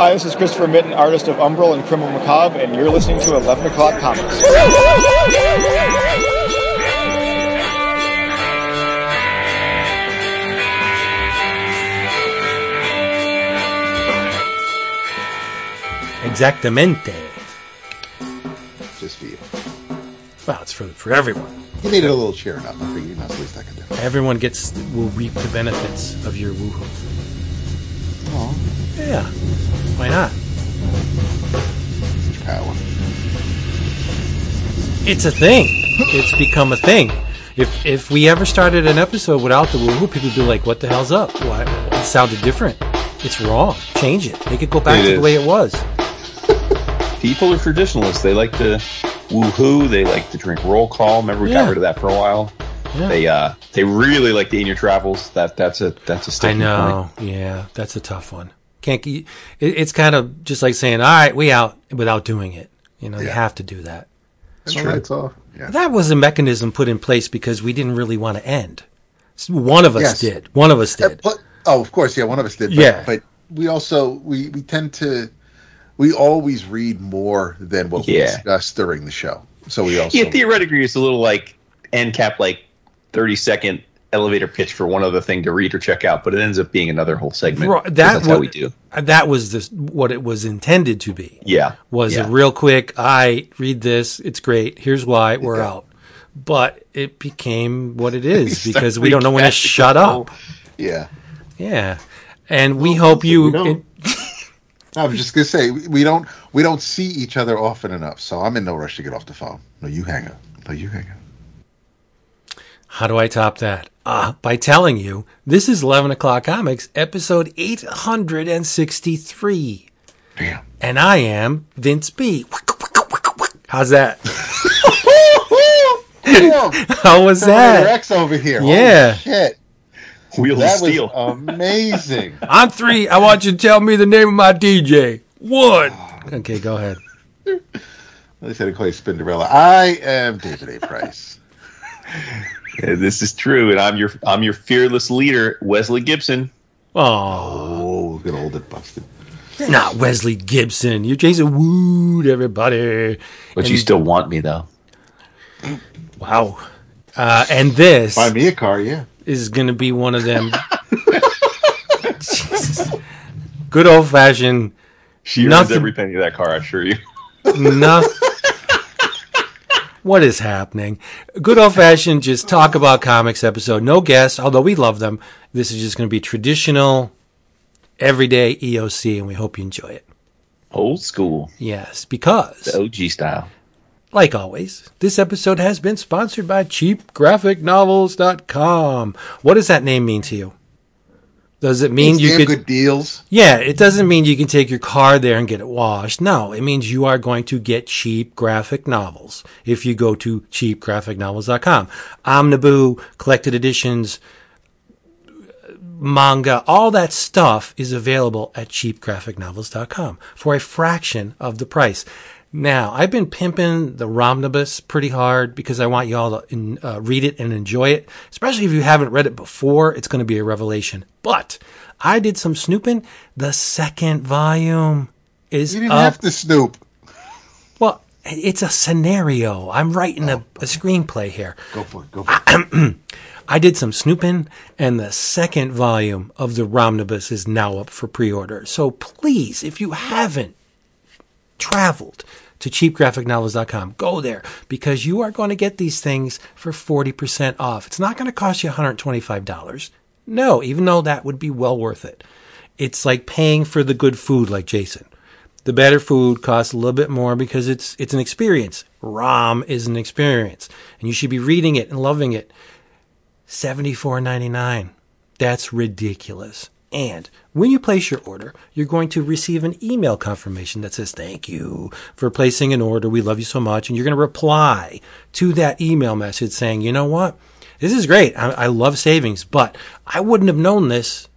Hi, this is Christopher Mitten, artist of Umbral and Criminal Macabre, and you're listening to 11 O'Clock Comics. Exactamente. Just for you. Well, it's for for everyone. You needed a little cheering up. I figured that's the least I could do. Everyone gets will reap the benefits of your woohoo. Oh, Yeah. Why not? such power. It's a thing. It's become a thing. If if we ever started an episode without the woohoo, people would be like, "What the hell's up? Why it sounded different? It's wrong. Change it. Make it go back It to the way it was." People are traditionalists. They like to woohoo. They like to drink roll call. Remember, we Yeah. got rid of that for a while. Yeah. They uh, they really like the in your travels. That that's a that's a I sticking point. know. Yeah, that's a tough one. Can't. It, it's kind of just like saying, "All right, we out," without doing it. You know, you have to do that. It's true. It's off. Yeah. That was a mechanism put in place because we didn't really want to end. One of us Yes. did. One of us Uh, did. but- oh, of course, yeah. One of us did. But, Yeah. But we also we we tend to we always read more than what we Yeah. discuss during the show. So we also Yeah, theoretically, it's a little like end cap, like thirty second elevator pitch for one other thing to read or check out, but it ends up being another whole segment. Right, 'cause that that's how we do. That was the, what it was intended to be. Yeah, Was yeah. it real quick? I read this. It's great. Here's why we're Yeah. out. But it became what it is Start because we don't know when to shut the up. whole- Yeah. Yeah, and we hope you. we don't. I was just gonna say we we don't we don't see each other often enough, so I'm in no rush to get off the phone. No, you hang up. No, you hang up. How do I top that? Ah, by telling you this is Eleven O'clock Comics, episode eight hundred and sixty-three, Damn. and I am Vince B. How's that? How was that? Rex over here. Yeah. Holy shit. Wheel of That was steel. amazing. On three, I want you to tell me the name of my DJ. One. Okay, go ahead. They said to call you Spinderella. I am David A. Price. Yeah, this is true, and I'm your I'm your fearless leader, Wesley Gibson. Oh, Oh, good old it busted. you're not Wesley Gibson. You're Jason Wood, everybody. But And- you still want me though. Wow. Uh, and this Buy me a car, yeah. is going to be one of them. Jesus. Good old fashioned. She earns Nothing- every penny of that car, I assure you. Nothing. What is happening? Good old fashioned, just talk about comics episode. No guests, although we love them. This is just going to be traditional, everyday EOC, and we hope you enjoy it. Old school, Yes, because, the OG style. like always, this episode has been sponsored by CheapGraphicNovels.com. What does that name mean to you? Does it mean It's you could? good deals. Yeah, it doesn't mean you can take your car there and get it washed. No, it means you are going to get cheap graphic novels if you go to cheapgraphicnovels.com. Omniboo, collected editions, manga, all that stuff is available at cheapgraphicnovels.com for a fraction of the price. Now, I've been pimping the Romnibus pretty hard because I want y'all to in, uh, read it and enjoy it. Especially if you haven't read it before, it's going to be a revelation. But I did some snooping. The second volume is You didn't up. have to snoop. Well, it's a scenario. I'm writing a, a screenplay here. Go for it. Go for it. I did some snooping, and the second volume of the Romnibus is now up for pre-order. So please, if you haven't traveled to cheapgraphicnovels.com, go there because you are going to get these things for 40% off. It's not going to cost you $125. No, even though that would be well worth it. It's like paying for the good food like Jason. The better food costs a little bit more because it's it's an experience. Rom is an experience, and you should be reading it and loving it. Seventy-four ninety-nine. That's ridiculous. And when you place your order, you're going to receive an email confirmation that says, Thank you for placing an order. We love you so much. And you're going to reply to that email message saying, You know what? This is great. I, I love savings, but I wouldn't have known this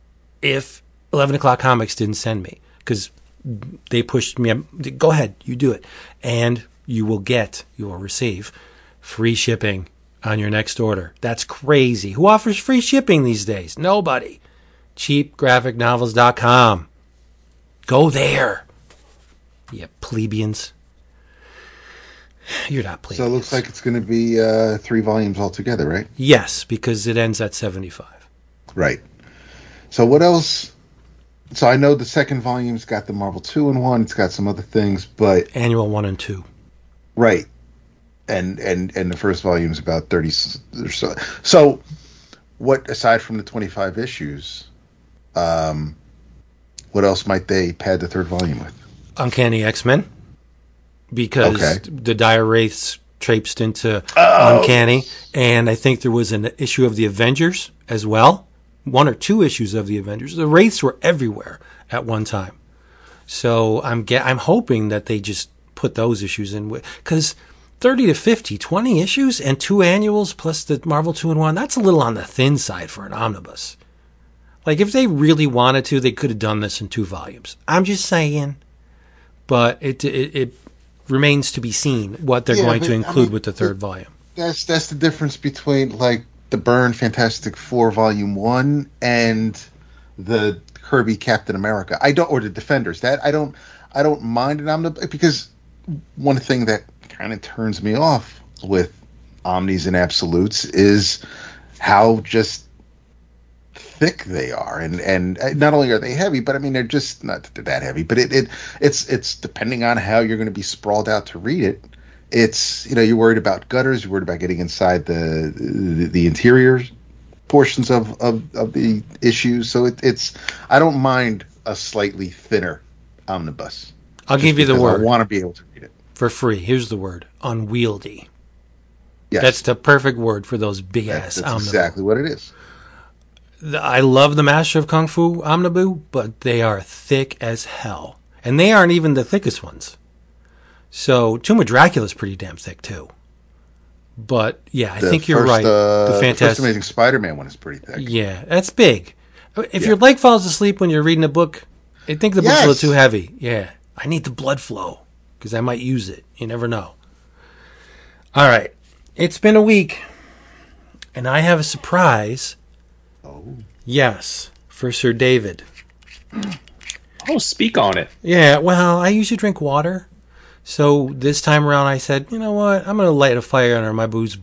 if 11 o'clock comics didn't send me because they pushed me. Go ahead, you do it. And you will get, you will receive free shipping on your next order. That's crazy. Who offers free shipping these days? Nobody. CheapGraphicNovels.com. Go there. You plebeians. You're not plebeians. So it looks like it's going to be uh, three volumes altogether, right? yes, because it ends at 75. Right. So what else? So I know the second volume's got the Marvel Two-in-One. It's got some other things, but Annual one and two. right, and and and the first volume's about thirty or so. So what aside from the twenty five issues, um, what else might they pad the third volume with? Uncanny X Men. Because Okay. the Dire Wraiths traipsed into Uncanny. And I think there was an issue of the Avengers as well. One or two issues of the Avengers. The Wraiths were everywhere at one time. So I'm get, I'm hoping that they just put those issues in because 30 to 50, 20 issues and two annuals plus the Marvel 2 and 1, that's a little on the thin side for an omnibus. Like if they really wanted to, they could have done this in two volumes. I'm just saying, but it it, it remains to be seen what they're Yeah, going but, to I include mean, with the third volume. That's that's the difference between like the Byrne Fantastic Four Volume One and the Kirby Captain America. I don't or the Defenders. That I don't I don't mind an omnibus because one thing that kind of turns me off with omnis and absolutes is how just thick they are and and uh, not only are they heavy but i mean they're just not that they're that heavy but it, it it's it's depending on how you're going to be sprawled out to read it it's you know you're worried about gutters you're worried about getting inside the the, the interior portions of, of of the issues so it, it's i don't mind a slightly thinner omnibus I'll give you the word i want to be able to read it for free. Here's the word: unwieldy. yes That's the perfect word for those big ass that's omnibus. exactly what it is I love the Master of Kung Fu omnibus, but they are thick as hell, and they aren't even the thickest ones. So Tomb of Dracula's pretty damn thick too. But yeah, I The think you're first, right. uh, the first fantastic, amazing spider-man one is pretty thick yeah, that's big. If Yeah. your leg falls asleep when you're reading a book, I think the book's a little too heavy. Yeah, I need the blood flow because I might use it. You never know. All right, it's been a week, and I have a surprise. Oh Yes, for Sir David. Oh, speak on it. Yeah, well, I usually drink water. So this time around, I said, you know what? I'm going to light a fire under my booze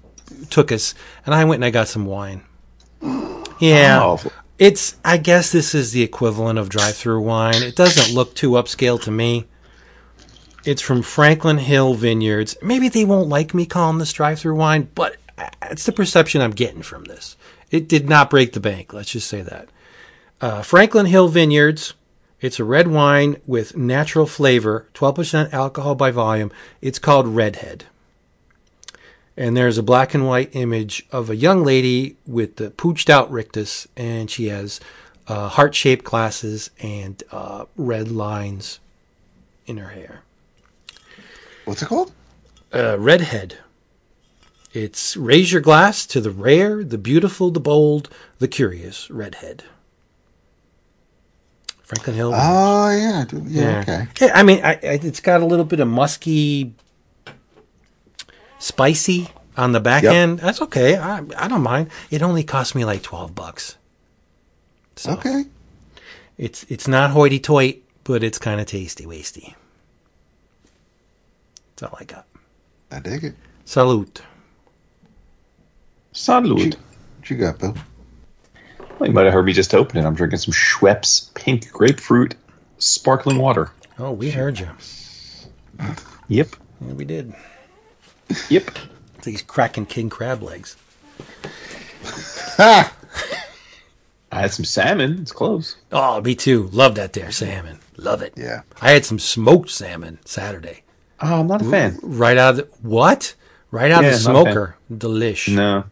took us. And I went and I got some wine. Yeah. Oh, It's, I guess this is the equivalent of drive through wine. It doesn't look too upscale to me. It's from Franklin Hill Vineyards. Maybe they won't like me calling this drive through wine, but it's the perception I'm getting from this. It did not break the bank. Let's just say that. Uh, Franklin Hill Vineyards. It's a red wine with natural flavor, 12% alcohol by volume. It's called Redhead. And there's a black and white image of a young lady with the pooched out rictus, and she has uh, heart shaped glasses and uh, red lines in her hair. what's it called Uh, Redhead. It's raise your glass to the rare, the beautiful, the bold, the curious Redhead. Franklin Hill. oh yeah I do- yeah, okay Yeah, I mean, I, I, it's got a little bit of musky, spicy on the back Yep. end. That's okay. I, I don't mind. It only cost me like twelve bucks. So okay it's it's not hoity-toity, but it's kind of tasty, wasty. That's all I got. i dig it Salute. Salud. what you got bill Well, you might have heard me just open it. I'm drinking some Schweppes pink grapefruit sparkling water. Oh, we heard you. Yep. Yeah, we did. Yep. These cracking king crab legs. ha I had some salmon. It's close. Oh, me too. Love that there salmon. Love it. yeah I had some smoked salmon Saturday. Oh, I'm not a fan. Right out of the, what? Right out Yeah, of the smoker. Delish. No.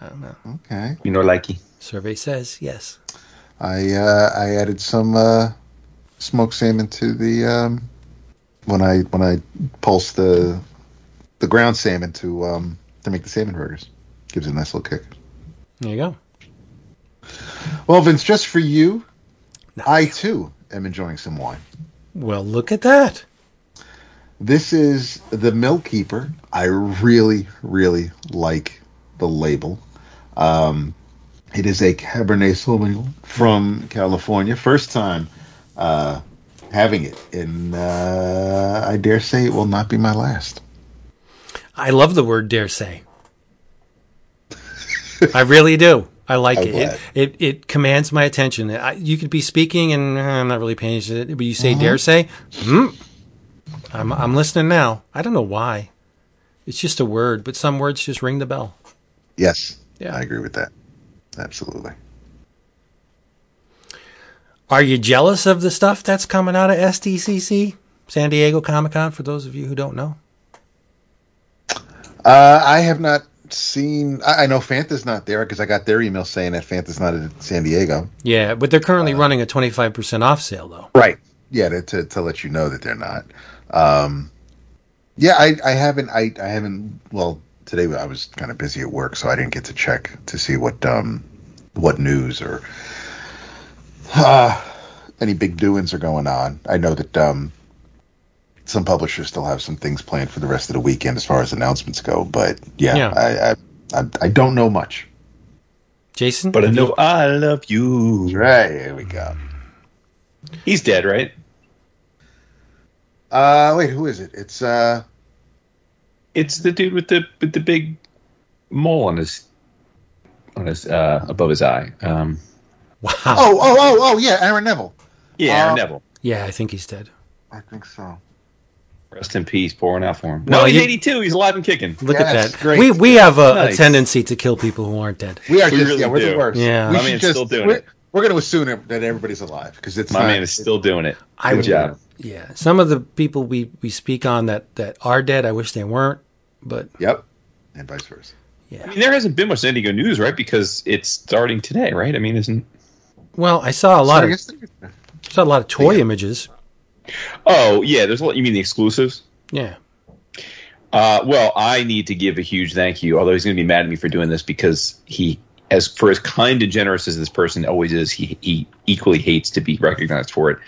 I don't know. okay You know, likey. Survey says yes. I uh, I added some uh, smoked salmon to the um, when I when I pulse the the ground salmon to um, to make the salmon burgers. Gives it a nice little kick. There you go. Well, Vince, just for you, Nice. I too am enjoying some wine. Well, look at that. This is the Mill Keeper. I really, really like the label. Um, it is a Cabernet Sauvignon from California. First time uh, having it, and uh, I dare say it will not be my last. I love the word dare say. I really do. I like it. it. It it commands my attention. I, you could be speaking and uh, I'm not really paying attention, but you say Mm-hmm. dare say, hmm, I'm I'm listening now. I don't know why. It's just a word, but some words just ring the bell. Yes, Yeah. I agree with that. Absolutely. Are you jealous of the stuff that's coming out of SDCC, San Diego Comic Con? For those of you who don't know, Uh, I have not seen. I, I know Fanta's not there because I got their email saying that Fanta's not in San Diego. yeah, but they're currently running a 25% off sale though. Right. Yeah, to, to to let you know that they're not. Um, yeah, I I haven't I I haven't. Well, today I was kind of busy at work, so I didn't get to check to see what um what news or uh, any big doings are going on. I know that um some publishers still have some things planned for the rest of the weekend as far as announcements go, but yeah, Yeah. I, I I I don't know much. Jason, But I have you- know I love you. Right, here we go. He's dead, right? Uh, wait, who is it? It's uh. It's the dude with the with the big mole on his on his uh above his eye. Um, wow. Oh, oh, oh, oh, yeah, Aaron Neville. yeah, Aaron Neville. Yeah, I think he's dead. I think so. Rest in peace, pouring out for him. Well, no, he's you- 82. He's alive and kicking. Look Yes, at that. great. We we have a, a tendency to kill people who aren't dead. We are We just really yeah, we're do. the worst. Yeah. we My should man's just still doing we're, it. We're going to assume that everybody's alive because it's My not, man is still doing it. I Good would- job. Yeah, some of the people we we speak on that that are dead, I wish they weren't. But Yep, and vice versa. Yeah, I mean, there hasn't been much San Diego news, right? Because it's starting today, right? I mean, isn't? well, I saw a lot So I of guess saw a lot of toy images. Oh yeah, there's a lot. You mean the exclusives? Yeah, Uh, well, I need to give a huge thank you. Although he's going to be mad at me for doing this because he, as for as kind and generous as this person always is, he he equally hates to be recognized for it.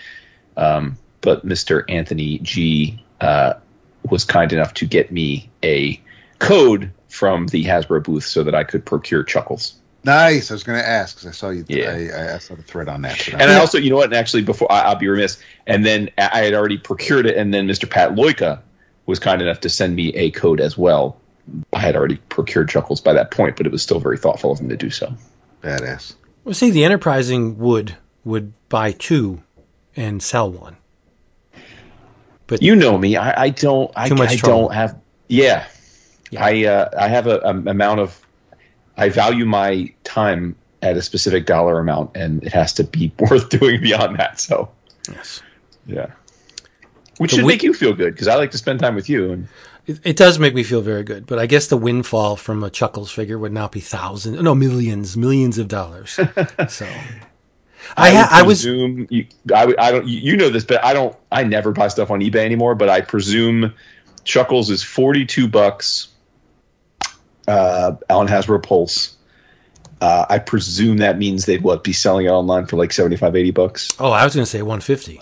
Um, but Mr. Anthony G uh, was kind enough to get me a code from the Hasbro booth so that I could procure Chuckles. nice. I was going to ask because I saw you. Yeah. I, I saw the thread on that. so And I also, you know what? And actually, before I, I'll be remiss, and then I I had already procured it, and then Mr. Pat Loika was kind enough to send me a code as well. I had already procured Chuckles by that point, but it was still very thoughtful of him to do so. badass. well, see, the enterprising would would buy two and sell one. You know me; I, I don't. I, I don't have. Yeah, Yeah. I uh, I have a, a amount of. I value my time at a specific dollar amount, and it has to be worth doing beyond that. So Yes, yeah, which The should make you feel good because I like to spend time with you. And it, it does make me feel very good. But I guess the windfall from a Chuckles figure would not be thousands, no millions, millions of dollars. so. I, ha- I was presume you, I, would- I don't you you know this, but I don't. I never buy stuff on eBay anymore. But I presume Chuckles is forty two bucks. Uh, Alan Hasbro Pulse. Uh, I presume that means they'd what be selling it online for like 75, 80 bucks. oh, I was going to say 150.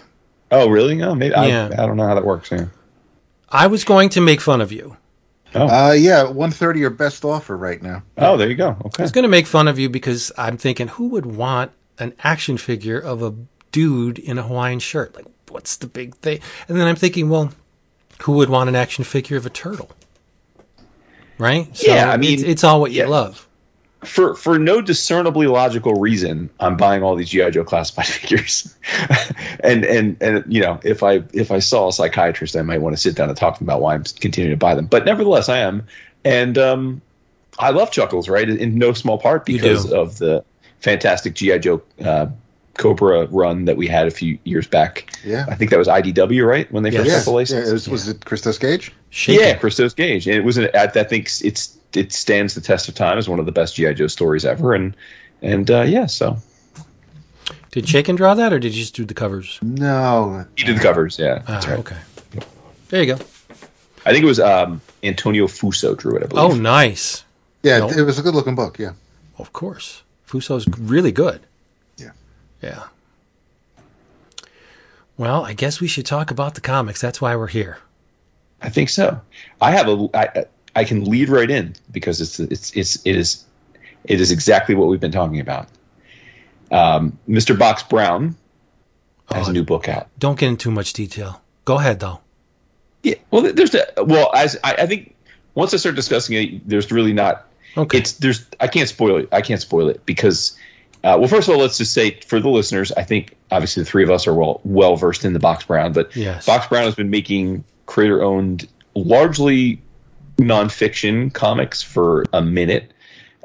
Oh, really? Oh, maybe. Yeah. I, I don't know how that works. Yeah. I was going to make fun of you. Uh, yeah, one thirty your best offer right now. Oh, there you go. Okay. I was going to make fun of you because I'm thinking, who would want an action figure of a dude in a Hawaiian shirt? Like, what's the big thing? And then I'm thinking, well, who would want an action figure of a turtle? Right? So Yeah, I mean, it's, it's all what yeah. you love. for for no discernibly logical reason, I'm buying all these GI Joe classified figures, and and and you know, if I if I saw a psychiatrist, I might want to sit down and talk to them about why I'm continuing to buy them. But nevertheless, I am, and um, I love Chuckles, right? In no small part because of the fantastic GI Joe uh, Cobra run that we had a few years back. Yeah. I think that was IDW, right? When they Yes. first Yeah, got the license. yeah it was, was it Christos Gage? Shaking. Yeah, Christos Gage. And it was, an, I, I think it's it stands the test of time as one of the best GI Joe stories ever. And and uh, yeah, so Did Shaken draw that, or did you just do the covers? No, he did the covers. Yeah, Ah, that's right. Okay. There you go. I think it was um, Antonio Fuso drew it. I believe. Oh, nice. yeah, No. it was a good looking book. Yeah, Of course. Fuso's really good. Yeah. Yeah. Well, I guess we should talk about the comics. That's why we're here. I think so. I have a. I, I can lead right in because it's it's it's it is it is exactly what we've been talking about. Um, Mr. Box Brown has a new book out. Don't get into too much detail. Go ahead though. Yeah, well, there's a, well, as I, I think once I start discussing it, there's really not. Okay. It's there's I can't spoil it. I can't spoil it because, uh, well, first of all, let's just say for the listeners, I think obviously the three of us are well well versed in the Box Brown, but Yes. Box Brown has been making creator owned, largely nonfiction comics for a minute.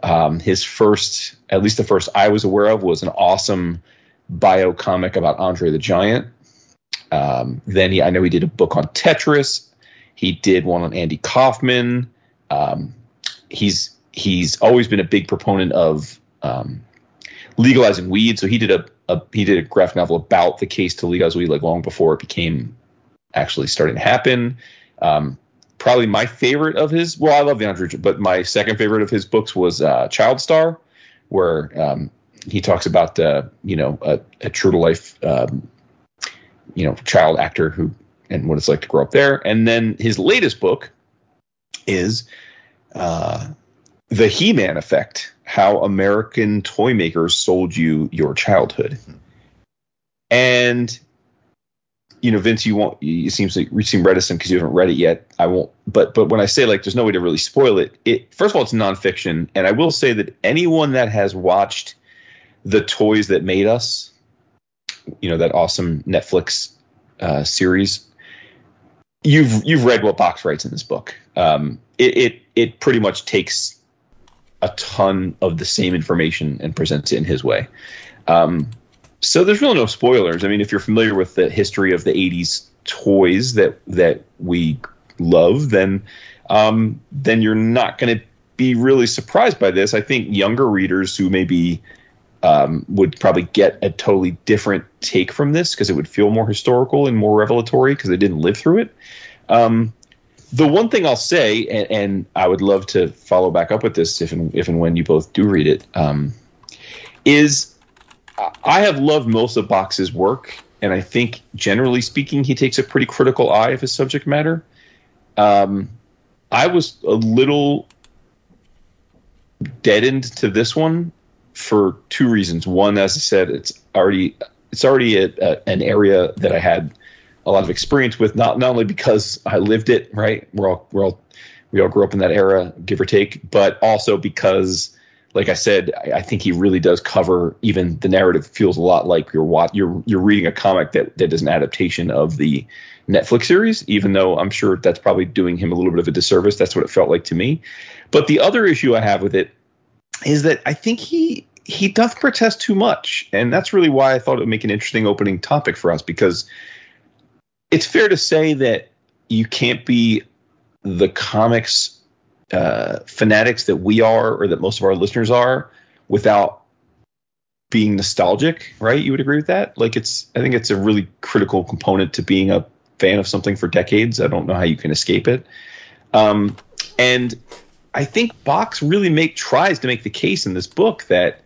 Um, his first, at least the first I was aware of, was an awesome bio comic about Andre the Giant. Um, then he, I know he did a book on Tetris. He did one on Andy Kaufman. Um, he's he's always been a big proponent of um, legalizing weed. So he did a, a he did a graphic novel about the case to legalize weed like long before it became actually starting to happen. Um, probably my favorite of his. Well, I love the Andre, but my second favorite of his books was uh, Child Star, where um, he talks about uh, you know a, a true to life um, you know child actor who and what it's like to grow up there. And then his latest book is uh, the He-Man effect: How American toy makers sold you your childhood. And you know, Vince, you won't. You seems like you seem reticent because you haven't read it yet. I won't. But but when I say like, there's no way to really spoil it. It first of all, it's nonfiction, and I will say that anyone that has watched the toys that made us, you know, that awesome Netflix uh, series, you've you've read what Box writes in this book. Um, it, it it pretty much takes a ton of the same information and presents it in his way. Um, so there's really no spoilers. I mean, if you're familiar with the history of the '80s toys that that we love, then um, then you're not going to be really surprised by this. I think younger readers who maybe um, would probably get a totally different take from this because it would feel more historical and more revelatory because they didn't live through it. Um, the one thing I'll say, and, and, I would love to follow back up with this if and if and when you both do read it, um, is I have loved most of Box's work, and I think generally speaking, he takes a pretty critical eye of his subject matter. Um, I was a little deadened to this one for two reasons. One, as I said, it's already it's already a, a, an area that I had a lot of experience with. Not not only because I lived it, right? We're all we're all we all grew up in that era, give or take, but also because, like I said, I, I think he really does cover. Even the narrative feels a lot like you're wat- you're you're reading a comic that that is an adaptation of the Netflix series. Even though I'm sure that's probably doing him a little bit of a disservice. That's what it felt like to me. But the other issue I have with it is that I think he he doth protest too much, and that's really why I thought it would make an interesting opening topic for us because it's fair to say that you can't be the comics uh, fanatics that we are, or that most of our listeners are, without being nostalgic, right? You would agree with that? Like, it's I think it's a really critical component to being a fan of something for decades. I don't know how you can escape it. Um, and I think Box really make tries to make the case in this book that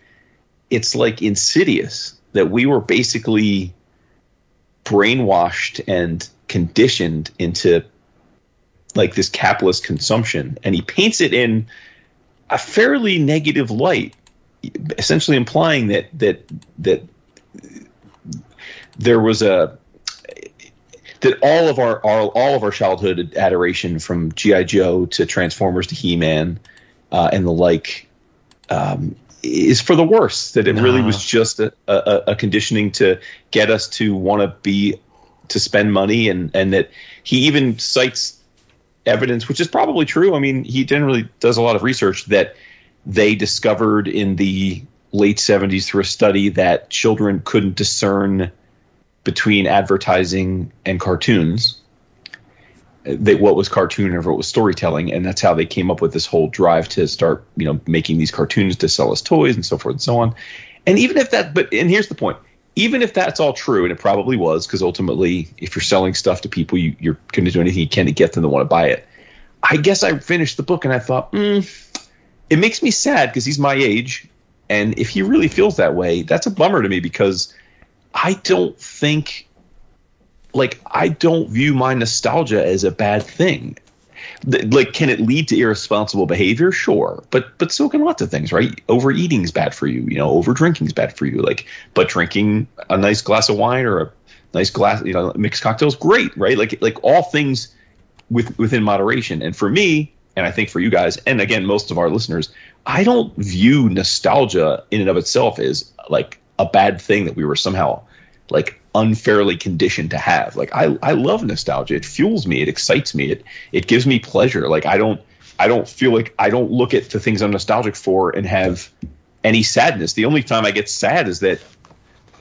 it's like insidious that we were basically brainwashed and conditioned into like this capitalist consumption. And he paints it in a fairly negative light essentially implying that that that there was a that all of our, our all of our childhood adoration from GI Joe to Transformers to He Man uh, and the like um, is for the worse. That it really was just a, a, a conditioning to get us to want to be to spend money, and and that he even cites evidence, which is probably true. I mean, he generally does a lot of research that they discovered in the late 70s through a study that children couldn't discern between advertising and cartoons they, what was cartoon or what was storytelling and that's how they came up with this whole drive to start you know making these cartoons to sell us toys and so forth and so on. And even if that but and here's the point. Even if that's all true and it probably was because ultimately if you're selling stuff to people you, you're going to do anything you can to get them to want to buy it. I guess i finished the book and i thought mm, it makes me sad because he's my age and if he really feels that way that's a bummer to me because i don't think like i don't view my nostalgia as a bad thing. Like can it lead to irresponsible behavior? Sure. But but so can lots of things right? Overeating is bad for you you know over is bad for you. Like but drinking a nice glass of wine or a nice glass, you know, mixed cocktails, great, right? Like like all things with within moderation. And for me, and I think for you guys, and again, most of our listeners, I don't view nostalgia in and of itself as like a bad thing that we were somehow like unfairly conditioned to have. Like I, I love nostalgia. It fuels me. It excites me. It it gives me pleasure. Like I don't I don't feel like I don't look at the things I'm nostalgic for and have any sadness. The only time I get sad is that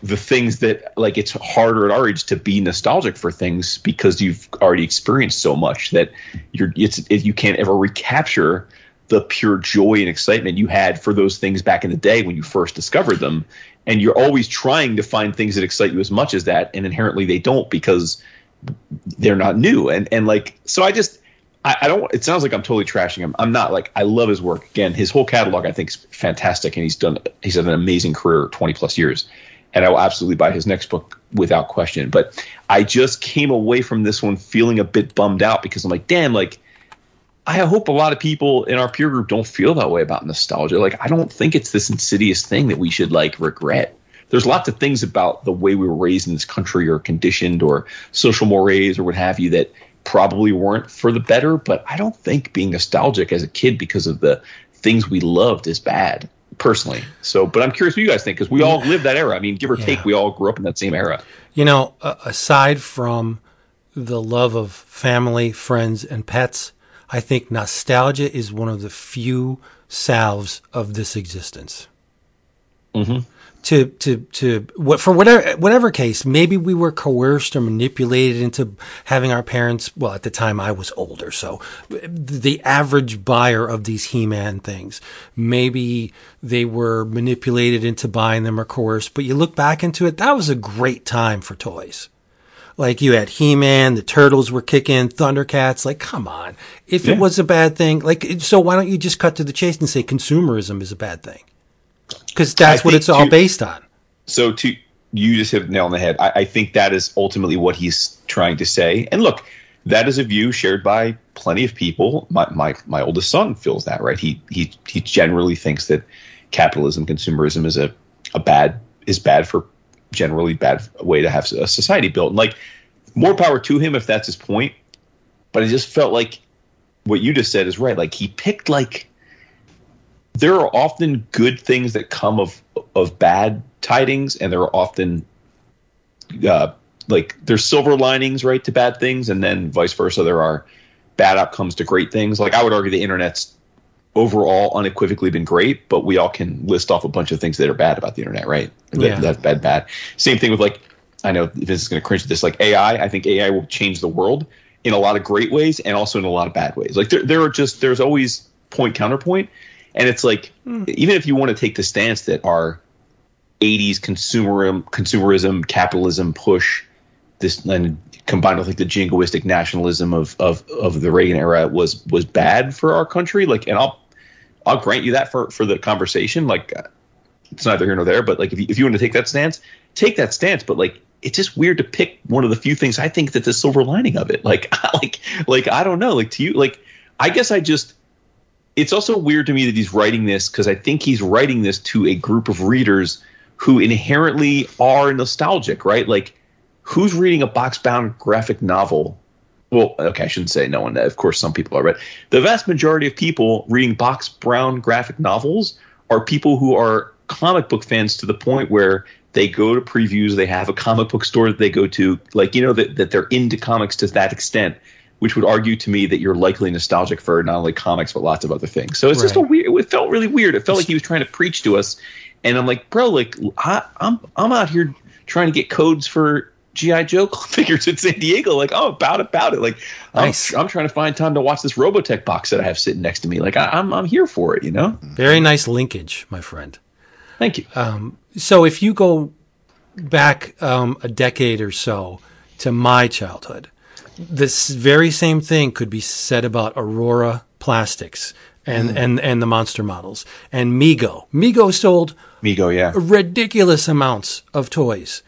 the things that like it's harder at our age to be nostalgic for things because you've already experienced so much that you're it's it, you can't ever recapture the pure joy and excitement you had for those things back in the day when you first discovered them and you're always trying to find things that excite you as much as that. And inherently they don't because they're not new. And and like so i just I, I don't it sounds like i'm totally trashing him. I'm not. Like i love his work. Again his whole catalog i think is fantastic. And he's done he's had an amazing career 20 plus years. And i will absolutely buy his next book without question. But i just came away from this one feeling a bit bummed out because i'm like damn like I hope a lot of people in our peer group don't feel that way about nostalgia. Like, I don't think it's this insidious thing that we should like regret. There's lots of things about the way we were raised in this country or conditioned or social mores or what have you that probably weren't for the better. But I don't think being nostalgic as a kid because of the things we loved is bad personally. So, but I'm curious what you guys think because we all lived that era. I mean, give or Yeah. take, we all grew up in that same era. You know, aside from the love of family, friends, and pets, I think nostalgia is one of the few salves of this existence. Mhm. To to to what for whatever whatever case, maybe we were coerced or manipulated into having our parents. Well, at the time I was older, so the average buyer of these He-Man things, maybe they were manipulated into buying them or coerced. But you look back into it, that was a great time for toys. Like you had He-Man, the Turtles were kicking, Thundercats. Like, come on. If Yeah. it was a bad thing, like, so why don't you just cut to the chase and say consumerism is a bad thing? Because that's I what it's all based on. so to you just hit the nail on the head. I, I think that is ultimately what he's trying to say. And look, that is a view shared by plenty of people. My my my oldest son feels that right. He he he generally thinks that capitalism, consumerism is a a bad is bad for generally bad way to have a society built. And like more power to him if that's his point. But I just felt like what you just said is right. Like he picked like there are often good things that come of of bad tidings, and there are often uh, like there's silver linings right to bad things, and then vice versa. There are bad outcomes to great things. Like I would argue the internet's overall unequivocally been great, but we all can list off a bunch of things that are bad about the internet, right? That, Yeah. That's bad, bad. Same thing with like I know this is going to cringe at this. Like AI, I think AI will change the world in a lot of great ways and also in a lot of bad ways. Like there, there are just there's always point counterpoint, and it's like hmm. even if you want to take the stance that our 80s consumerism, consumerism, capitalism push, this and combined with like the jingoistic nationalism of of of the Reagan era was was bad for our country. Like, and I'll I'll grant you that for for the conversation. Like, uh, it's neither here nor there. But like, if you, if you want to take that stance, take that stance. But like, it's just weird to pick one of the few things I think that the silver lining of it. Like, like, like I don't know. Like to you, like I guess I just. It's also weird to me that he's writing this because I think he's writing this to a group of readers who inherently are nostalgic, right? Like, who's reading a Box Brown graphic novel? Well, okay, I shouldn't say no one. Of course, some people are, but the vast majority of people reading box brown graphic novels are people who are comic book fans to the point where they go to previews, they have a comic book store that they go to, like, you know, that, that they're into comics to that extent, which would argue to me that you're likely nostalgic for not only comics, but lots of other things. So it's just a weird, it felt really weird. It felt like he was trying to preach to us. And I'm like, bro, like, I, I'm, I'm out here trying to get codes for GI Joe figures in San Diego. Like, oh, about about it. Like, Nice. I'm, I'm trying to find time to watch this Robotech box that I have sitting next to me. Like, I, I'm, I'm here for it. You know. Mm-hmm. Very nice linkage, my friend. Thank you. Um, so if you go back um, a decade or so to my childhood, this very same thing could be said about Aurora Plastics and, mm. and, and the monster models and Mego. Mego sold Mego, yeah. ridiculous amounts of toys.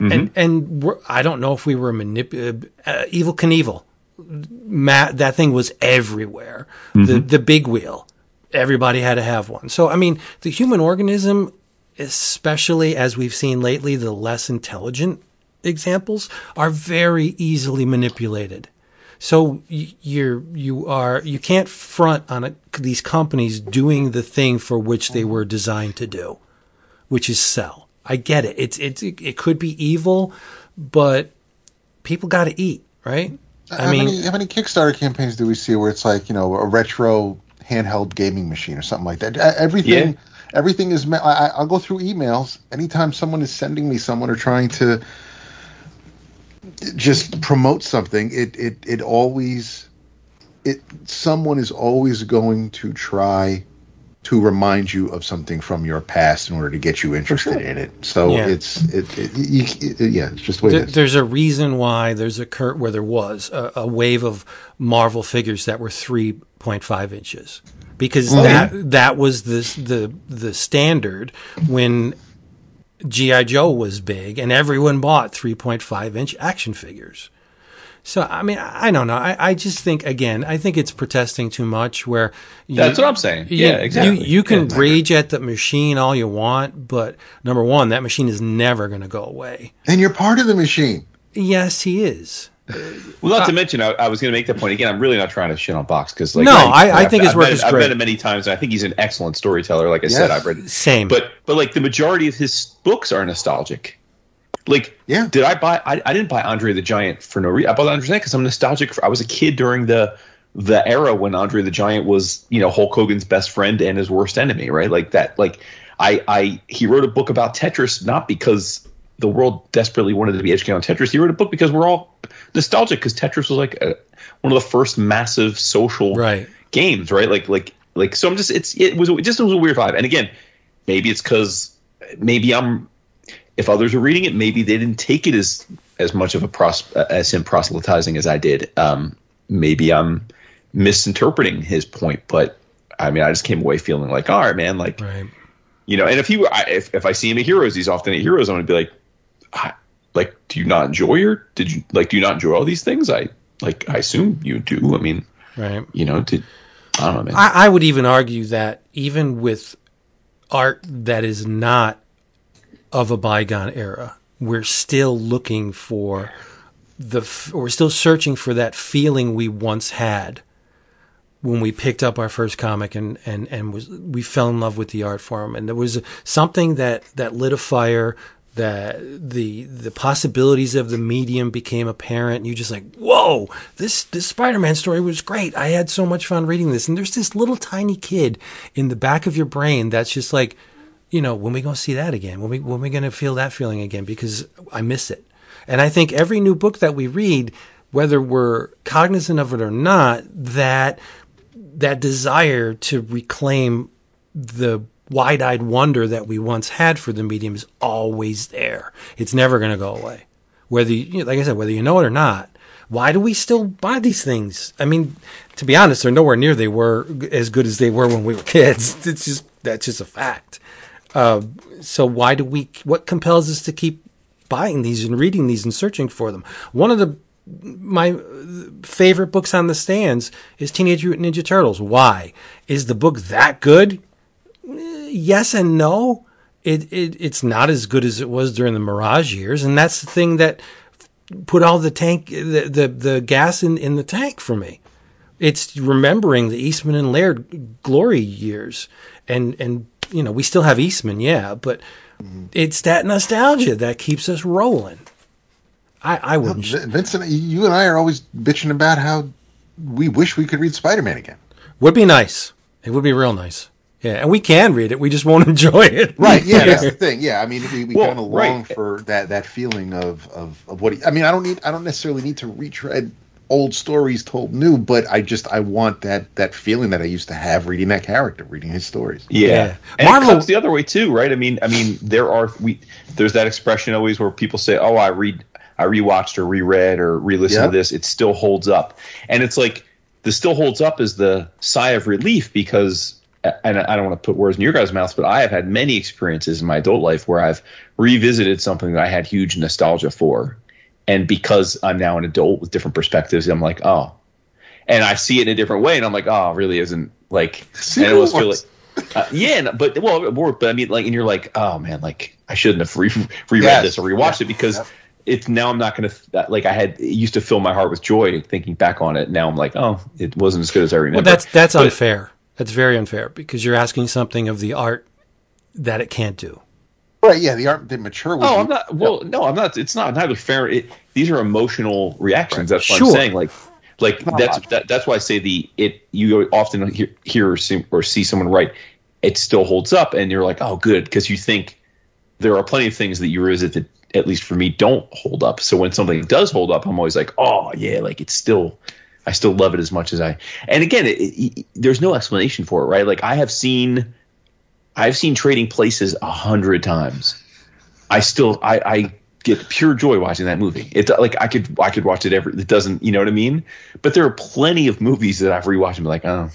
And and we're, I don't know if we were manip- uh, uh, Evel Knievel. Matt, that thing was everywhere. The the big wheel, everybody had to have one. So I mean, the human organism, especially as we've seen lately, the less intelligent examples are very easily manipulated. So you're you are you can't front on a, these companies doing the thing for which they were designed to do, which is sell. I get it. It's it's it could be evil, but people got to eat, right? how many how many Kickstarter campaigns do we see where it's like you know a retro handheld gaming machine or something like that? Everything Yeah. everything is. I, I'll go through emails anytime someone is sending me someone or trying to just promote something. It it it always it someone is always going to try to remind you of something from your past in order to get you interested in it. So Yeah. it's it, it, you, it- yeah, it's just the way There, it is. there's a reason why there's a cur- where there was a, a wave of Marvel figures that were 3.5 inches because mm-hmm. that that was the the the standard when GI Joe was big and everyone bought 3.5 inch action figures. So I mean I, I don't know I, I just think again I think it's protesting too much where you, That's what I'm saying. you- Yeah, exactly. You, you can Yeah. rage at the machine all you want, but number one, that machine is never going to go away. and you're part of the machine. Yes, he is. Well, not uh, to mention, I, I was going to make that point again. I'm really not trying to shit on Box because, like, No, I- I I've- think his I've work met- is I've met him many times, and I think he's an excellent storyteller. Like I said, I've read, Same. but but like the majority of his books are nostalgic. Like, Yeah. did I buy? I, I didn't buy Andre the Giant for no reason. I bought Andre the Giant because I'm nostalgic. For, I was a kid during the the era when Andre the Giant was, you know, Hulk Hogan's best friend and his worst enemy, right? Like that. Like, I I he wrote a book about Tetris not because the world desperately wanted to be educated on Tetris. He wrote a book because we're all nostalgic because Tetris was like a, one of the first massive social Right. games, right? Like like like so I'm just it's it was it just was a weird vibe. And again, maybe it's because maybe I'm if others are reading it, maybe they didn't take it as as much of a pros as him proselytizing as I did. Um, maybe I'm misinterpreting his point, but I mean, I just came away feeling like, all right, man, like right. you know. And if he were, I, if if I see him at Heroes, he's often at Heroes. I'm gonna be like, I, like, do you not enjoy your? Did you like? Do you not enjoy all these things? I like. I assume you do. I mean, Right. you know, did I don't know, man. I, I would even argue that even with art that is not of a bygone era, we're still looking for the, we're still searching for that feeling we once had when we picked up our first comic and, and, and was, we fell in love with the art form. And there was something that, that lit a fire that the, the possibilities of the medium became apparent. You just like, whoa, this, this Spider-Man story was great. I had so much fun reading this. And there's this little tiny kid in the back of your brain that's just like, you know, when we to see that again? When we, when we going to feel that feeling again? Because I miss it. And I think every new book that we read, whether we're cognizant of it or not, that that desire to reclaim the wide-eyed wonder that we once had for the medium is always there. It's never going to go away. Whether you, like I said, whether you know it or not. Why do we still buy these things? I mean, to be honest, they're nowhere near they were as good as they were when we were kids. It's just that's just a fact. Uh, so why do we? What compels us to keep buying these and reading these and searching for them? One of the my favorite books on the stands is Teenage Mutant Ninja Turtles. Why? Is the book that good? Eh, Yes and no. It, it it's not as good as it was during the Mirage years, and that's the thing that put all the tank the the, the gas in, in the tank for me. It's remembering the Eastman and Laird glory years, and and you know we still have Eastman, yeah, but mm-hmm. it's that nostalgia that keeps us rolling. I I wouldn't. V- Vincent, you and I are always bitching about how we wish we could read Spider-Man again. Would be nice. It would be real nice. Yeah, and we can read it. We just won't enjoy it. Right. Yeah, that's the thing. Yeah, I mean, we, we Well, kind of right. long for that that feeling of of of what. He, I mean, I don't need. I don't necessarily need to retread old stories told new, but I just I want that that feeling that I used to have reading that character, reading his stories. Yeah, Yeah. and Marvel- it comes the other way too, right? I mean, I mean, there are we there's that expression always where people say, "Oh, I read, I rewatched or reread or re-listened Yep. to this. It still holds up," and it's like the still holds up is the sigh of relief because, and I don't want to put words in your guys' mouths, but I have had many experiences in my adult life where I've revisited something that I had huge nostalgia for, and because I'm now an adult with different perspectives, I'm like, oh. And I see it in a different way, and I'm like, "Oh, it really isn't like." See and I almost feel like, uh, yeah, no, but well, more, but I mean, like, and you're like, oh man, like I shouldn't have re- reread Yes. this or rewatched Yeah. it because Yep. it's now I'm not going to like I had it used to fill my heart with joy thinking back on it. Now I'm like, oh, it wasn't as good as I remember. Well, that's that's But- unfair. That's very unfair because you're asking something of the art that it can't do. Right? Yeah, the art didn't mature. Oh. I'm not. Well, no, I'm not. It's not neither fair. It, these are emotional reactions. That's what Sure. I'm saying. Like, like that's that, that's why I say the it. You often hear, hear or, see, or see someone write, it still holds up, and you're like, oh, good, because you think there are plenty of things that you revisit that, at least for me, don't hold up. So when something does hold up, I'm always like, oh yeah, like it's still. I still love it as much as I. And again, it, it, there's no explanation for it, right? Like I have seen, I've seen Trading Places a hundred times. I still I, I get pure joy watching that movie. It's like I could I could watch it every. It doesn't you know what I mean? But there are plenty of movies that I've rewatched and be like, oh,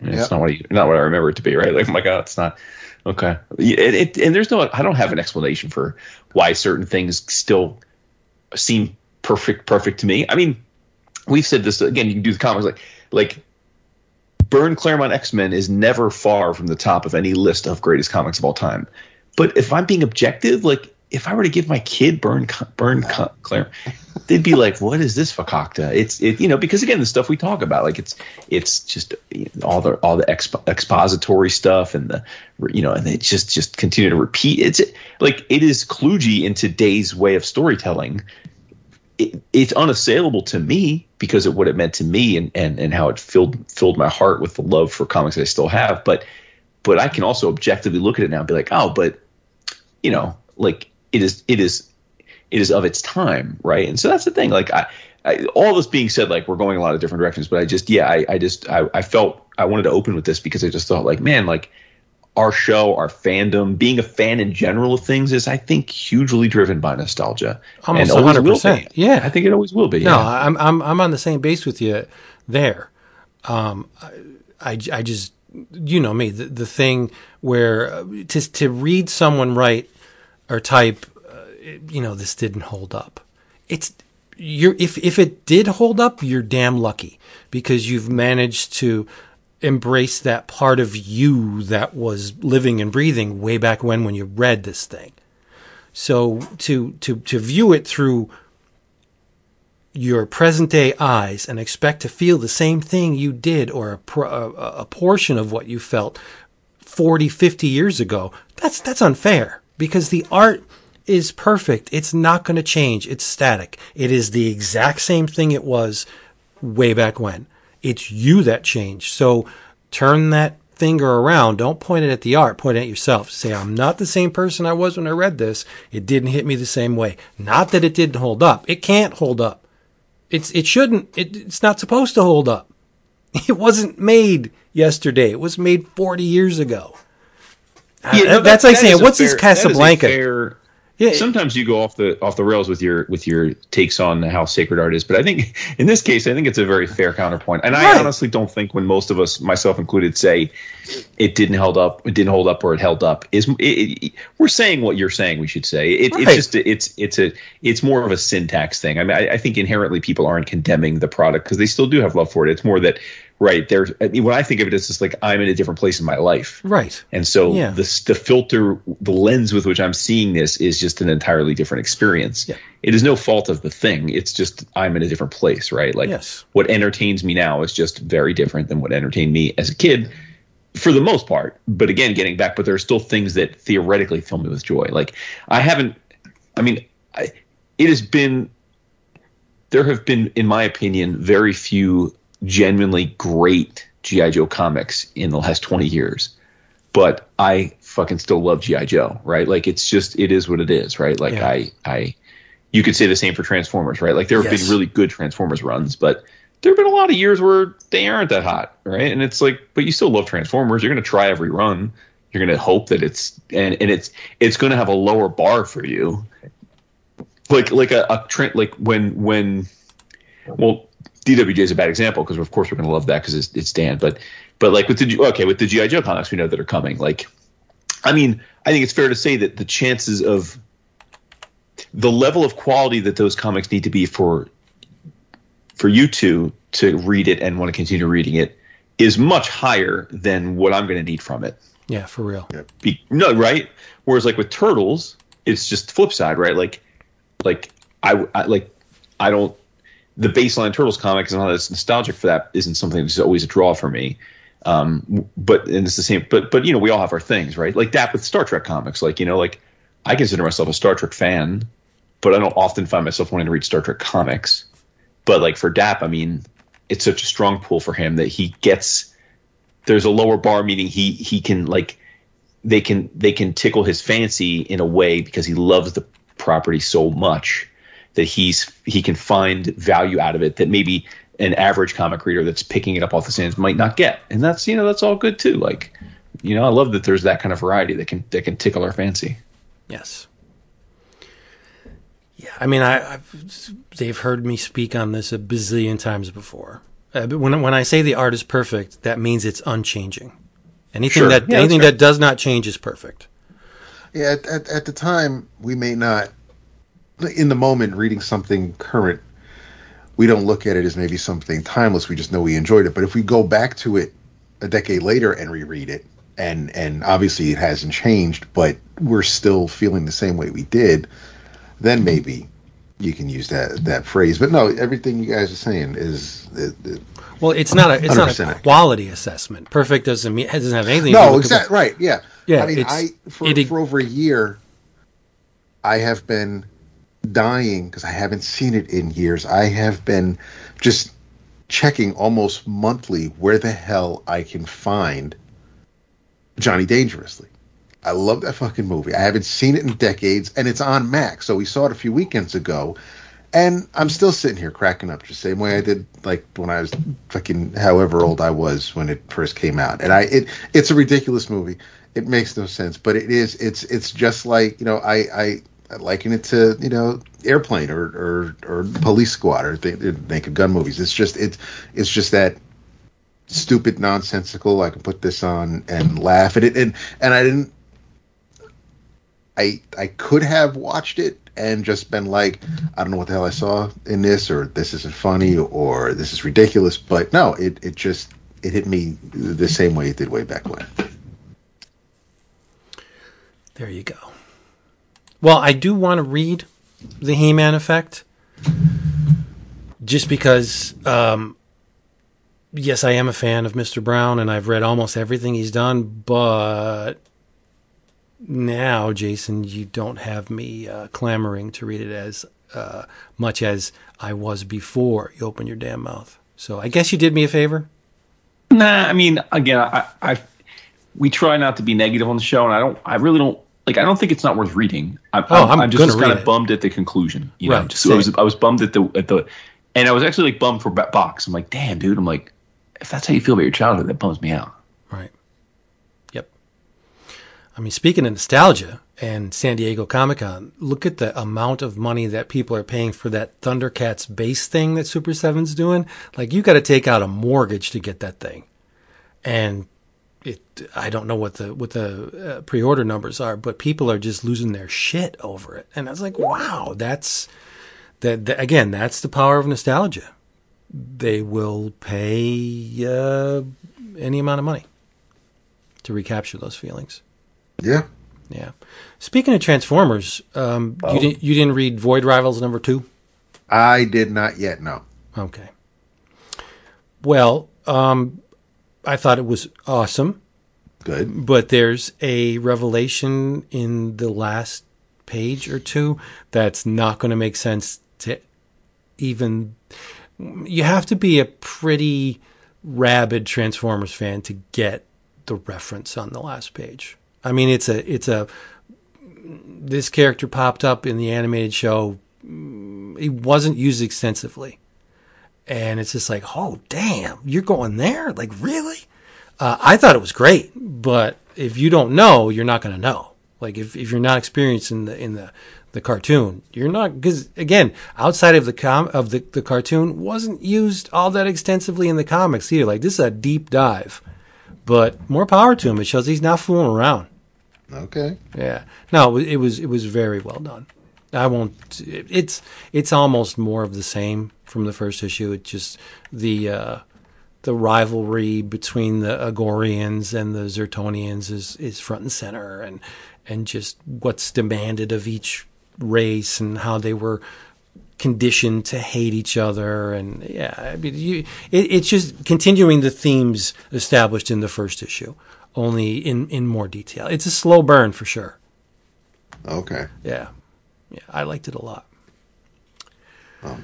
it's Yep. not what you, not what I remember it to be, right? Like, oh my god, it's not okay. It, it, and there's no I don't have an explanation for why certain things still seem perfect perfect to me. I mean, we've said this again. You can do the comics like like. Byrne Claremont X Men is never far from the top of any list of greatest comics of all time. But if I'm being objective, like if I were to give my kid Byrne Byrne Claremont, they'd be like, "What is this fakakta?" It's it, you know, because again, the stuff we talk about, like it's it's just you know, all the all the expo- expository stuff and the you know, and they just just continue to repeat. It's like it is kludgy in today's way of storytelling. It, it's unassailable to me because of what it meant to me and, and, and how it filled filled my heart with the love for comics I still have. But but I can also objectively look at it now and be like, oh, but you know, like it is it is it is of its time, right? And so that's the thing. Like I, I all this being said, like we're going a lot of different directions, but I just yeah, I, I just I, I felt I wanted to open with this because I just thought like, man, like our show, our fandom, being a fan in general of things is, I think, hugely driven by nostalgia. Almost And 100%. Yeah. I think it always will be. No, yeah. I'm I'm I'm on the same base with you there. Um, I, I just you know me the, the thing where uh, to to read someone write or type, uh, you know, this didn't hold up. It's you're if if it did hold up, you're damn lucky because you've managed to embrace that part of you that was living and breathing way back when when you read this thing. So to to to view it through your present day eyes and expect to feel the same thing you did or a, a, a portion of what you felt 40 50 years ago that's that's unfair. Because the art is perfect. It's not going to change. It's static. It is the exact same thing it was way back when it's you that changed so turn that finger around don't point it at the art point it at yourself say i'm not the same person i was when i read this it didn't hit me the same way not that it didn't hold up it can't hold up it's it shouldn't. It, it's not supposed to hold up. It wasn't made yesterday. It was made forty years ago. Uh, no, that- that's that- like that saying, "What's this fair- that is a Casablanca?" Yeah, Sometimes you go off the off the rails with your with your takes on how sacred art is, but I think in this case, I think it's a very fair counterpoint. And I honestly don't think when most of us, myself included, say it didn't held up, it didn't hold up, or it held up, is it, it, we're saying what you're saying. We should say it, Right. it's just it's it's a it's more of a syntax thing. I mean, I, I think inherently people aren't condemning the product because they still do have love for it. It's more that right there. I mean, when I think of it, it's just like I'm in a different place in my life. right. And so Yeah. the the filter, the lens with which I'm seeing this is just an entirely different experience. Yeah. It is no fault of the thing. It's just I'm in a different place, right? Like Yes. what entertains me now is just very different than what entertained me as a kid, for the most part. But again, getting back, but there are still things that theoretically fill me with joy. Like I haven't. I mean, I, it has been. There have been, in my opinion, very few genuinely great GI Joe comics in the last twenty years but I fucking still love GI Joe, right? Like it's just it is what it is, right? Like Yeah. I I you could say the same for Transformers, right? Like there have Yes. been really good Transformers runs, but there have been a lot of years where they aren't that hot, right? And it's like, but you still love Transformers. You're going to try every run. You're going to hope that it's and and it's it's going to have a lower bar for you. Like like a, a trend like when when well DWJ is a bad example because of course we're going to love that because it's, it's Dan, but but like with the okay with the GI Joe comics we know that are coming. Like, I mean, I think it's fair to say that the chances of the level of quality that those comics need to be for for you two to read it and want to continue reading it is much higher than what I'm going to need from it. Yeah, for real. Be, no, right? Whereas like with turtles, it's just the flip side, right? Like, like I, I like I don't the baseline Turtles comics and all that's nostalgic for that isn't something that's always a draw for me. Um, but and it's the same. But but you know we all have our things, right? Like that with Star Trek comics. Like you know like I consider myself a Star Trek fan, but I don't often find myself wanting to read Star Trek comics. But like for Dap, I mean, it's such a strong pull for him that he gets there's a lower bar meaning he he can like they can they can tickle his fancy in a way because he loves the property so much that he's he can find value out of it that maybe an average comic reader that's picking it up off the stands might not get and that's you know that's all good too like you know i love that there's that kind of variety that can that can tickle our fancy Yes. Yeah, I mean, I, I've, they've heard me speak on this a bazillion times before. Uh, but when when I say the art is perfect, that means it's unchanging. Anything Sure. that Yeah, anything that does not change is perfect. Yeah, at, at, at the time, we may not, in the moment, reading something current, we don't look at it as maybe something timeless. We just know we enjoyed it. But if we go back to it a decade later and reread it, and and obviously it hasn't changed, but we're still feeling the same way we did, then maybe you can use that that phrase. But no, everything you guys are saying is. It, it, Well, it's not a it's not a quality assessment. Perfect doesn't mean it doesn't have anything. no, exactly right. Yeah, Yeah, I mean, I for, it- for over a year, I have been dying because I haven't seen it in years. I have been just checking almost monthly where the hell I can find Johnny Dangerously. I love that fucking movie. I haven't seen it in decades, and it's on Max. So we saw it a few weekends ago, and I'm still sitting here cracking up the same way I did like when I was fucking however old I was when it first came out. And I it it's a ridiculous movie. It makes no sense, but it is. It's it's just like you know I I, I liken it to you know Airplane or or, or Police Squad or the, the Naked Gun movies. It's just it's it's just that stupid nonsensical. I can put this on and laugh at it, and and I didn't. I I could have watched it and just been like, I don't know what the hell I saw in this, or this isn't funny, or this is ridiculous. But no, it it just it hit me the same way it did way back when. There you go. Well, I do want to read the He-Man effect, just because. Um, yes, I am a fan of Mr. Brown, and I've read almost everything he's done. But now, Jason, you don't have me uh, clamoring to read it as uh, much as I was before you opened your damn mouth. So I guess you did me a favor. Nah, I mean, again, I, I we try not to be negative on the show, and I don't, I really don't like. I don't think it's not worth reading. I, Oh, I'm I'm just, just kind of bummed at the conclusion. You know, Right, just, I was. I was bummed at the at the, and I was actually like bummed for Box. I'm like, damn, dude. I'm like, if that's how you feel about your childhood, that bums me out. Right. Yep. I mean, speaking of nostalgia and San Diego Comic Con, look at the amount of money that people are paying for that Thundercats base thing that Super 7's doing. Like, you got to take out a mortgage to get that thing. And it, I don't know what the what the uh, pre-order numbers are, but people are just losing their shit over it. And I was like, wow, that's that, that again, that's the power of nostalgia. They will pay uh, any amount of money to recapture those feelings. Yeah. Yeah. Speaking of Transformers, um, you didn't you didn't read Void Rivals number two? I did not yet no. Okay. Well, um, I thought it was awesome, Good. but there's a revelation in the last page or two that's not going to make sense to even. You have to be a pretty rabid Transformers fan to get the reference on the last page. I mean, it's a it's a this character popped up in the animated show. It wasn't used extensively, and it's just like, oh damn, you're going there? Like really? Uh, I thought it was great, but if you don't know, you're not going to know. Like if, if you're not experienced in the in the the cartoon, you're not because again, outside of the com of the the cartoon, wasn't used all that extensively in the comics either. Like this is a deep dive, but more power to him. It shows he's not fooling around. Okay. Yeah. No, it was it was very well done. I won't. It's it's almost more of the same from the first issue. It just the uh, the rivalry between the Agorrians and the Zertonians is is front and center, and and just what's demanded of each race and how they were conditioned to hate each other, and yeah, I mean, you, it, it's just continuing the themes established in the first issue, only in in more detail. It's a slow burn for sure. Okay. Yeah, yeah, I liked it a lot. Oh,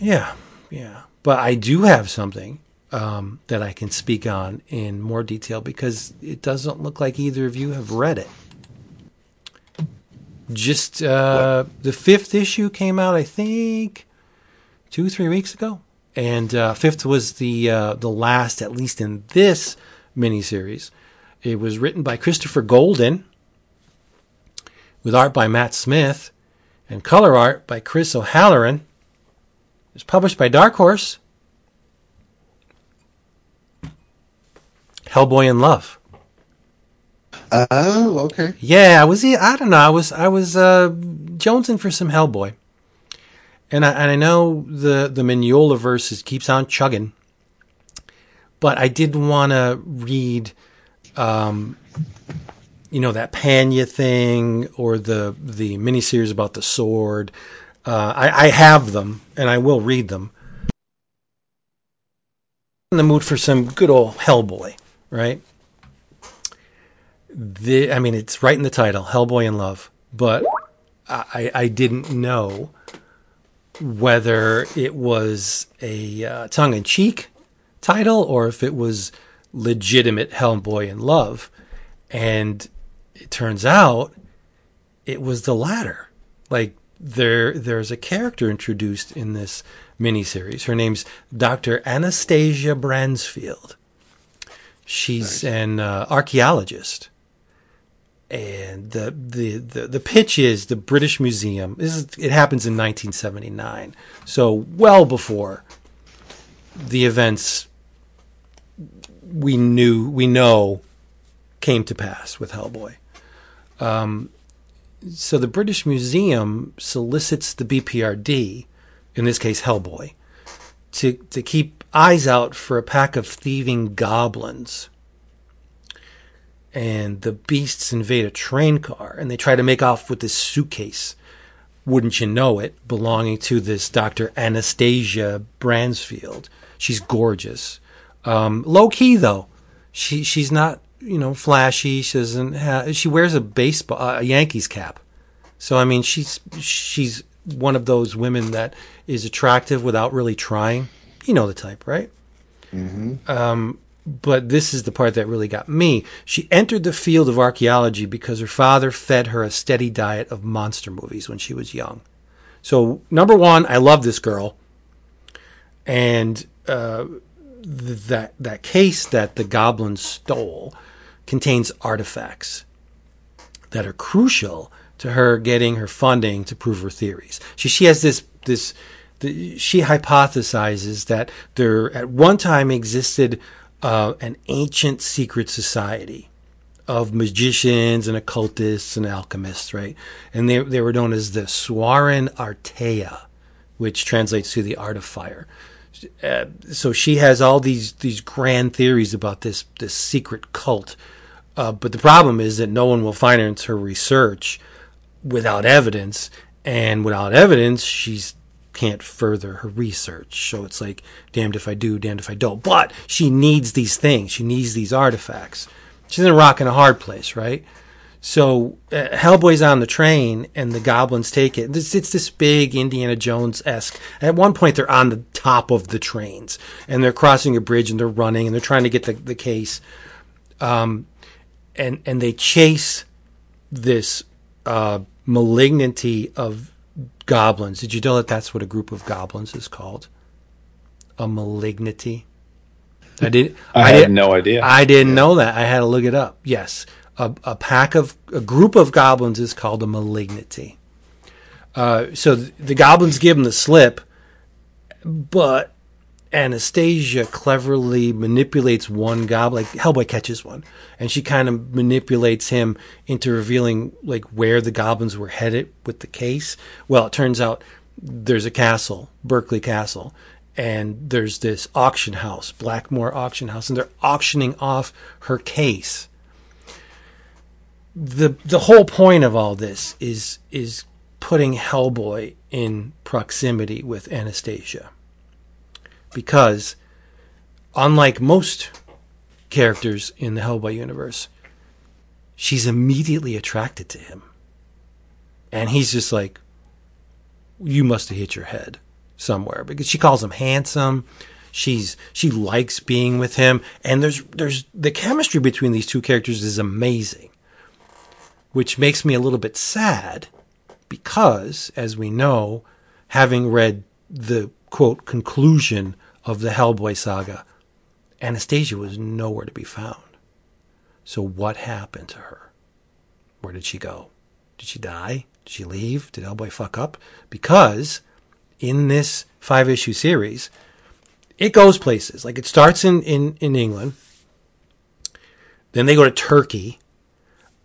Yeah, yeah. But I do have something um, that I can speak on in more detail because it doesn't look like either of you have read it. Just uh, the fifth issue came out, I think, two three weeks ago, and uh, fifth was the uh, the last, at least in this miniseries. It was written by Christopher Golden, with art by Matt Smith, and color art by Chris O'Halloran. It was published by Dark Horse. Hellboy in Love. Oh, okay. Yeah, I was. I don't know. I was. I was uh, jonesing for some Hellboy, and I and I know the the Mignolaverse keeps on chugging, but I didn't want to read, um, you know, that Panya thing or the the miniseries about the sword. Uh, I, I have them, and I will read them. In the mood for some good old Hellboy, right? the I mean it's right in the title, Hellboy in Love, but I I didn't know whether it was a uh, tongue in cheek title or if it was legitimate Hellboy in Love, and it turns out it was the latter. Like there there's a character introduced in this miniseries. Her name's Dr. Anastasia Bransfield. She's an uh, archaeologist and the, the the the pitch is the British Museum. This is, it happens in 1979, so well before the events we knew we know came to pass with Hellboy. Um, so the British Museum solicits the BPRD, in this case Hellboy, to to keep eyes out for a pack of thieving goblins. And the beasts invade a train car and they try to make off with this suitcase. Wouldn't you know it belonging to this dr anastasia bransfield. She's gorgeous. Um, low key though she she's not you know flashy she doesn't have she wears a baseball a yankees cap so i mean she's she's one of those women that is attractive without really trying you know the type right Mm-hmm. um, but this is the part that really got me. She entered the field of archaeology because her father fed her a steady diet of monster movies when she was young. So, number one, I love this girl. And uh, that, that case that the goblins stole contains artifacts that are crucial to her getting her funding to prove her theories. She, she has this, this, the, she hypothesizes that there at one time existed uh, an ancient secret society of magicians and occultists and alchemists, right? And they, they were known as the Swaran Artea, which translates to the art of fire. Uh, so she has all these these grand theories about this this secret cult, uh, but the problem is that no one will finance her research without evidence, and without evidence, she can't further her research. So it's like, damned if I do, damned if I don't. But she needs these things. She needs these artifacts. She's in a rock and a hard place, right? So uh, Hellboy's on the train, and the goblins take it. It's, it's this big Indiana Jones esque. At one point, they're on the top of the trains, and they're crossing a bridge, and they're running, and they're trying to get the, the case. Um, and and they chase this uh, malignity of goblins. Did you know that that's what a group of goblins is called? A malignity. I did. I, had did, no idea. I didn't know that. I had to look it up. Yes, a, a pack of a group of goblins is called a malignity. Uh, so th- the goblins give him the slip, but Anastasia cleverly manipulates one goblin. Like Hellboy catches one, and she kind of manipulates him into revealing like where the goblins were headed with the case. Well, it turns out there's a castle, Berkeley Castle, and there's this auction house, Blackmore Auction House, and they're auctioning off her case. The the whole point of all this is is putting Hellboy in proximity with Anastasia. Because, unlike most characters in the Hellboy universe, she's immediately attracted to him. And he's just like, You must have hit your head somewhere because she calls him handsome. She's she likes being with him, and there's there's the chemistry between these two characters is amazing, which makes me a little bit sad because, as we know, having read the quote conclusion of the Hellboy saga, Anastasia was nowhere to be found. So what happened to her? Where did she go? Did she die? Did she leave? Did Hellboy fuck up? Because in this five issue series, it goes places. Like it starts in, in, in England, then they go to Turkey,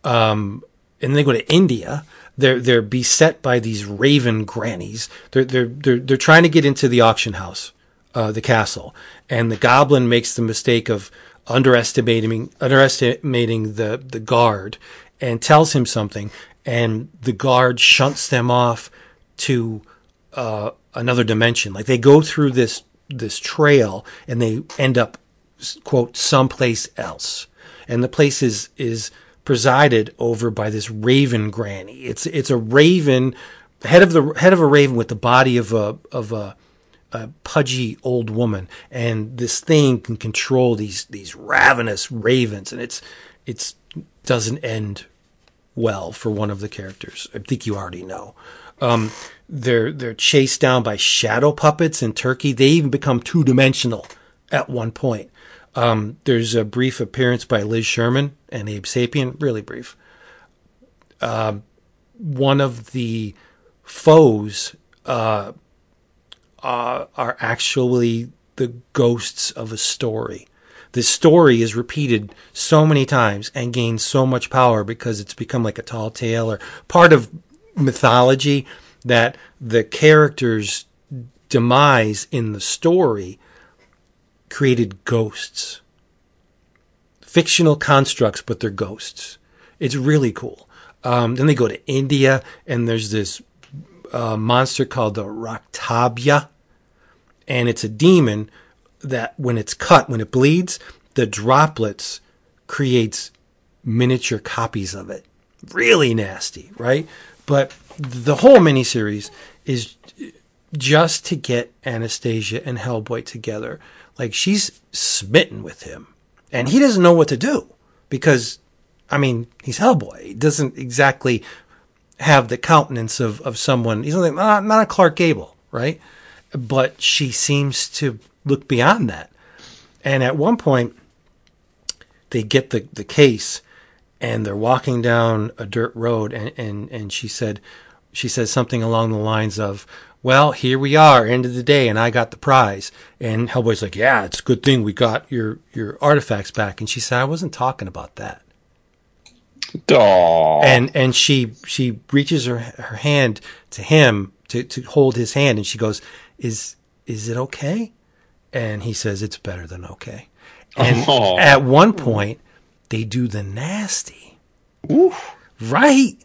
um, and they go to India. They're they're beset by these raven grannies. They're they're they're they're trying to get into the auction house, uh, the castle, and the goblin makes the mistake of underestimating underestimating the the guard and tells him something, and the guard shunts them off to uh, another dimension. Like they go through this this trail and they end up quote someplace else, and the place is is presided over by this raven granny. It's it's a raven head of the head of a raven with the body of a of a a pudgy old woman, and this thing can control these these ravenous ravens, and it's it's doesn't end well for one of the characters. I think you already know. Um, they're they're chased down by shadow puppets in Turkey. They even become two dimensional at one point. Um, there's a brief appearance by Liz Sherman and Abe Sapien, really brief. Uh, one of the foes uh, uh, are actually the ghosts of a story. This story is repeated so many times and gains so much power because it's become like a tall tale or part of mythology that the character's demise in the story created ghosts. Fictional constructs, but they're ghosts. It's really cool. Um, then they go to India, and there's this uh, monster called the Raktabija, and it's a demon that when it's cut, when it bleeds, the droplets creates miniature copies of it. Really nasty, right? But the whole miniseries is just to get Anastasia and Hellboy together. Like she's smitten with him, and he doesn't know what to do because, I mean, he's Hellboy. He doesn't exactly have the countenance of, of someone. He's not, not a Clark Gable, right? But she seems to look beyond that. And at one point, they get the, the case and they're walking down a dirt road and, and, and she said she says something along the lines of, Well, here we are, end of the day, and I got the prize. And Hellboy's like, Yeah, it's a good thing we got your your artifacts back. And she said, I wasn't talking about that. Aww. And and she she reaches her her hand to him to, to hold his hand and she goes, Is is it okay? And he says, It's better than okay. And Oh. at one point they do the nasty. Oof. Right.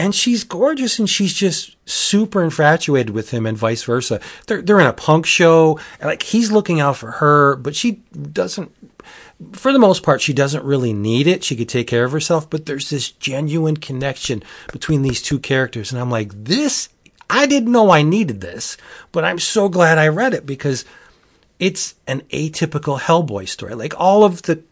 And she's gorgeous and she's just super infatuated with him and vice versa. They're they're in a punk show and like he's looking out for her, but she doesn't for the most part she doesn't really need it. She could take care of herself, but there's this genuine connection between these two characters and I'm like, this I didn't know I needed this, but I'm so glad I read it because it's an atypical Hellboy story. Like all of the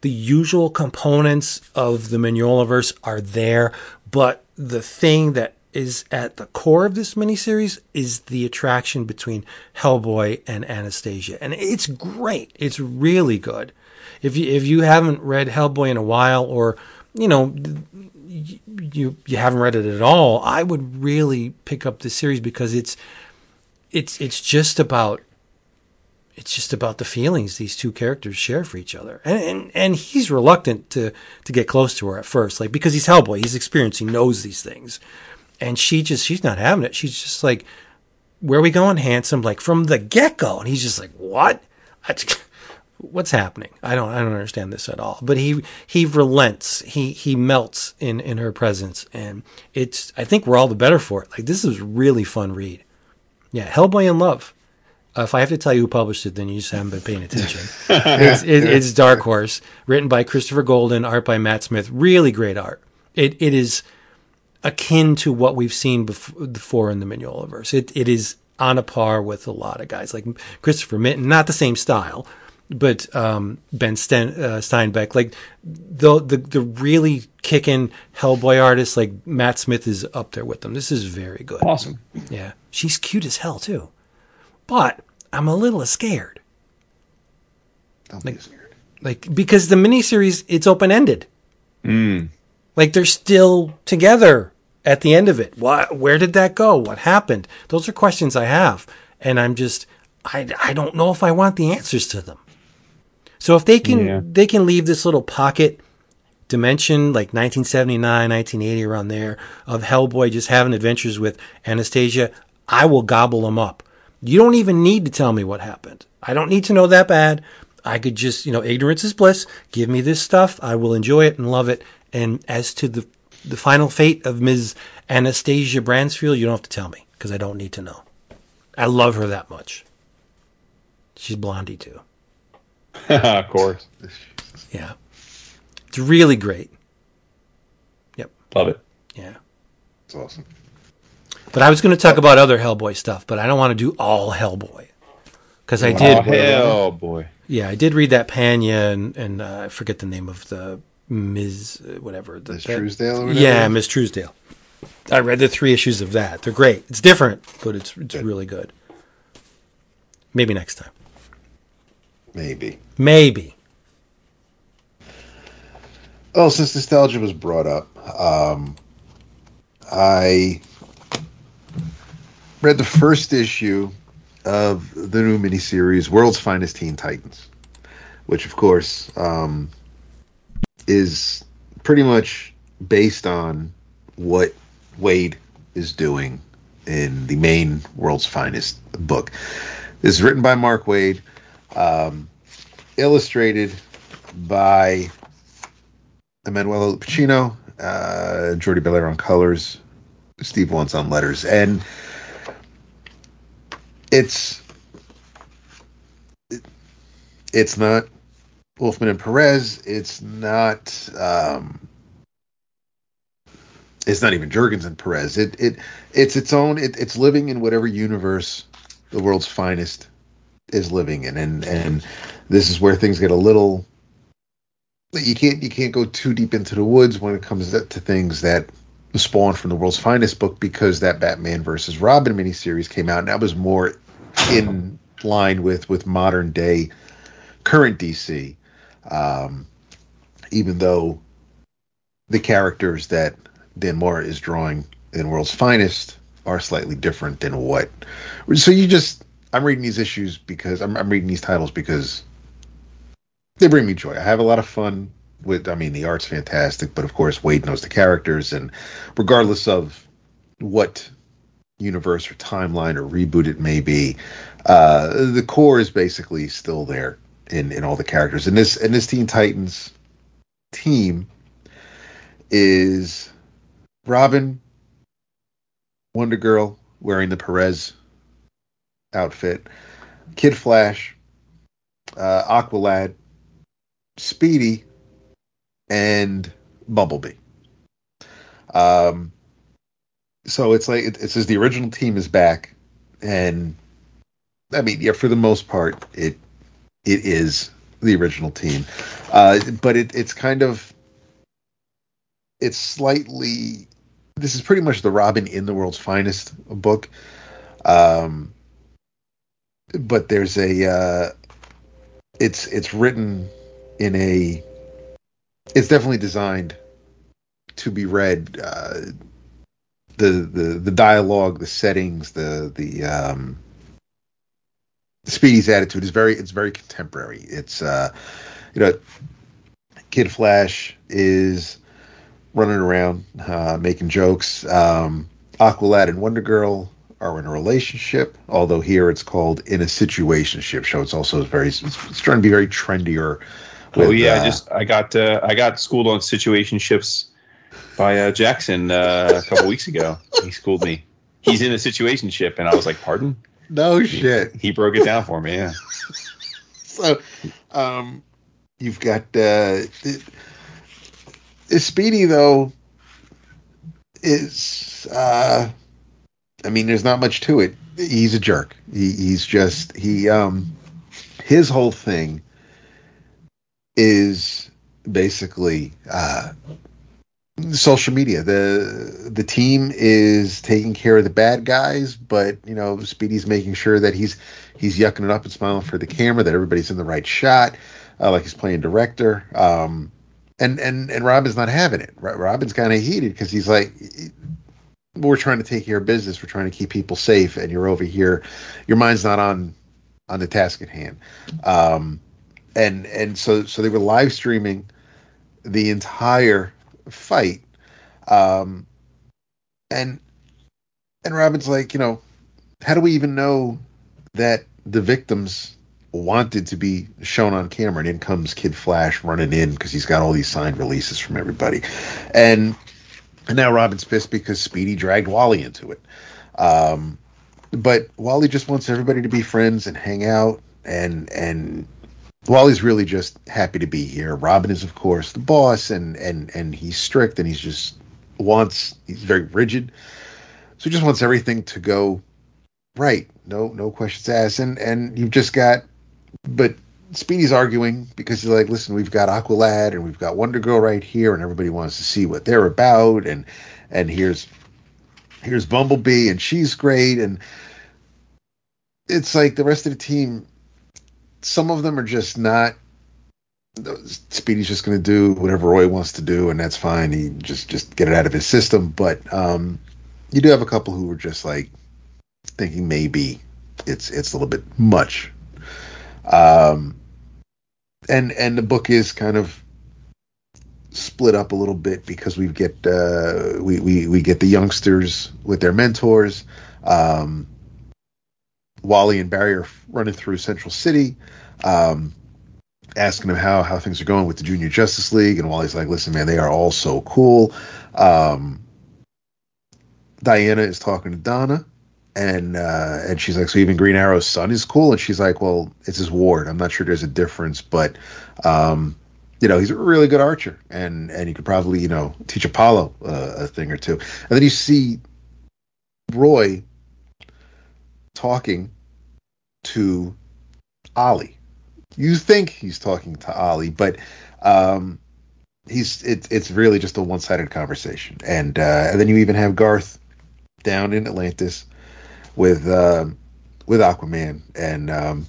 the usual components of the Mignolaverse are there, but the thing that is at the core of this miniseries is the attraction between Hellboy and Anastasia, and it's great. It's really good. If you if you haven't read Hellboy in a while, or you know you you haven't read it at all, I would really pick up this series because it's it's it's just about it's just about the feelings these two characters share for each other. And, and and he's reluctant to to get close to her at first, like because he's Hellboy, he's experienced, he knows these things. And she just she's not having it. She's just like, Where are we going, handsome? Like from the get go. And he's just like, What? What's happening? I don't I don't understand this at all. But he he relents. He he melts in in her presence, and it's I think we're all the better for it. Like this is really fun read. Yeah, Hellboy in Love. Uh, if I have to tell you who published it, then you just haven't been paying attention. it's, it, it's Dark Horse, written by Christopher Golden, art by Matt Smith. Really great art. It it is akin to what we've seen before in the Mignolaverse. It it is on a par with a lot of guys like Christopher Mitten, not the same style, but um, Ben Sten, uh, Stenbeck, like the, the the really kicking Hellboy artists, like Matt Smith is up there with them. This is very good. Awesome. Yeah, she's cute as hell too, but I'm a little scared, Don't be scared. like because the miniseries it's open ended. Mm. Like they're still together at the end of it. What? Where did that go? What happened? Those are questions I have, and I'm just I I don't know if I want the answers to them. So if they can Yeah. they can leave this little pocket dimension like 1979, 1980 around there of Hellboy just having adventures with Anastasia, I will gobble them up. You don't even need to tell me what happened. I don't need to know that bad. I could just, you know, ignorance is bliss. Give me this stuff. I will enjoy it and love it. And as to the the final fate of Ms. Anastasia Bransfield, you don't have to tell me because I don't need to know. I love her that much. She's blondie too. of course. Yeah. It's really great. Yep. Love it. Yeah. It's awesome. But I was going to talk about other Hellboy stuff, but I don't want to do all Hellboy. Because I did, Oh, hell, boy. yeah, I did read that Panya, and, and uh, I forget the name of the Ms. uh, whatever. The, Miss that- Truesdale or whatever? Yeah, Miss Truesdale. I read the three issues of that. They're great. It's different, but it's it's really good. Maybe next time. Maybe. Maybe. Oh, since nostalgia was brought up, um, I read the first issue of the new miniseries, World's Finest Teen Titans, which, of course, um, is pretty much based on what Waid is doing in the main World's Finest book. This is written by Mark Waid, um, illustrated by Emanuela Lupacchino, uh, Jordie Bellaire on colors, Steve Wands on letters, and it's it- it's not Wolfman and Perez. It's not um, it's not even Jurgens and Perez. It it it's its own. It, it's living in whatever universe the world's finest is living in, and and this is where things get a little you can't you can't go too deep into the woods when it comes to things that spawn from the world's finest book because that Batman versus Robin miniseries came out and that was more in line with with modern day current DC. Um, even though the characters that Dan Mora is drawing in World's Finest are slightly different than what. So you just I'm reading these issues because I'm, I'm reading these titles because they bring me joy. I have a lot of fun with. I mean, the art's fantastic, but of course, Waid knows the characters, and regardless of what universe or timeline or reboot it may be, uh, the core is basically still there in in all the characters. And this and this Teen Titans team is Robin, Wonder Girl wearing the Perez outfit, Kid Flash, uh, Aqualad, Speedy, and Bumblebee. Um, so it's like it, it says the original team is back, and I mean, yeah, for the most part, it it is the original team, uh, but it it's kind of it's slightly. This is pretty much the Robin in the World's Finest book, um, but there's a uh, it's it's written in a it's definitely designed to be read uh, the the the dialogue the settings the the um speedy's attitude is very it's very contemporary it's uh you know kid flash is running around uh making jokes um aqualad and wonder girl are in a relationship. Although here it's called in a situationship. So it's also very it's, it's trying to be very trendier. oh with, yeah, I uh, just I got uh, I got schooled on situationships by uh, Jackson uh, a couple weeks ago. He schooled me. He's in a situationship, and I was like, "Pardon?" no shit. He broke it down for me. Yeah. So, um, you've got uh, Speedy though is uh, I mean, there's not much to it. He's a jerk. He, he's just he um his whole thing is basically uh social media. The the team is taking care of the bad guys, but you know, Speedy's making sure that he's he's yucking it up and smiling for the camera, that everybody's in the right shot, uh, like he's playing director. Um, and and and Robin's not having it. Ro- Robin's kind of heated because he's like, we're trying to take care of business, we're trying to keep people safe, and you're over here, your mind's not on on the task at hand. Um, and and so so they were live streaming the entire fight. Um, and and Robin's like, you know, how do we even know that the victims wanted to be shown on camera? And in comes Kid Flash running in because he's got all these signed releases from everybody, and and now Robin's pissed because Speedy dragged Wally into it. Um, but Wally just wants everybody to be friends and hang out, and and Wally's really just happy to be here. Robin is, of course, the boss, and and and he's strict, and he's just wants he's very rigid, so he just wants everything to go right. No no questions asked, and and you've just got, but Speedy's arguing because he's like, listen, we've got Aqualad and we've got Wonder Girl right here, and everybody wants to see what they're about, and and here's here's Bumblebee, and she's great, and it's like the rest of the team some of them are just not. Speedy's just going to do whatever Roy wants to do, and that's fine. He just just get it out of his system. But um, you do have a couple who are just like thinking maybe it's it's a little bit much. Um, and and the book is kind of split up a little bit because we get uh, we, we we get the youngsters with their mentors. Um, Wally and Barry are running through Central City, um, asking him how how things are going with the Junior Justice League, and Wally's like, "Listen, man, they are all so cool." Um, Diana is talking to Donna, and uh, and she's like, "So even Green Arrow's son is cool?" And she's like, "Well, it's his ward. I'm not sure there's a difference, but." Um, you know he's a really good archer, and and he could probably you know teach Apollo uh, a thing or two. And then you see Roy talking to Ollie. You think he's talking to Ollie, but um, he's it, it's really just a one sided conversation. And uh, and then you even have Garth down in Atlantis with um, with Aquaman, and um,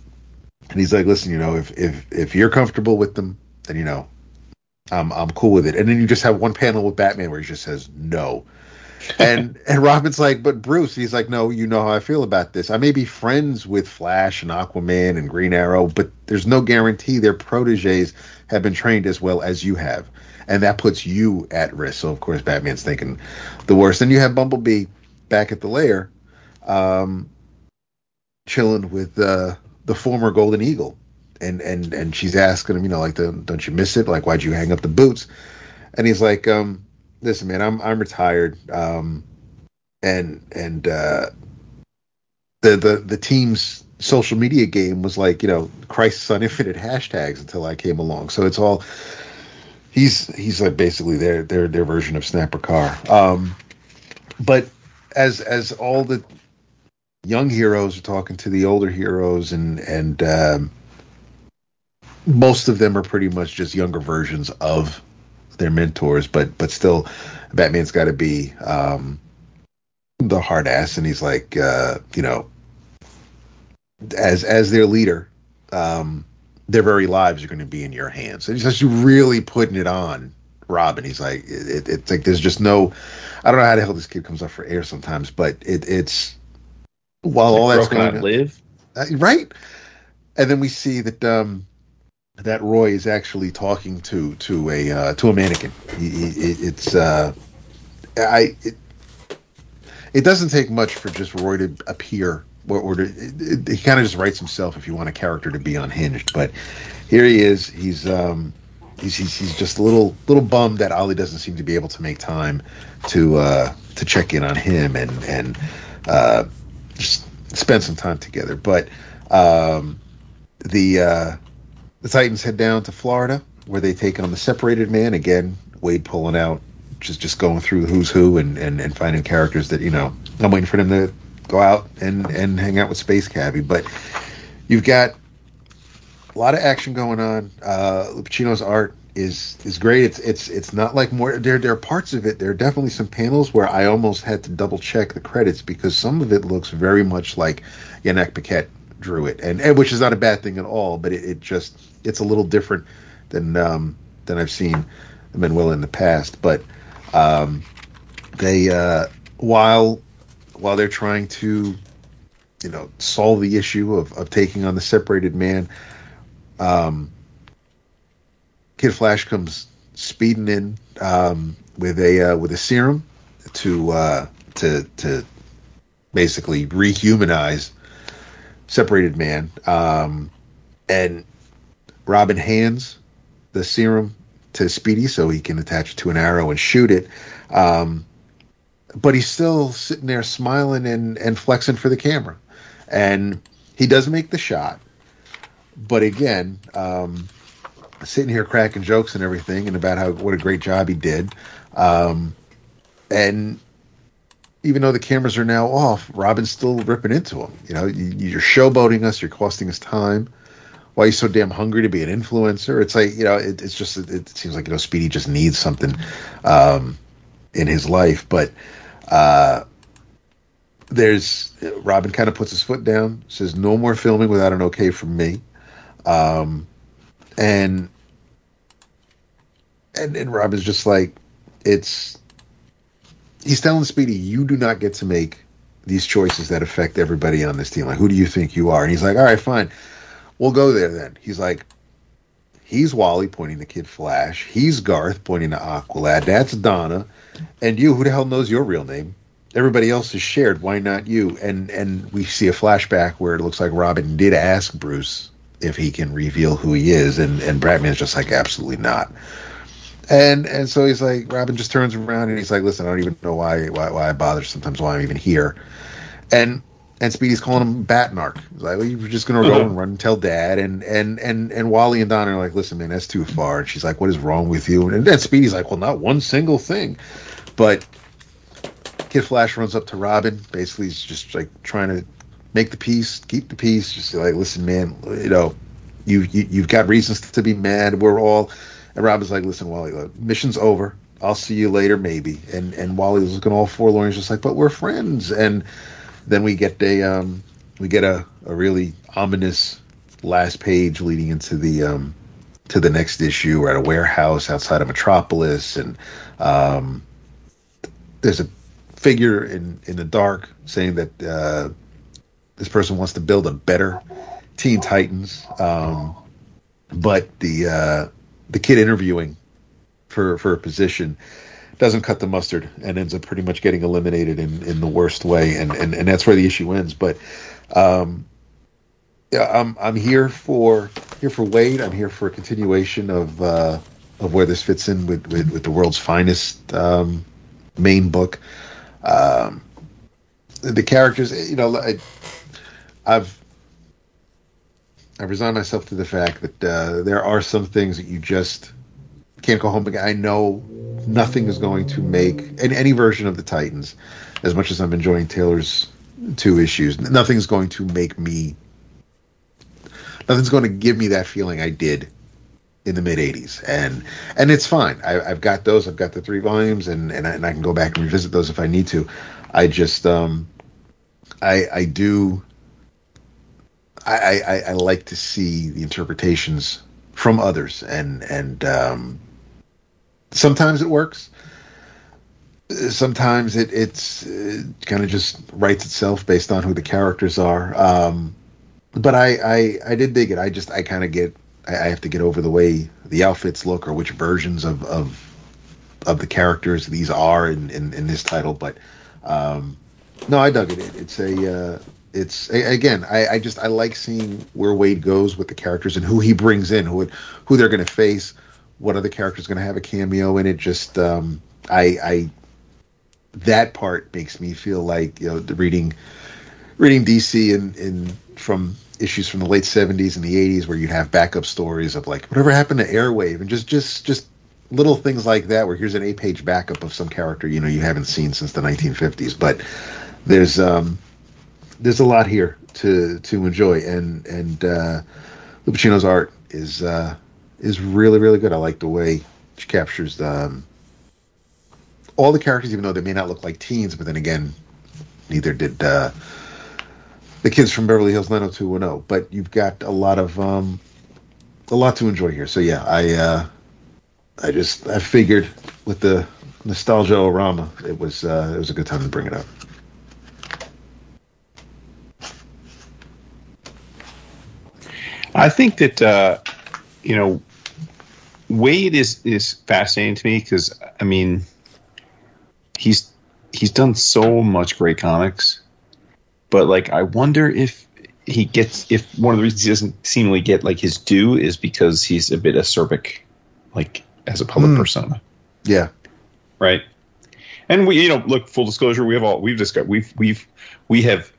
and he's like, listen, you know, if if if you're comfortable with them, then you know, I'm I'm cool with it. And then you just have one panel with Batman where he just says no. And and Robin's like, but Bruce, he's like, no, you know how I feel about this. I may be friends with Flash and Aquaman and Green Arrow, but there's no guarantee their proteges have been trained as well as you have, and that puts you at risk. So of course, Batman's thinking the worst. Then you have Bumblebee back at the lair, um, chilling with uh, the former Golden Eagle, and and and she's asking him, you know, like, the, don't you miss it? Like, why'd you hang up the boots? And he's like, um, listen, man, I'm I'm retired, um, and and uh, the the the team's social media game was like, you know, crisis on infinite hashtags until I came along. So it's all he's he's like basically their their their version of Snapper Carr. Um, but as as all the young heroes are talking to the older heroes and and um, most of them are pretty much just younger versions of their mentors but but still batman's got to be um, the hard ass and he's like uh, you know as as their leader um, their very lives are going to be in your hands and he's just really putting it on robin he's like it, it's like there's just no i don't know how the hell this kid comes up for air sometimes but it, it's while all that's going on live. uh, right and then we see that um that roy is actually talking to to a uh, to a mannequin he, he, it's uh i it, it doesn't take much for just Roy to appear or, or to, it, it, he kind of just writes himself if you want a character to be unhinged. But here he is. He's um, he's, he's he's just a little little bummed that Ollie doesn't seem to be able to make time to uh, to check in on him and and uh, just spend some time together. But um, the uh, the Titans head down to Florida where they take on the separated man again. Waid pulling out, just just going through who's who and, and, and finding characters that you know. I'm waiting for them to go out and and hang out with Space Cabbie, but you've got a lot of action going on. Uh, Lupacchino's art is is great. It's it's it's not like more. There there are parts of it. There are definitely some panels where I almost had to double check the credits because some of it looks very much like Yannick Paquette drew it, and, and which is not a bad thing at all. But it, it just it's a little different than um, than I've seen Manuel in the past. But um, they uh, while while they're trying to you know solve the issue of, of taking on the separated man um, Kid Flash comes speeding in um, with a uh, with a serum to uh, to to basically rehumanize separated man, um, and Robin hands the serum to Speedy so he can attach it to an arrow and shoot it. Um, but he's still sitting there smiling and, and flexing for the camera. And he does make the shot. But again, um, sitting here cracking jokes and everything and about how what a great job he did. Um, and even though the cameras are now off, Robin's still ripping into him. You know, you, are showboating us, you're costing us time. Why you so damn hungry to be an influencer? It's like you know, it, it's just it, it, seems like you know, Speedy just needs something um, in his life. But uh, there's Robin kind of puts his foot down, says no more filming without an okay from me. Um, and and and Rob is just like, it's. He's telling Speedy, you do not get to make these choices that affect everybody on this team. Like, who do you think you are? And he's like, all right, fine, we'll go there then. He's like, he's Wally pointing to Kid Flash. He's Garth pointing to Aqualad. That's Donna, and you. Who the hell knows your real name? Everybody else is shared. Why not you? And and we see a flashback where it looks like Robin did ask Bruce if he can reveal who he is, and and Batman's just like absolutely not. And and so he's like Robin just turns around and he's like, listen, I don't even know why why, why I bother sometimes why I'm even here, and and Speedy's calling him Batnark. He's like, well, you're just gonna go and run and tell Dad, and and and and Wally and Don are like, listen, man, that's too far. And she's like, what is wrong with you? And then Speedy's like, well, not one single thing, but Kid Flash runs up to Robin. Basically, he's just like trying to make the peace, keep the peace. Just like, listen, man, you know, you, you have got reasons to be mad. We're all. And Robin's like, listen, Wally, look, mission's over. I'll see you later, maybe. And and Wally's looking all forlorn. He's just like, but we're friends. And then we get a um we get a, a really ominous last page leading into the um to the next issue. We're at a warehouse outside of Metropolis, and um, there's a figure in in the dark saying that uh, this person wants to build a better Teen Titans, um, but the uh, the kid interviewing for for a position doesn't cut the mustard and ends up pretty much getting eliminated in, in the worst way, and, and, and that's where the issue ends. But um, yeah, I'm I'm here for here for Waid. I'm here for a continuation of uh, of where this fits in with, with, with the world's finest um, main book. Um, the characters, you know, I, I've I've resigned myself to the fact that uh, there are some things that you just can't go home again. I know nothing is going to make in any version of the Titans, as much as I'm enjoying Taylor's two issues, nothing's going to make me nothing's going to give me that feeling I did in the mid '80s, and and it's fine. I, have got those. I've got the three volumes, and and I, and I, can go back and revisit those if I need to. I just um, I I do I, I, I like to see the interpretations from others, and and um, sometimes it works. Sometimes it it's it kind of just writes itself based on who the characters are. Um, but I, I I did dig it. I just I kind of get I, I have to get over the way the outfits look or which versions of of of the characters these are in in, in this title. But um, No, I dug it. It's a. Uh, it's again. I, I just I like seeing where Waid goes with the characters and who he brings in, who who they're going to face, what other characters going to have a cameo in it. Just um, I I that part makes me feel like you know reading reading DC in in from issues from the late 70s and the 80s where you'd have backup stories of like whatever happened to Airwave and just just just little things like that where here's an eight page backup of some character you know you haven't seen since the 1950s but there's um there's a lot here to to enjoy and and uh Lupacchino's art is uh is really really good I like the way she captures the um, all the characters even though they may not look like teens but then again neither did uh the kids from Beverly Hills 90210. But you've got a lot of um, a lot to enjoy here. So yeah, I uh, I just I figured with the nostalgia orama, it was uh, it was a good time to bring it up. I think that uh, you know Waid is is fascinating to me because I mean he's he's done so much great comics but like I wonder if he gets if one of the reasons he doesn't seemingly get like his due is because he's a bit acerbic, like as a public mm. persona. Yeah. Right. And we, you know, look, full disclosure, we have all we've discussed we've we've we have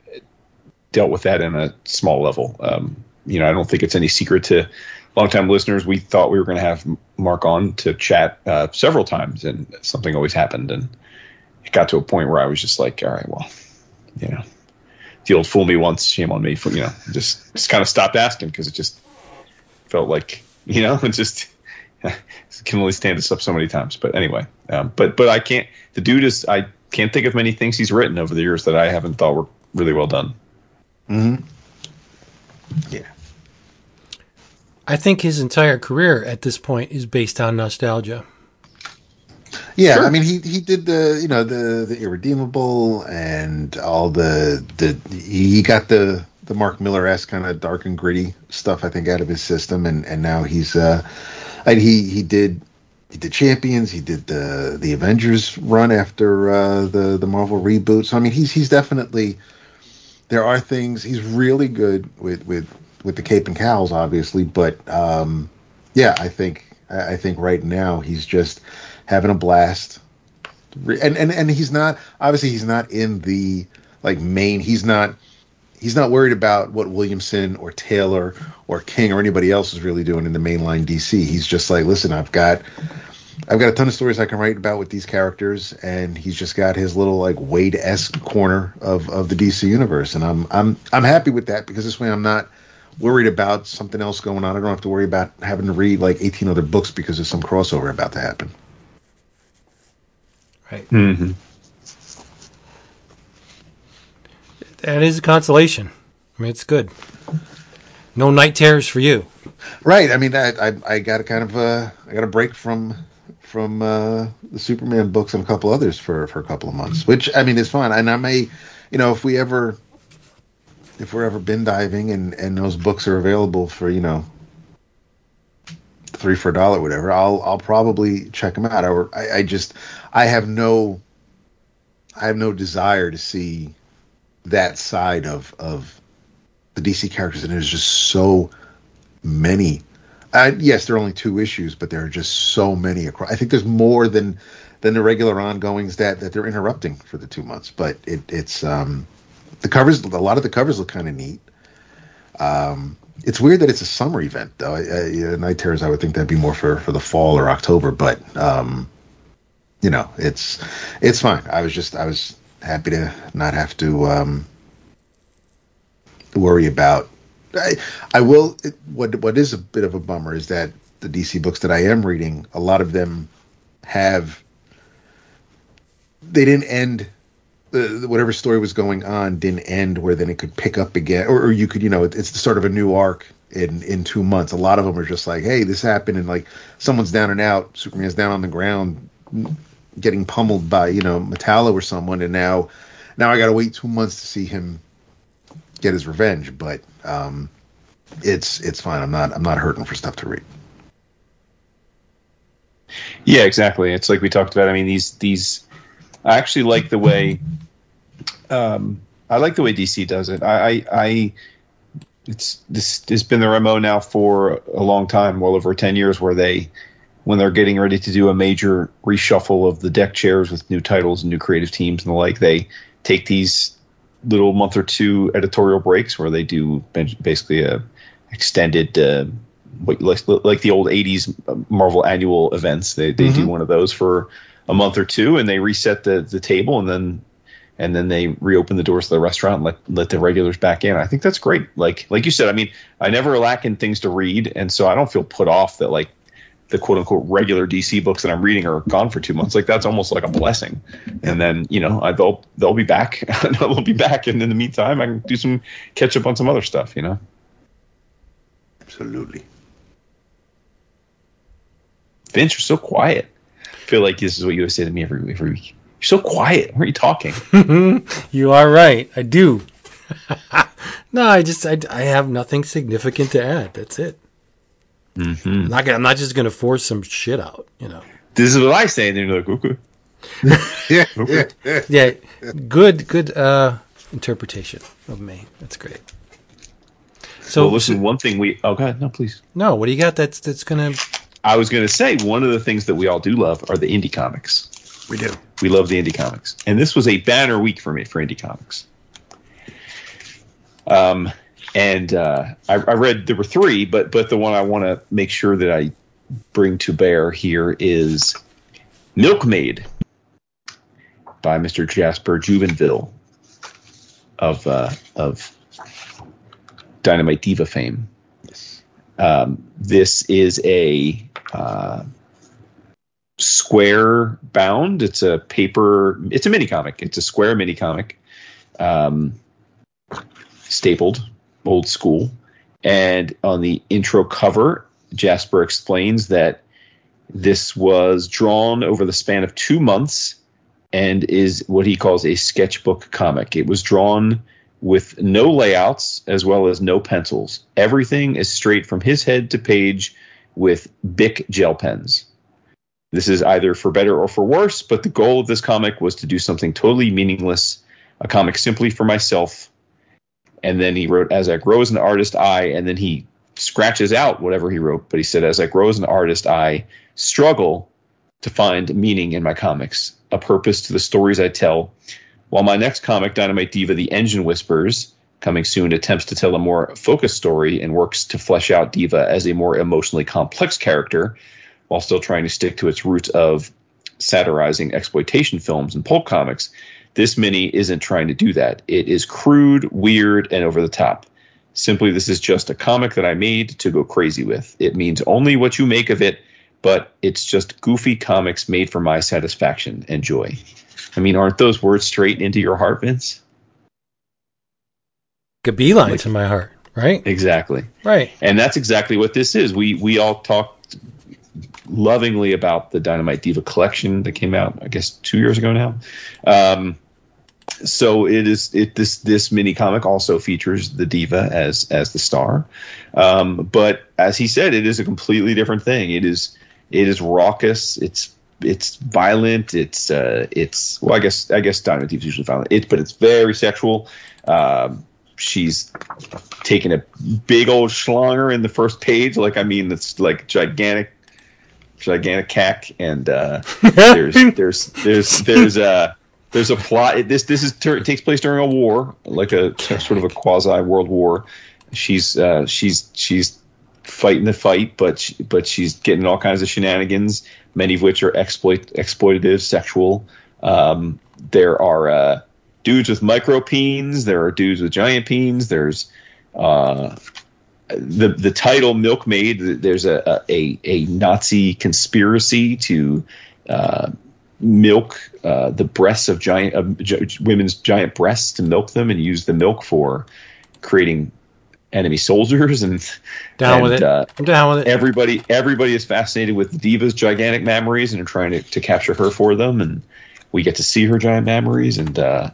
dealt with that in a small level. Um, you know, I don't think it's any secret to longtime listeners. We thought we were going to have Mark on to chat uh, several times, and something always happened, and it got to a point where I was just like, all right, well, you know, the old fool me once, shame on me for you know just just kind of stopped asking because it just felt like you know it just can only stand this up so many times. But anyway, um, but but I can't. The dude is I can't think of many things he's written over the years that I haven't thought were really well done. Hmm. Yeah. I think his entire career at this point is based on nostalgia. Yeah, sure. I mean he he did the you know the the irredeemable and all the the he got the the Mark Millar esque kind of dark and gritty stuff I think out of his system and and now he's uh and he he did he did Champions he did the the Avengers run after uh, the the Marvel reboot so I mean he's he's definitely there are things he's really good with with with the Cape and Cowls obviously but um yeah I think I think right now he's just having a blast. And and and he's not obviously he's not in the like main. He's not he's not worried about what Williamson or Taylor or King or anybody else is really doing in the mainline DC. He's just like, listen, I've got I've got a ton of stories I can write about with these characters, and he's just got his little like Waid esque corner of, of the DC universe, and I'm I'm I'm happy with that because this way I'm not worried about something else going on. I don't have to worry about having to read like 18 other books because there's some crossover about to happen. Right. Mm-hmm. That is a consolation. I mean, it's good. No night terrors for you. Right. I mean, I I, I got a kind of uh, I got a break from from uh, the Superman books and a couple others for for a couple of months, which I mean is fine. And I may, you know, if we ever if we're ever bin diving and and those books are available for you know three for a dollar, whatever, I'll I'll probably check them out. I, I, just I have no I have no desire to see that side of of the DC characters, and there's just so many. Uh, yes, there are only two issues, but there are just so many across. I think there's more than than the regular ongoings that that they're interrupting for the two months. But it, it's um, the covers. A lot of the covers look kind of neat. Um, it's weird that it's a summer event, though. I, I, Night Terrors, I would think that'd be more for, for the fall or October, but um, you know, it's it's fine. I was just I was happy to not have to um, worry about. I, I will. It, what what is a bit of a bummer is that the DC books that I am reading, a lot of them have they didn't end uh, whatever story was going on didn't end where then it could pick up again or, or you could you know it, it's the start of a new arc in in two months a lot of them are just like hey this happened and like someone's down and out superman's down on the ground getting pummeled by you know Metallo or someone, and now now I got to wait two months to see him get his revenge. But um, it's it's fine. I'm not I'm not hurting for stuff to read. Yeah, exactly. It's like we talked about. I mean, these these I actually like the way um, I like the way DC does it. I, I, I it's this has been their mo now for a long time, well over ten years, where they when they're getting ready to do a major reshuffle of the deck chairs with new titles and new creative teams and the like, they take these little month or two editorial breaks where they do basically a extended uh, like, like the old 80s Marvel annual events. They they mm-hmm. do one of those for a month or two and they reset the the table and then and then they reopen the doors to the restaurant and let let the regulars back in. I think that's great. Like like you said, I mean, I never lack in things to read and so I don't feel put off that like the quote unquote regular DC books that I'm reading are gone for two months. Like that's almost like a blessing. And then you know I, they'll they'll be back. they'll be back, and in the meantime, I can do some catch up on some other stuff. You know. Absolutely. Vince, you're so quiet. Feel like this is what you would say to me every every week. You're so quiet. Why are you talking? you are right. I do. no, I just I, I have nothing significant to add. That's it. Mm-hmm. I'm, not gonna, I'm not just going to force some shit out, you know. This is what I say, and they're like, okay. yeah, okay. yeah, good, good uh, interpretation of me. That's great. So, well, listen, one thing we oh god, no, please. No, what do you got? That's that's gonna. I was gonna say one of the things that we all do love are the indie comics. We do. We love the indie comics, and this was a banner week for me for indie comics. Um, and uh, I, I, read there were three, but but the one I want to make sure that I bring to bear here is Milkmaid by Mr. Jasper Jubenvill of uh, of Dynamite Diva fame. Um, this is a uh, square bound. It's a paper. It's a mini comic. It's a square mini comic, um, stapled old school. And on the intro cover, Jasper explains that this was drawn over the span of two months and is what he calls a sketchbook comic. It was drawn with no layouts as well as no pencils. Everything is straight from his head to page with Bic gel pens. This is either for better or for worse, but the goal of this comic was to do something totally meaningless, a comic simply for myself and then he wrote as i grow as an artist i and then he scratches out whatever he wrote but he said as i grow as an artist i struggle to find meaning in my comics a purpose to the stories i tell while my next comic dynamite diva the engine whispers coming soon attempts to tell a more focused story and works to flesh out diva as a more emotionally complex character while still trying to stick to its roots of satirizing exploitation films and pulp comics this mini isn't trying to do that. It is crude, weird, and over the top. Simply, this is just a comic that I made to go crazy with. It means only what you make of it, but it's just goofy comics made for my satisfaction and joy. I mean, aren't those words straight into your heart, Vince? A beeline like, to my heart, right? Exactly. Right. And that's exactly what this is. We we all talked lovingly about the Dynamite Diva collection that came out, I guess, two years ago now. Um, so it is it this this mini comic also features the diva as as the star um, but as he said it is a completely different thing it is it is raucous it's it's violent it's uh it's well i guess i guess Dynamite Diva is usually violent it but it's very sexual um, she's taking a big old schlanger in the first page like i mean it's like gigantic gigantic cack, and uh, there's there's there's there's a there's a plot. This this is it takes place during a war, like a sort of a quasi world war. She's uh, she's she's fighting the fight, but she, but she's getting all kinds of shenanigans, many of which are exploit exploitative, sexual. Um, there are uh, dudes with micro peens. There are dudes with giant peens. There's uh, the the title Milkmaid. There's a a, a Nazi conspiracy to uh, milk uh, the breasts of giant of women's giant breasts to milk them and use the milk for creating enemy soldiers and down and, with it. Uh, I'm down with it. Everybody everybody is fascinated with Diva's gigantic mammaries and are trying to, to capture her for them and we get to see her giant mammaries and uh,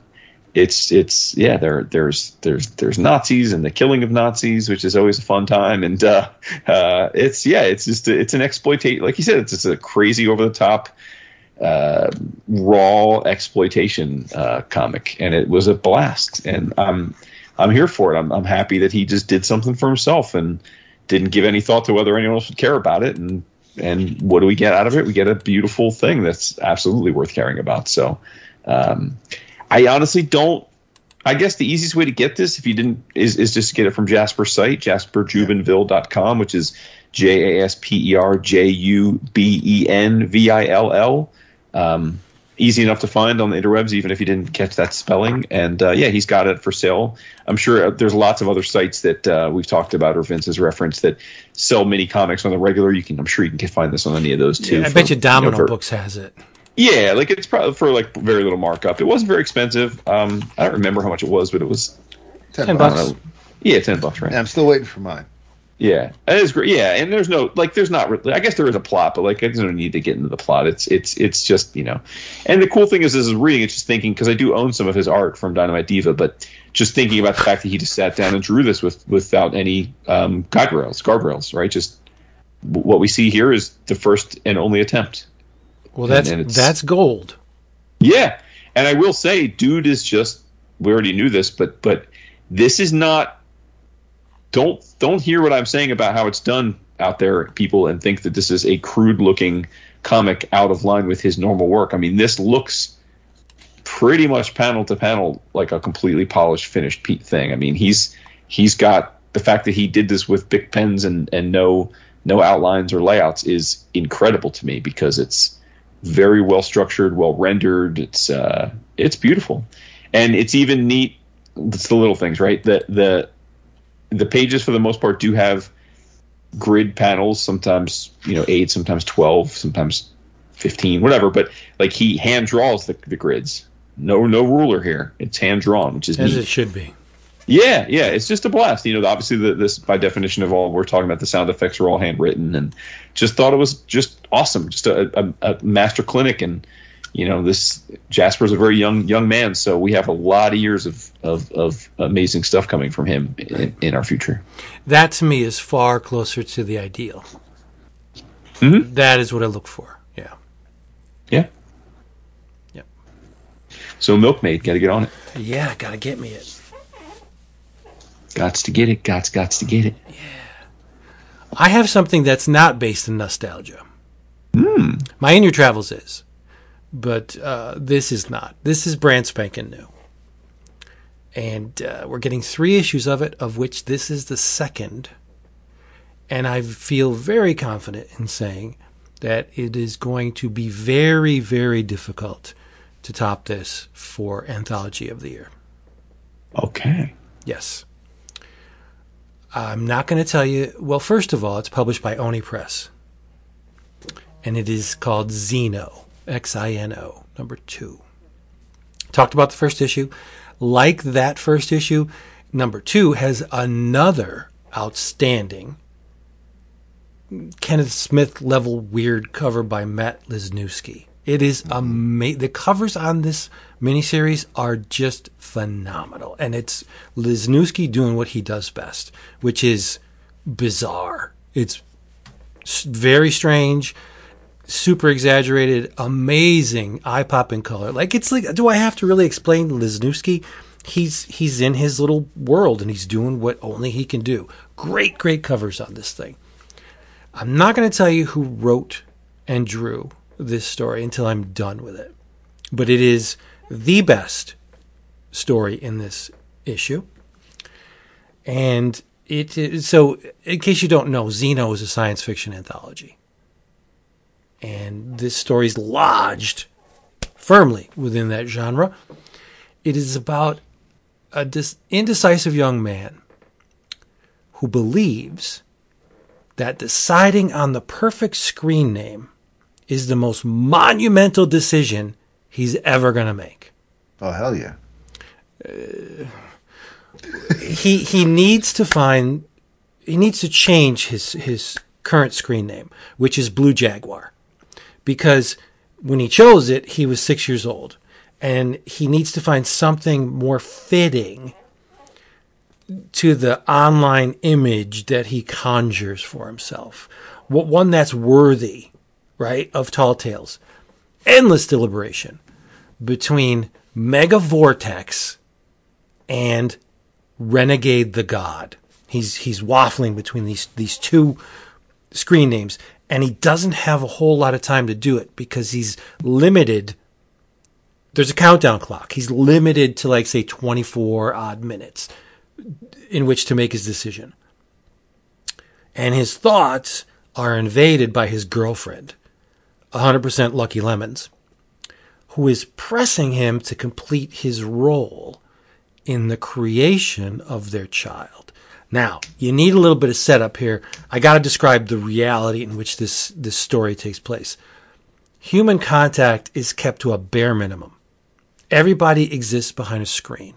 it's it's yeah there there's there's there's Nazis and the killing of Nazis which is always a fun time and uh, uh, it's yeah it's just it's an exploitation like you said it's just a crazy over the top uh, raw exploitation uh, comic, and it was a blast. And I'm I'm here for it. I'm I'm happy that he just did something for himself and didn't give any thought to whether anyone else would care about it. And and what do we get out of it? We get a beautiful thing that's absolutely worth caring about. So um, I honestly don't. I guess the easiest way to get this, if you didn't, is, is just to get it from Jasper's site, jasperjubenvill.com, which is J A S P E R J U B E N V I L L. Um, easy enough to find on the interwebs, even if you didn't catch that spelling. And uh, yeah, he's got it for sale. I'm sure uh, there's lots of other sites that uh, we've talked about or Vince has referenced that sell mini comics on the regular. You can, I'm sure you can find this on any of those too. I for, bet you Domino know, for- Books has it. Yeah, like it's probably for like very little markup. It wasn't very expensive. Um, I don't remember how much it was, but it was Ten, Ten bucks. bucks. yeah, ten bucks, right? And I'm still waiting for mine. Yeah, it is great. Yeah, and there's no like, there's not. Really, I guess there is a plot, but like, I don't need to get into the plot. It's it's it's just you know, and the cool thing is, is reading It's just thinking because I do own some of his art from Dynamite Diva, but just thinking about the fact that he just sat down and drew this with without any um, guardrails, guardrails, right? Just what we see here is the first and only attempt. Well, that's and it's- that's gold. Yeah, and I will say, dude is just. We already knew this, but but this is not. Don't don't hear what I'm saying about how it's done out there, people, and think that this is a crude looking comic out of line with his normal work. I mean, this looks pretty much panel to panel like a completely polished, finished pe- thing. I mean, he's he's got the fact that he did this with Bic pens and and no no outlines or layouts is incredible to me because it's very well structured, well rendered. It's uh, it's beautiful, and it's even neat. It's the little things, right? The the the pages for the most part do have grid panels. Sometimes you know eight, sometimes twelve, sometimes fifteen, whatever. But like he hand draws the, the grids. No no ruler here. It's hand drawn, which is As neat. it should be. Yeah, yeah, it's just a blast. You know, obviously, the, this by definition of all we're talking about, the sound effects are all handwritten, and just thought it was just awesome, just a, a, a master clinic. And you know, this Jasper's a very young young man, so we have a lot of years of of, of amazing stuff coming from him in, in our future. That to me is far closer to the ideal. Mhm. That is what I look for. Yeah. Yeah. Yep. So Milkmaid, got to get on it. Yeah, gotta get me it. Gots to get it. Gots gots to get it. Yeah. I have something that's not based in nostalgia. My In Your Travels is, but uh, this is not. This is brand spanking new. And uh, we're getting three issues of it, of which this is the second. And I feel very confident in saying that it is going to be very, very difficult to top this for Anthology of the Year. Okay. Yes. I'm not going to tell you. Well, first of all, it's published by Oni Press. And it is called Xino, X I N O, number two. Talked about the first issue. Like that first issue, number two has another outstanding Kenneth Smith level weird cover by Matt Lesniewski. It is amazing. The covers on this miniseries are just phenomenal. And it's Lesniewski doing what he does best, which is bizarre. It's very strange, super exaggerated, amazing, eye popping color. Like it's like, do I have to really explain Lesniewski? He's he's in his little world and he's doing what only he can do. Great, great covers on this thing. I'm not going to tell you who wrote and drew this story until I'm done with it. But it is the best story in this issue. And it is, so in case you don't know, Xino is a science fiction anthology. And this story is lodged firmly within that genre. It is about a dis- indecisive young man who believes that deciding on the perfect screen name is the most monumental decision he's ever going to make. Oh hell yeah! Uh, he he needs to find he needs to change his his current screen name, which is Blue Jaguar. Because when he chose it, he was 6 years old and he needs to find something more fitting to the online image that he conjures for himself. What one that's worthy, right, of Tall Tales. endless deliberation between Mega Vortex and Renegade the God. He's he's waffling between these these two screen names, and he doesn't have a whole lot of time to do it because he's limited. There's a countdown clock. He's limited to like say 24 odd minutes in which to make his decision. And his thoughts are invaded by his girlfriend, 100% Lucky Lemons, who is pressing him to complete his role in the creation of their child. Now, you need a little bit of setup here. I got to describe the reality in which this, this story takes place. Human contact is kept to a bare minimum. Everybody exists behind a screen.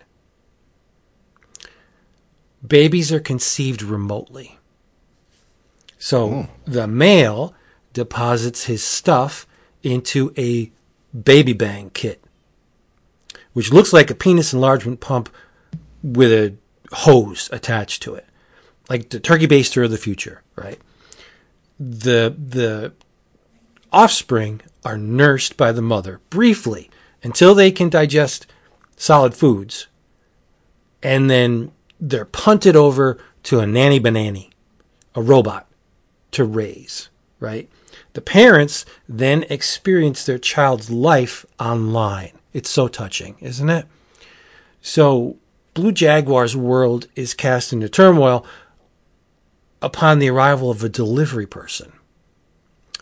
Babies are conceived remotely. So hmm. the male deposits his stuff into a baby bang kit, which looks like a penis enlargement pump with a hose attached to it, like the turkey baster of the future, right? The the offspring are nursed by the mother briefly until they can digest solid foods, and then they're punted over to a nanny banani, a robot, to raise, right? The parents then experience their child's life online. It's so touching, isn't it? So, Blue Jaguar's world is cast into turmoil upon the arrival of a delivery person.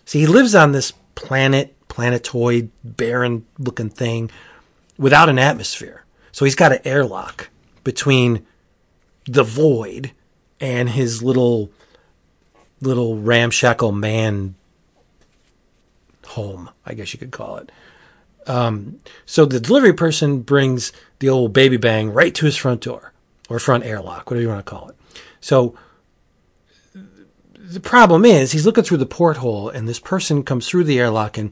See, he lives on this planet, planetoid, barren looking thing without an atmosphere. So he's got an airlock between the void and his little little ramshackle man home, I guess you could call it. Um, so the delivery person brings the old baby bang right to his front door or front airlock, whatever you want to call it. So the problem is he's looking through the porthole and this person comes through the airlock and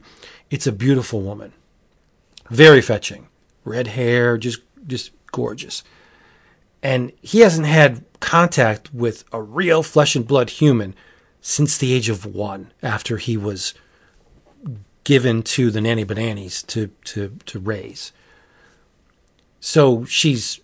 it's a beautiful woman. Very fetching. Red hair, just just gorgeous. And he hasn't had contact with a real flesh and blood human since the age of one after he was given to the nanny bananas to to to raise. So she's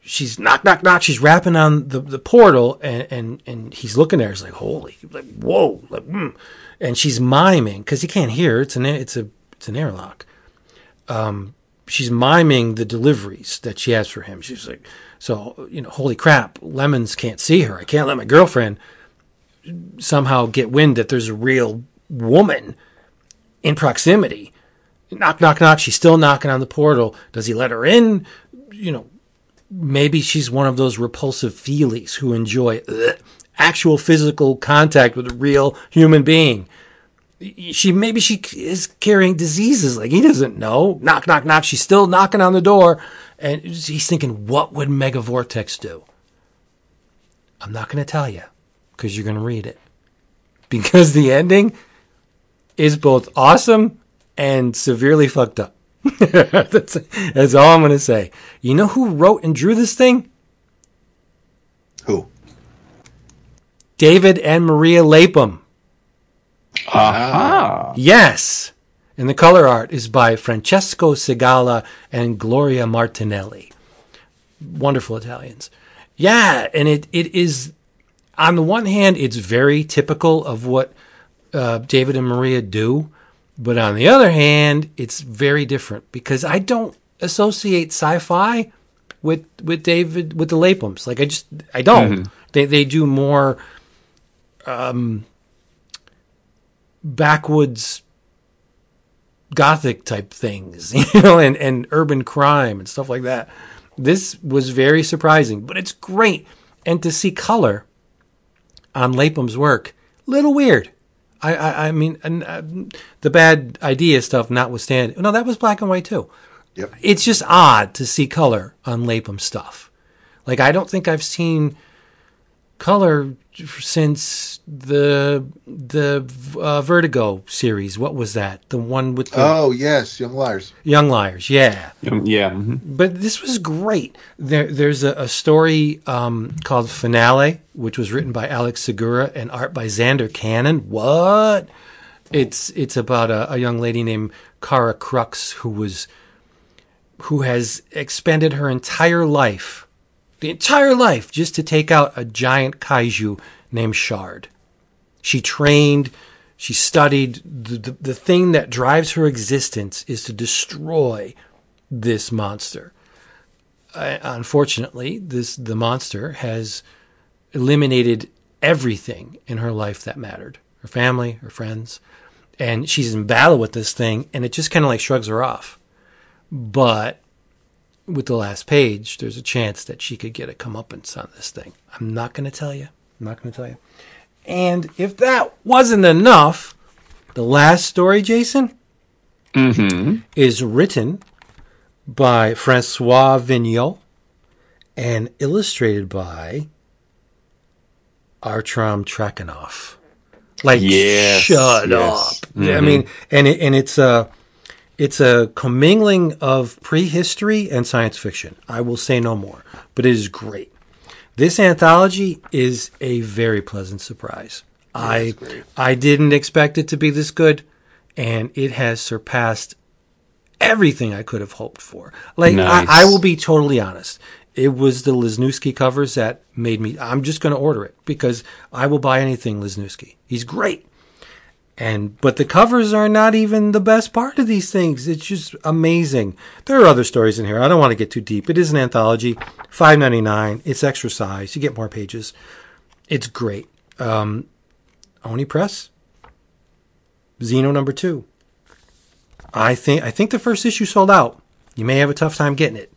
she's knock knock knock. She's rapping on the, the portal, and, and and he's looking there. He's like, holy, like whoa, like, mm. and she's miming because he can't hear. It's an it's a it's an airlock. Um, she's miming the deliveries that she has for him. She's like, so you know, holy crap, lemons can't see her. I can't let my girlfriend somehow get wind that there's a real woman in proximity. Knock, knock, knock. She's still knocking on the portal. Does he let her in? You know, maybe she's one of those repulsive feelies who enjoy ugh, actual physical contact with a real human being. She maybe she is carrying diseases like he doesn't know. Knock, knock, knock. She's still knocking on the door, and he's thinking, "What would Mega Vortex do?" I'm not going to tell you because you're going to read it. Because the ending is both awesome and severely fucked up. that's, that's all I'm going to say. You know who wrote and drew this thing? Who? David and Maria Lapham. Uh-huh. Aha. Yes. And the color art is by Francesco Segala and Gloria Martinelli. Wonderful Italians. Yeah, and it, it is on the one hand, it's very typical of what uh, David and Maria do, but on the other hand, it's very different because I don't associate sci-fi with with David with the Laphams. Like I just I don't. They they do more um, backwoods gothic type things, you know, and, and urban crime and stuff like that. This was very surprising, but it's great. And to see color on Lapham's work, little weird. I, I, I mean, and, uh, the bad idea stuff notwithstanding. No, that was black and white too. Yep. It's just odd to see color on Lapham stuff. Like I don't think I've seen color since the the uh, Vertigo series. What was that? The one with the Oh yes, Young Liars. Young Liars. Yeah, Um, yeah. mhm. but this was great. There, there's a, a story um, called Finale, which was written by Alex Segura and art by Zander Cannon. What? It's it's about a, a young lady named Kara Crux, who was who has expended her entire life, the entire life, just to take out a giant kaiju named Shard. She trained, she studied. The, the, the thing that drives her existence is to destroy this monster. Uh, unfortunately, this the monster has eliminated everything in her life that mattered her family, her friends. And she's in battle with this thing, and it just kind of like shrugs her off. But with the last page, there's a chance that she could get a comeuppance on this thing. I'm not going to tell you. I'm not going to tell you. And if that wasn't enough, the last story, Jason, mm-hmm. is written by Francois Vigneault and illustrated by Artyom Trakhanov. Like, Yes, shut yes. up. I mm-hmm. mean, and it, and it's a it's a commingling of prehistory and science fiction. I will say no more, but it is great. This anthology is a very pleasant surprise. I I didn't expect it to be this good, and it has surpassed everything I could have hoped for. Like Nice. I, I will be totally honest. It was the Lesniewski covers that made me. I'm just going to order it because I will buy anything Lesniewski. He's great. And but the covers are not even the best part of these things. It's just amazing. There are other stories in here. I don't want to get too deep. It is an anthology, five ninety nine. It's extra size. You get more pages. It's great. Um, Oni Press, Xino number two. I think I think the first issue sold out. You may have a tough time getting it.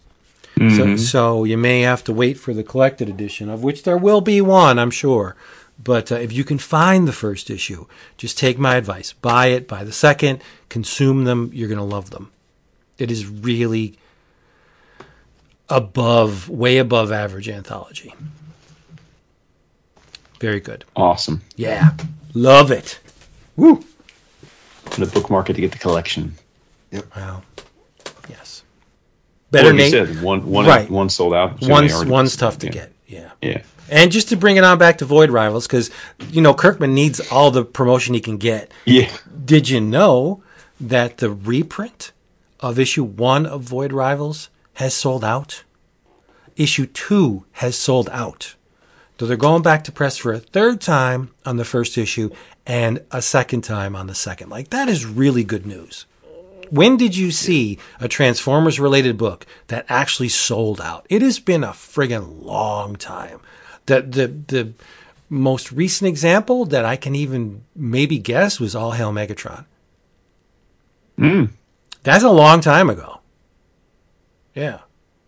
So, so you may have to wait for the collected edition, of which there will be one, I'm sure. But uh, if you can find the first issue, just take my advice. Buy it, buy the second, consume them. You're going to love them. It is really above, way above average anthology. Very good. Awesome. Yeah. Love it. Woo. I'm gonna bookmark it to get the collection. Yep. Wow. Yes. Better Well, like you name. said, one, one, Right. one sold out. so One's, one's tough to yeah. get. Yeah. Yeah. And just to bring it on back to Void Rivals, because, you know, Kirkman needs all the promotion he can get. Yeah. Did you know that the reprint of issue one of Void Rivals has sold out? Issue two has sold out. So they're going back to press for a third time on the first issue and a second time on the second. Like, that is really good news. When did you see a Transformers related book that actually sold out? It has been a friggin' long time. The, the, the most recent example that I can even maybe guess was All Hail Megatron. Hmm. That's a long time ago. Yeah.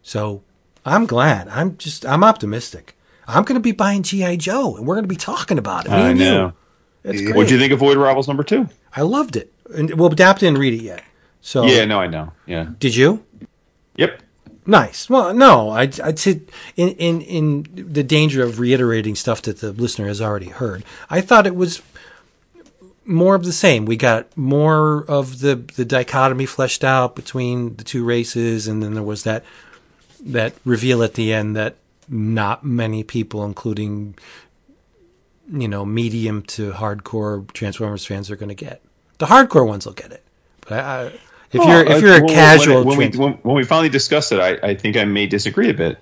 So I'm glad. I'm just, I'm optimistic. I'm going to be buying G.I. Joe and we're going to be talking about it. Me I know. you. Yeah. What'd you think of Void Rivals number two? I loved it. And well, Dap didn't read it yet. So Yeah, no, I know. Yeah. did you? Yep. Nice. Well, no, I'd, I'd say in, in, in the danger of reiterating stuff that the listener has already heard, I thought it was more of the same. We got more of the, the dichotomy fleshed out between the two races, and then there was that that reveal at the end that not many people, including you know medium to hardcore Transformers fans, are going to get. The hardcore ones will get it, but I, I, if you're if Uh, you're a when- casual when, when, we, when, when we finally discussed it, I, I think I may disagree a bit.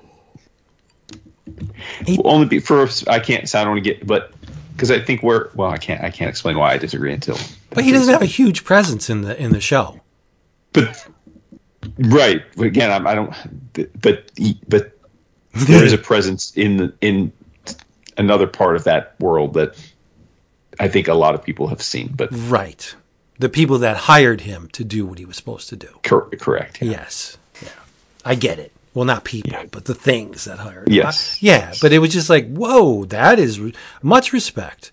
He- Only be, for I can't. So I don't want to get, but because I think we're well, I can't. I can't explain why I disagree until. But he doesn't have a huge presence in the in the show. But right but again, I, I don't. But but there is a presence in the in another part of that world that I think a lot of people have seen. But Right. The people that hired him to do what he was supposed to do. cor- correct. yeah. Yes. Yeah. I get it. Well, not people, Yeah. but the things that hired him. Yes. I- yeah, but it was just like, whoa, that is re- much respect.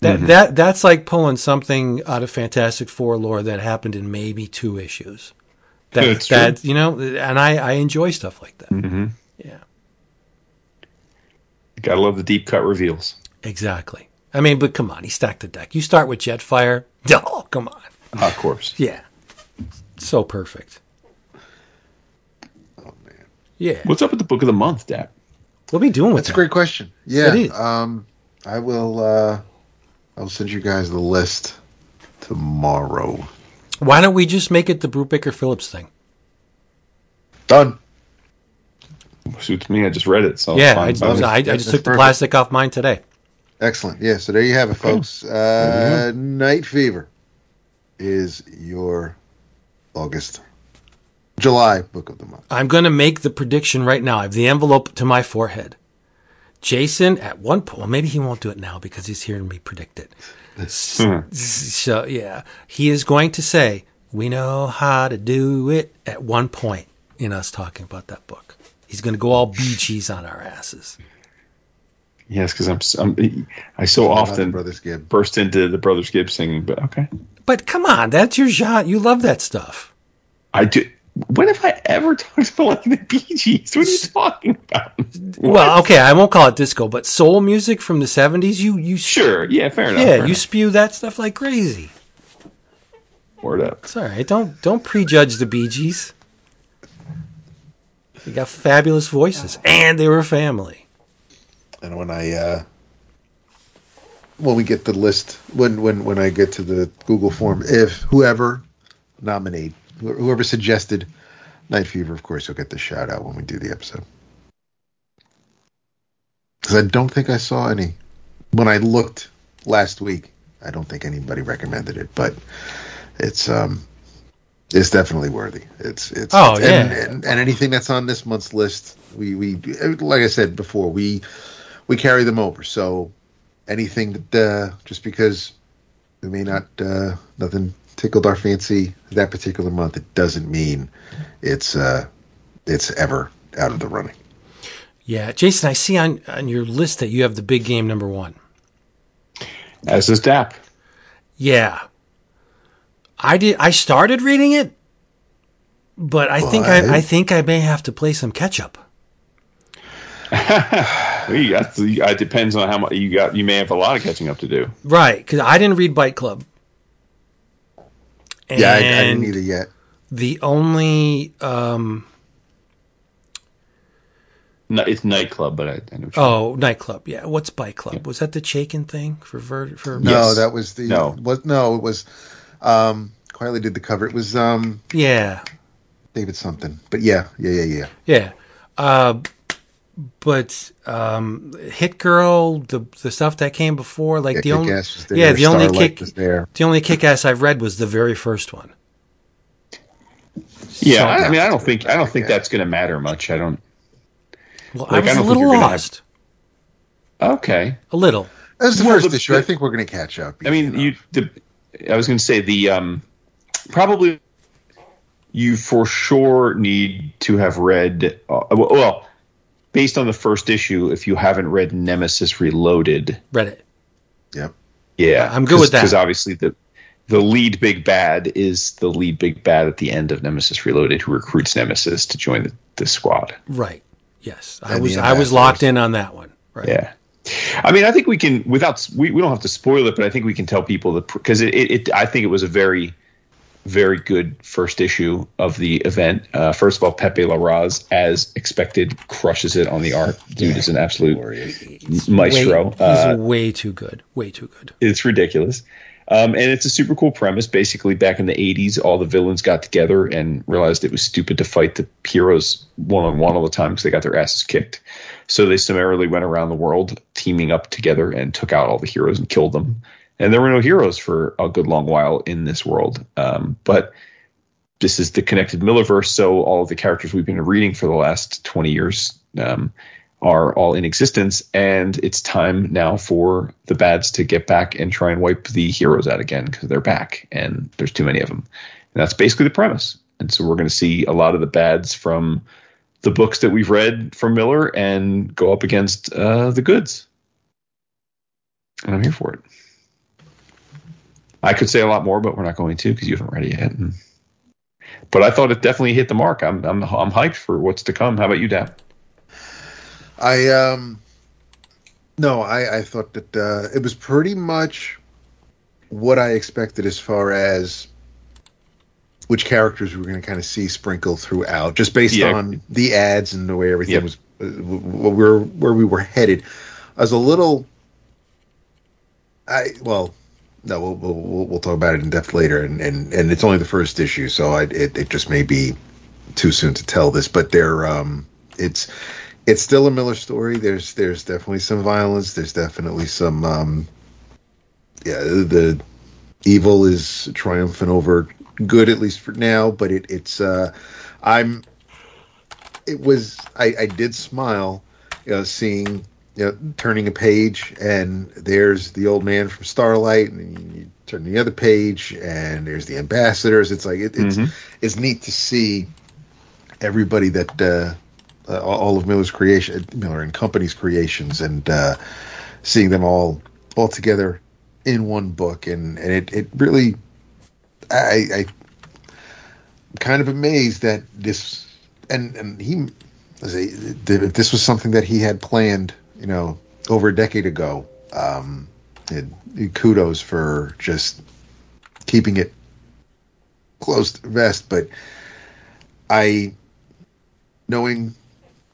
That Mm-hmm. that that's like pulling something out of Fantastic Four lore that happened in maybe two issues. That That's true. that you know, and I I enjoy stuff like that. Mm-hmm. Yeah. Gotta love the deep cut reveals. Exactly. I mean, but come on, he stacked the deck. You start with Jetfire. Oh, come on. Of course. Yeah. So perfect. Oh man, Yeah. What's up with the book of the month, Dap? What are we doing with it? that's a great question. Yeah, um, I will. Uh, I'll send you guys the list tomorrow. Why don't we just make it the Brubaker Phillips thing? Done. Suits me. I just read it, so yeah, fine I. I, I just took the plastic off mine today. Excellent. Yeah, so there you have it, folks. Uh, Night Fever is your August, July book of the month. I'm going to make the prediction right now. I have the envelope to my forehead. Jason, at one point, well, maybe he won't do it now because he's hearing me predict it. So, yeah, he is going to say, We know how to do it at one point in us talking about that book. He's going to go all Bee Gees on our asses. Yes, because I'm, s- I'm I so often Brothers Gibb. burst into the Brothers Gibb singing, but okay. But come on, that's your genre. You love that stuff. I do. When have I ever talked about like the Bee Gees? What are you talking about? Well, okay, I won't call it disco, but soul music from the 70s, you, you, Sure. Yeah. Fair enough. yeah, fair you enough. spew that stuff like crazy. Word up. It's all right. Don't don't prejudge the Bee Gees. They got fabulous voices, and they were a family. And when I uh, when we get the list, when when when I get to the Google form, if whoever nominate, whoever suggested Night Fever, of course, you'll get the shout out when we do the episode. Because I don't think I saw any when I looked last week. I don't think anybody recommended it, but it's um it's definitely worthy. It's it's Oh, it's- and, yeah. and, and anything that's on this month's list, we we like I said before, we we carry them over. So anything that uh, just because we may not uh, nothing tickled our fancy that particular month, it doesn't mean it's uh it's ever out of the running. Yeah, Jason, I see on on your list that you have the big game number one. As is DAP. Yeah, I did. I started reading it, but I think I, Why? I think I may have to play some catch up. Well, you got. It depends on how much you got. You may have a lot of catching up to do. Right, because I didn't read Bite Club. Yeah, I, I didn't either yet. The only um, No, it's nightclub, but I, I know. What you oh nightclub, yeah. What's bike Club? Was that the Chaykin thing for Ver, for? No, Yes. that was the No. Was no, it was. Um, quietly did the cover. It was um Yeah, David something, but yeah, yeah, yeah, yeah. yeah. Uh, but um, Hit Girl, the the stuff that came before, like yeah the only Kick-Ass was there, yeah, the only Starlight kick was there. the only kick ass I've read was the very first one. Yeah, So- I, I mean, I don't think I don't think that's going to matter much. I don't. Well, Like, I was I a don't think little you're gonna have- lost, Okay, a little. That's the Well, first the- issue. the- I think we're going to catch up. I mean, you. The, I was going to say the um, probably you for sure need to have read. Uh, well, based on the first issue, if you haven't read Nemesis Reloaded, Read it. Yep. yeah, I'm good with that. because obviously the the lead big bad is the lead big bad at the end of Nemesis Reloaded, who recruits Nemesis to join the, the squad. Right. Yes, I And was I was locked in on that one. Right. Yeah. I mean, I think we can without we, we don't have to spoil it, but I think we can tell people that because it, it, it I think it was a very very good first issue of the event. Uh, first of all, Pepe Larraz, as expected, crushes it on the art. Dude is an absolute maestro. Way, he's Uh, way too good. Way too good. it's ridiculous. Um, and it's a super cool premise. Basically, back in the 80s, all the villains got together and realized it was stupid to fight the heroes one on one all the time because they got their asses kicked. So they summarily went around the world teaming up together and took out all the heroes and killed them. And there were no heroes for a good long while in this world. Um, but this is the connected Millarverse, so all of the characters we've been reading for the last 20 years um, are all in existence, and it's time now for the bads to get back and try and wipe the heroes out again because they're back, and there's too many of them. And that's basically the premise. And so we're going to see a lot of the bads from the books that we've read from Millar and go up against uh, the goods. And I'm here for it. I could say a lot more, but we're not going to because you haven't read it yet. And, but I thought it definitely hit the mark. I'm I'm I'm hyped for what's to come. How about you, Dad? I um no, I I thought that uh, it was pretty much what I expected as far as which characters we were going to kind of see sprinkled throughout, just based Yeah. on the ads and the way everything Yep. was, uh, where where we were headed. I was a little, I well, no, we'll, we'll we'll talk about it in depth later, and and, and it's only the first issue, so I, it it just may be too soon to tell this, but there um it's it's still a Millar story. There's there's definitely some violence. There's definitely some um yeah the evil is triumphant over good at least for now, but it it's uh I'm it was I I did smile you know seeing you know, turning a page and there's the old man from Starlight, and you turn the other page and there's the ambassadors. It's like it, it's Mhm. it's neat to see everybody that uh, uh, all of Millar's creation, Millar and Company's creations, and uh, seeing them all all together in one book, and and it it really, I I I'm kind of amazed that this and and he if this was something that he had planned, you know, over a decade ago. Um, and kudos for just keeping it close to vest. But I, knowing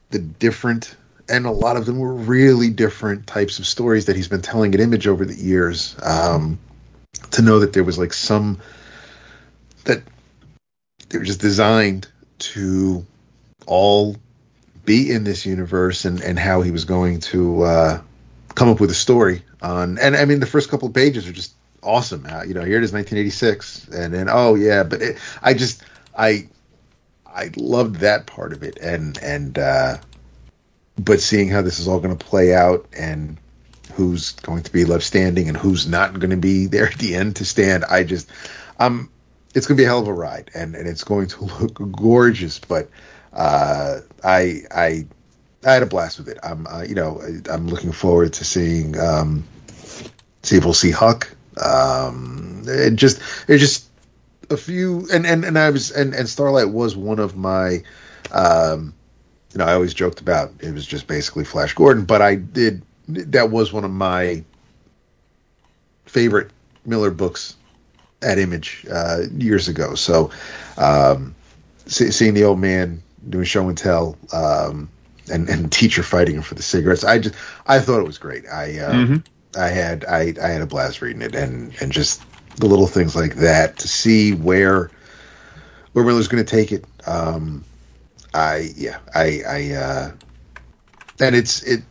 the different, and a lot of them were really different types of stories that he's been telling at Image over the years. Um, to know that there was like some that they were just designed to all be in this universe and and how he was going to uh, come up with a story on. And I mean, the first couple of pages are just awesome. Uh, you know, here it is, 1986, and then oh yeah, but it, I just I I loved that part of it, and and uh, but seeing how this is all going to play out and who's going to be left standing and who's not going to be there at the end to stand, I just um it's going to be a hell of a ride, and and it's going to look gorgeous, but uh, I I I had a blast with it. I'm uh, you know I'm looking forward to seeing um, see if we'll see Huck. Um, it just it just a few and and and I was and and Starlight was one of my um, you know I always joked about it was just basically Flash Gordon, but I did that was one of my favorite Millar books at Image uh, years ago. So um, see, seeing the old man doing show and tell um, and and teacher fighting for the cigarettes, I just I thought it was great. I uh, Mhm. I had I I had a blast reading it and and just the little things like that to see where where Millar's going to take it. Um, I yeah I I uh, and it's it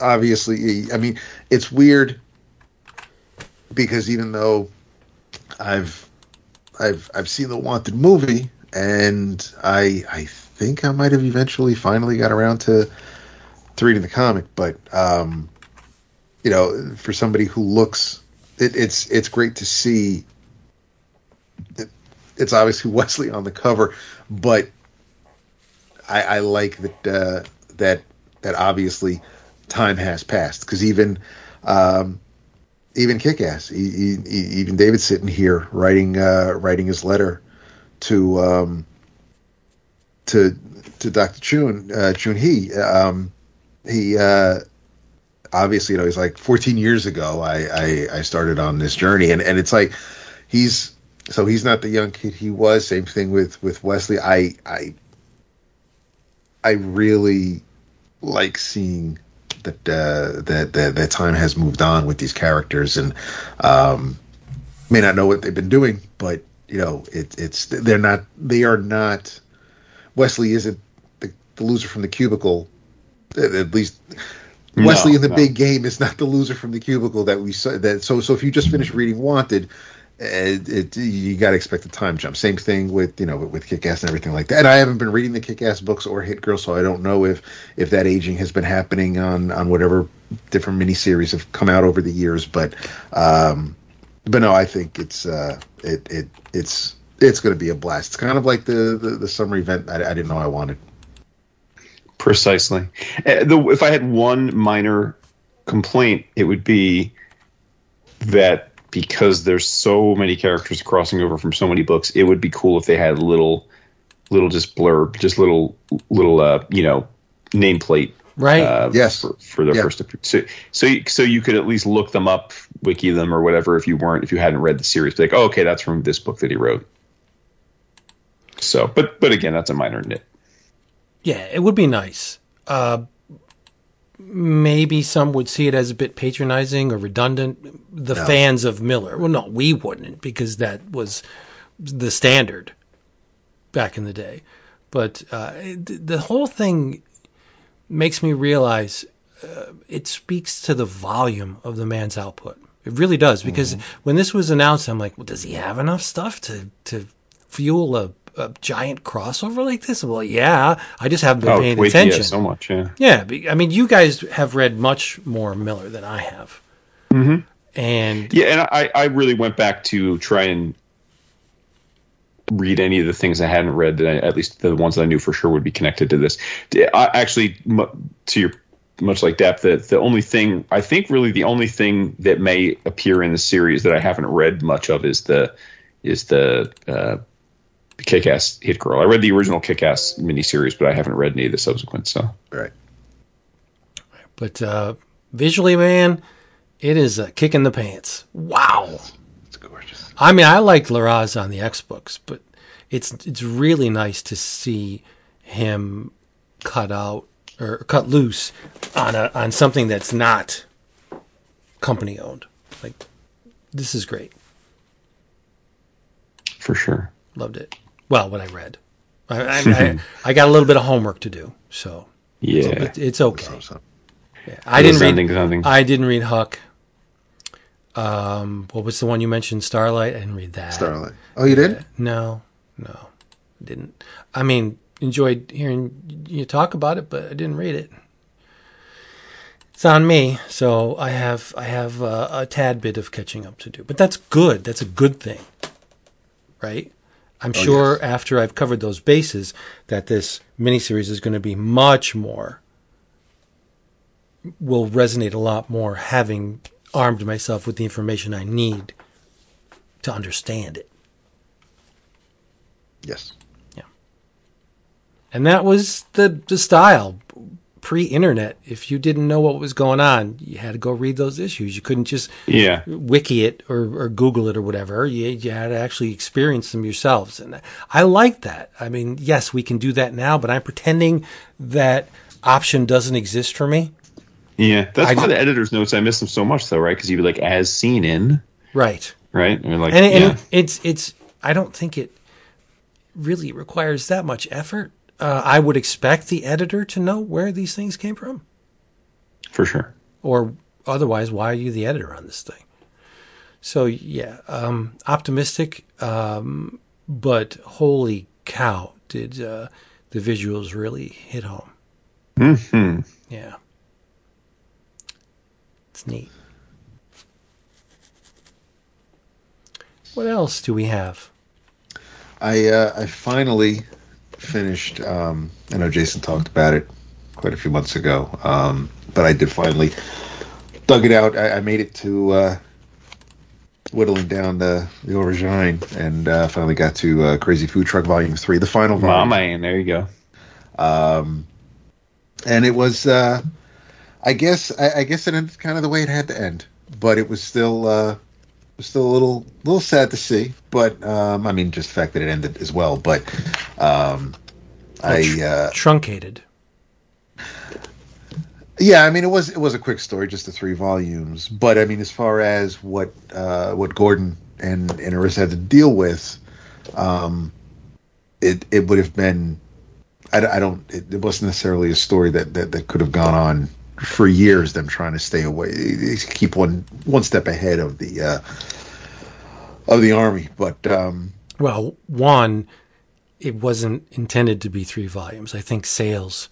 obviously I mean it's weird because even though I've I've I've seen the Wanted movie and I I think I might have eventually finally got around to to reading the comic, but um, you know, for somebody who looks, it, it's it's great to see. It, it's obviously Wesley on the cover, but I, I like that uh, that that obviously time has passed because even um, even Kick-Ass, he, he, even David sitting here writing uh, writing his letter to um, to to Dr. Chun uh, Chun Hee. Um, he uh, obviously, you know, he's like 14 years ago. I, I I started on this journey, and and it's like he's so he's not the young kid he was. Same thing with with Wesley. I I I really like seeing that uh, that that that time has moved on with these characters, and um, may not know what they've been doing, but you know, it, it's they're not they are not. Wesley isn't the, the loser from the cubicle. At least No, Wesley in the no. big game is not the loser from the cubicle that we saw. That so so if you just finished reading Wanted, uh, it, you got to expect a time jump. Same thing with you know with Kick Ass and everything like that. And I haven't been reading the Kick Ass books or Hit Girl, so I don't know if if that aging has been happening on on whatever different miniseries have come out over the years. But um, but no, I think it's uh, it it it's it's going to be a blast. It's kind of like the the, the summer event I, I didn't know I wanted. Precisely. Uh, if I had one minor complaint, it would be that because there's so many characters crossing over from so many books, it would be cool if they had little, little just blurb, just little, little, uh, you know, nameplate. Right. Uh, Yes. For, for their Yeah. first, so so you, so you could at least look them up, wiki them or whatever if you weren't if you hadn't read the series. Be like, oh, okay, that's from this book that he wrote. So, but but again, that's a minor nit. Yeah, it would be nice. Uh, maybe some would see it as a bit patronizing or redundant. The fans of Millar, well, no, we wouldn't because that was the standard back in the day. But uh, the whole thing makes me realize uh, it speaks to the volume of the man's output. It really does because when this was announced, I'm like, well, does he have enough stuff to to fuel a, a giant crossover like this? Well, yeah. I just haven't been Oh, paying attention. so much, yeah. Yeah, I mean, you guys have read much more Millar than I have, mm-hmm. and Yeah, and I, I really went back to try and read any of the things I hadn't read that I, at least the ones that I knew for sure would be connected to this. I, actually, m- to your much like depth, the the only thing I think really the only thing that may appear in the series that I haven't read much of is the is the uh, Kick-Ass Hit Girl. I read the original Kick-Ass miniseries, but I haven't read any of the subsequent. So Right. but uh, visually, man, it is a kick in the pants. Wow. I mean, I liked Larraz on the X books, but it's it's really nice to see him cut out or cut loose on a on something that's not company owned. Like this is great. for sure. Loved it. Well, what I read, I I, I, I got a little bit of homework to do, so Yeah. it, it's okay. Yeah. I didn't read. Something. I didn't read Huck. Um, what was the one you mentioned? Starlight. I didn't read that. Starlight. Oh, you did? No, no, didn't. I mean, enjoyed hearing you talk about it, but I didn't read it. It's on me, so I have I have uh, a tad bit of catching up to do. But that's good. That's a good thing, right? I'm sure yes. after I've covered those bases, that this miniseries is going to be much more will resonate a lot more having armed myself with the information I need to understand it. Yes. Yeah. And that was the, the style pre internet. If you didn't know what was going on, you had to go read those issues. You couldn't just yeah. wiki it or, or Google it or whatever. You, you had to actually experience them yourselves. And I like that. I mean, yes, we can do that now, but I'm pretending that option doesn't exist for me. Yeah. That's I why the editor's notes I miss them so much though, right? Because you'd be like as seen in, Right. right? And like and, and yeah. it's it's I don't think it really requires that much effort. Uh, I would expect the editor to know where these things came from, for sure. or otherwise, why are you the editor on this thing? So yeah, um, optimistic, um, but holy cow, did uh, the visuals really hit home? hmm Yeah, it's neat. What else do we have? I uh, I finally finished. Um, I know Jason talked about it quite a few months ago, um, but I did finally dug it out. I, I made it to uh, whittling down the the aubergine, and uh, finally got to uh, Crazy Food Truck Volume Three, the final volume. Mama, and there you go. Um, and it was, uh, I guess, I, I guess it ended kind of the way it had to end, but it was still, uh, was still a little, little sad to see. But um, I mean, just the fact that it ended as well. But um, I, uh, Truncated. yeah, I mean, it was, it was a quick story, just the three volumes. But I mean, as far as what, uh, what Gordon and and Arisa had to deal with, um, it it would have been I, I don't. It, it wasn't necessarily a story that, that that could have gone on for years. Them trying to stay away, keep one one step ahead of the uh, of the army. But um, Well, one, it wasn't intended to be three volumes. I think sales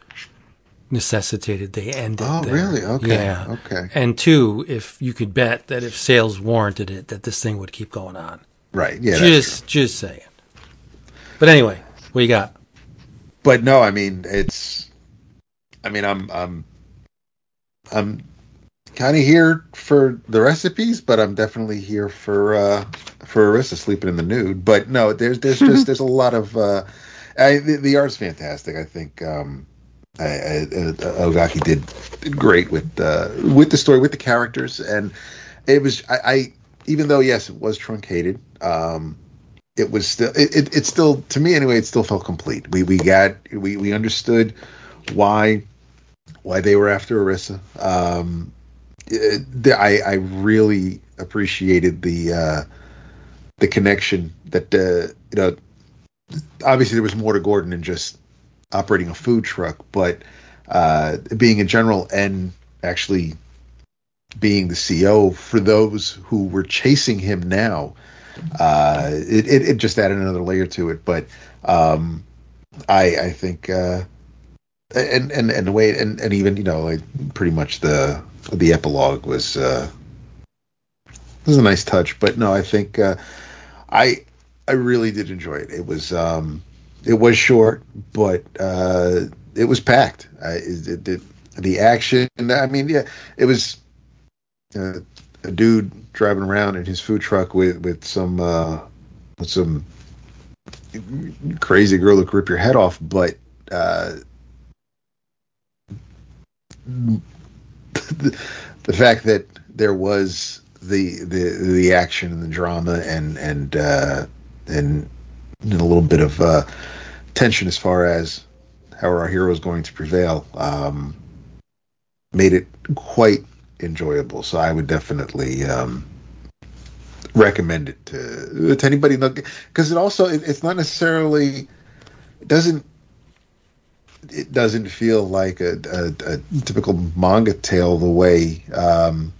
necessitated they end it. Oh, there. really? Okay, Yeah. okay. And two, if you could bet that if sales warranted it, that this thing would keep going on. right, yeah. just, just saying. But anyway, what you got? but no, I mean it's. I mean, I'm I'm I'm kind of here for the recipes, but I'm definitely here for uh for Arisa sleeping in the nude. But no, there's there's just there's a lot of uh, I, the, the art's fantastic. I think um, I, I, uh, Ogaki did, did great with uh, with the story, with the characters, and it was I, I even though yes, it was truncated. Um, it was still it, it, it still to me anyway it still felt complete we we got we we understood why why they were after Arisa. Um, I I really appreciated the uh, the connection that uh, you know. Obviously, there was more to Gordon than just operating a food truck, but uh, being a general and actually being the CEO for those who were chasing him now, uh, it, it, it just added another layer to it. But um, I I think uh, and and and the way and, and even you know like pretty much the the epilogue was uh, was a nice touch. But no, I think uh, I I really did enjoy it. It was um, it was short, but uh, it was packed. I, it, it, the action. I mean, yeah, it was uh, a dude driving around in his food truck with with some uh, with some crazy girl who rip your head off, but uh, the, the fact that there was the the the action and the drama and and uh, and, and a little bit of uh, tension as far as how our hero is going to prevail um, made it quite enjoyable. So I would definitely um, recommend it to, to anybody because it also it, it's not necessarily it doesn't it doesn't feel like a, a, a typical manga tale the way um,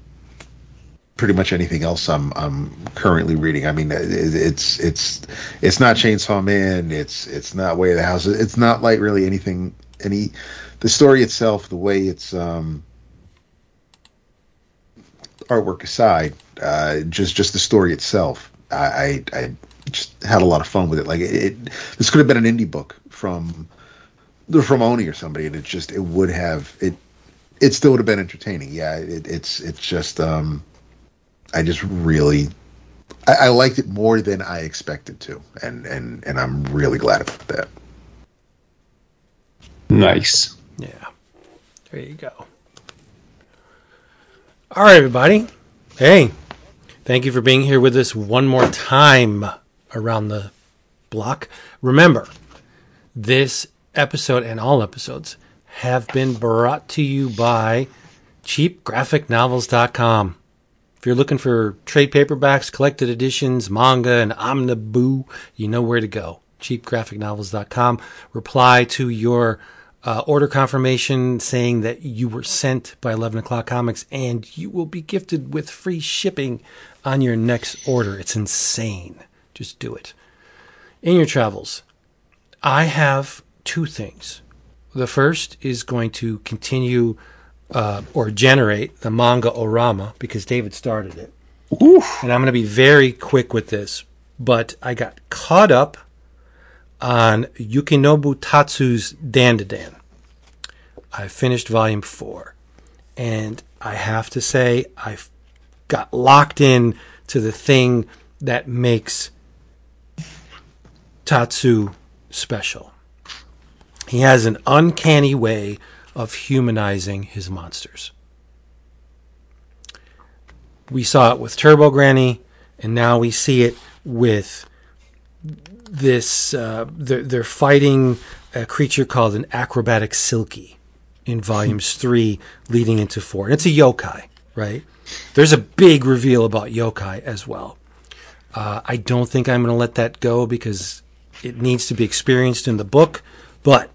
pretty much anything else I'm I'm currently reading. I mean, it, it's it's it's not Chainsaw Man. It's it's not Way of the House. It's not like really anything. Any the story itself, the way it's um, artwork aside, uh, just just the story itself. I, I, I just had a lot of fun with it. Like it, it this could have been an indie book from from Oni or somebody, and it just it would have it. It still would have been entertaining. Yeah, it, it's it's just um, I just really I, I liked it more than I expected to, and and and I'm really glad about that. Nice. Yeah. There you go. All right, everybody. Hey, thank you for being here with us one more time around the block. Remember, this episode and all episodes have been brought to you by cheapgraphicnovels.com. If you're looking for trade paperbacks, collected editions, manga, and omniboo, you know where to go. cheapgraphicnovels.com. Reply to your uh, order confirmation saying that you were sent by 11 o'clock comics and you will be gifted with free shipping on your next order. It's insane. Just do it. In your travels, I have two things. The first is going to continue uh, or generate the manga Orama because David started it. Oof. And I'm going to be very quick with this, but I got caught up on Yukinobu Tatsu's Dandadan. I finished volume four, and I have to say I got locked in to the thing that makes Tatsu special. He has an uncanny way of humanizing his monsters. We saw it with Turbo Granny, and now we see it with this. Uh, they're, they're fighting a creature called an acrobatic Silky in volumes three leading into four. And it's a yokai, right? There's a big reveal about yokai as well. Uh, I don't think I'm going to let that go because it needs to be experienced in the book. But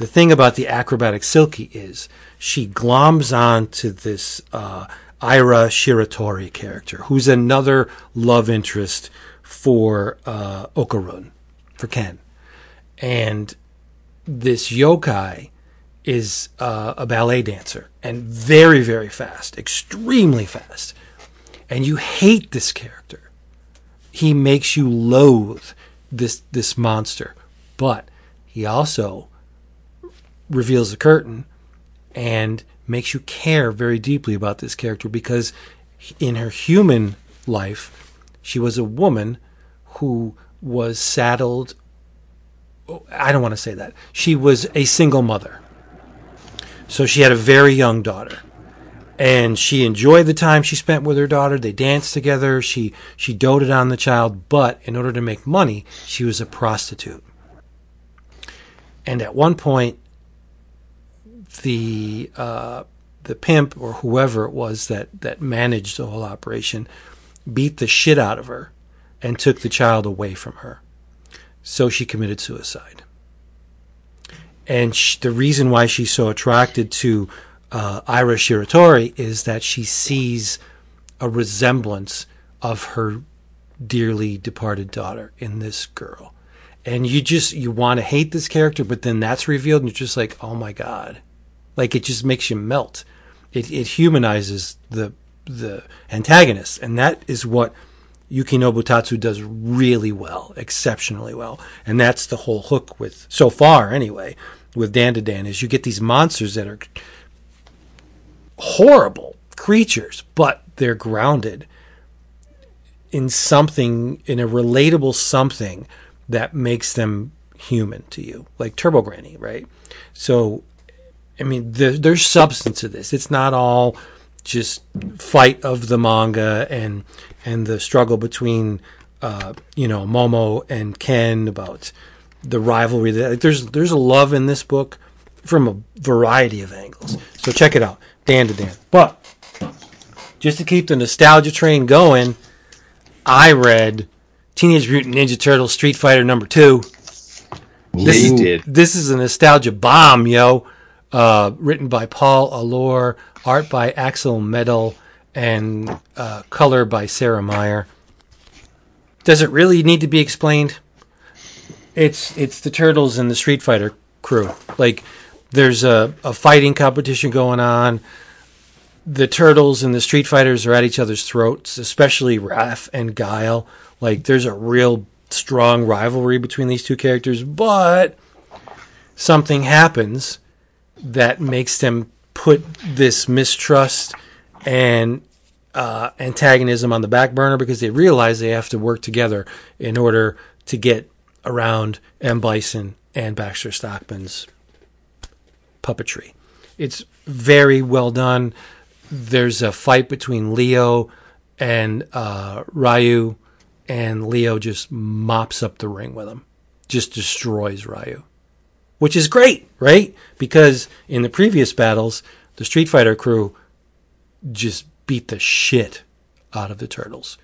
the thing about the acrobatic Silky is she gloms on to this uh, Aira Shiratori character, who's another love interest for uh, Okarun, for Ken. And this yokai is uh, a ballet dancer and very, very fast, extremely fast. And you hate this character. He makes you loathe this this monster, but he also reveals the curtain and makes you care very deeply about this character because in her human life, she was a woman who was saddled. Oh, I don't want to say that. She was a single mother. So she had a very young daughter. And she enjoyed the time she spent with her daughter. They danced together. She she doted on the child, but in order to make money, she was a prostitute. And at one point, the uh, the pimp or whoever it was that that managed the whole operation beat the shit out of her and took the child away from her. So she committed suicide. And sh- the reason why she's so attracted to uh, Aira Shiratori is that she sees a resemblance of her dearly departed daughter in this girl. And you just you want to hate this character, but then that's revealed, and you're just like, oh my god, like it just makes you melt. It it humanizes the the antagonist, and that is what Yukinobu Tatsu does really well, exceptionally well, and that's the whole hook with so far anyway with Dandadan is you get these monsters that are horrible creatures, but they're grounded in something, in a relatable something that makes them human to you, like Turbo Granny, right? So, I mean, the, there's substance to this. It's not all just fight of the manga and and the struggle between uh, you know Momo and Ken about the rivalry. That there's there's a love in this book from a variety of angles. So check it out, Dandadan. But just to keep the nostalgia train going, I read Teenage Mutant Ninja Turtles Street Fighter number two. This you is, did. this is a nostalgia bomb, yo. Uh, written by Paul Allor, art by Axel Medel, and uh, color by Sarah Myer. Does it really need to be explained? It's it's the Turtles and the Street Fighter crew. Like there's a, a fighting competition going on. The Turtles and the Street Fighters are at each other's throats, especially Raph and Guile. Like there's a real strong rivalry between these two characters, but something happens that makes them put this mistrust and uh, antagonism on the back burner because they realize they have to work together in order to get around M. Bison and Baxter Stockman's puppetry. It's very well done. There's a fight between Leo and uh, Ryu, and Leo just mops up the ring with him, just destroys Ryu, which is great, right? Because in the previous battles, the Street Fighter crew just beat the shit out of the turtles.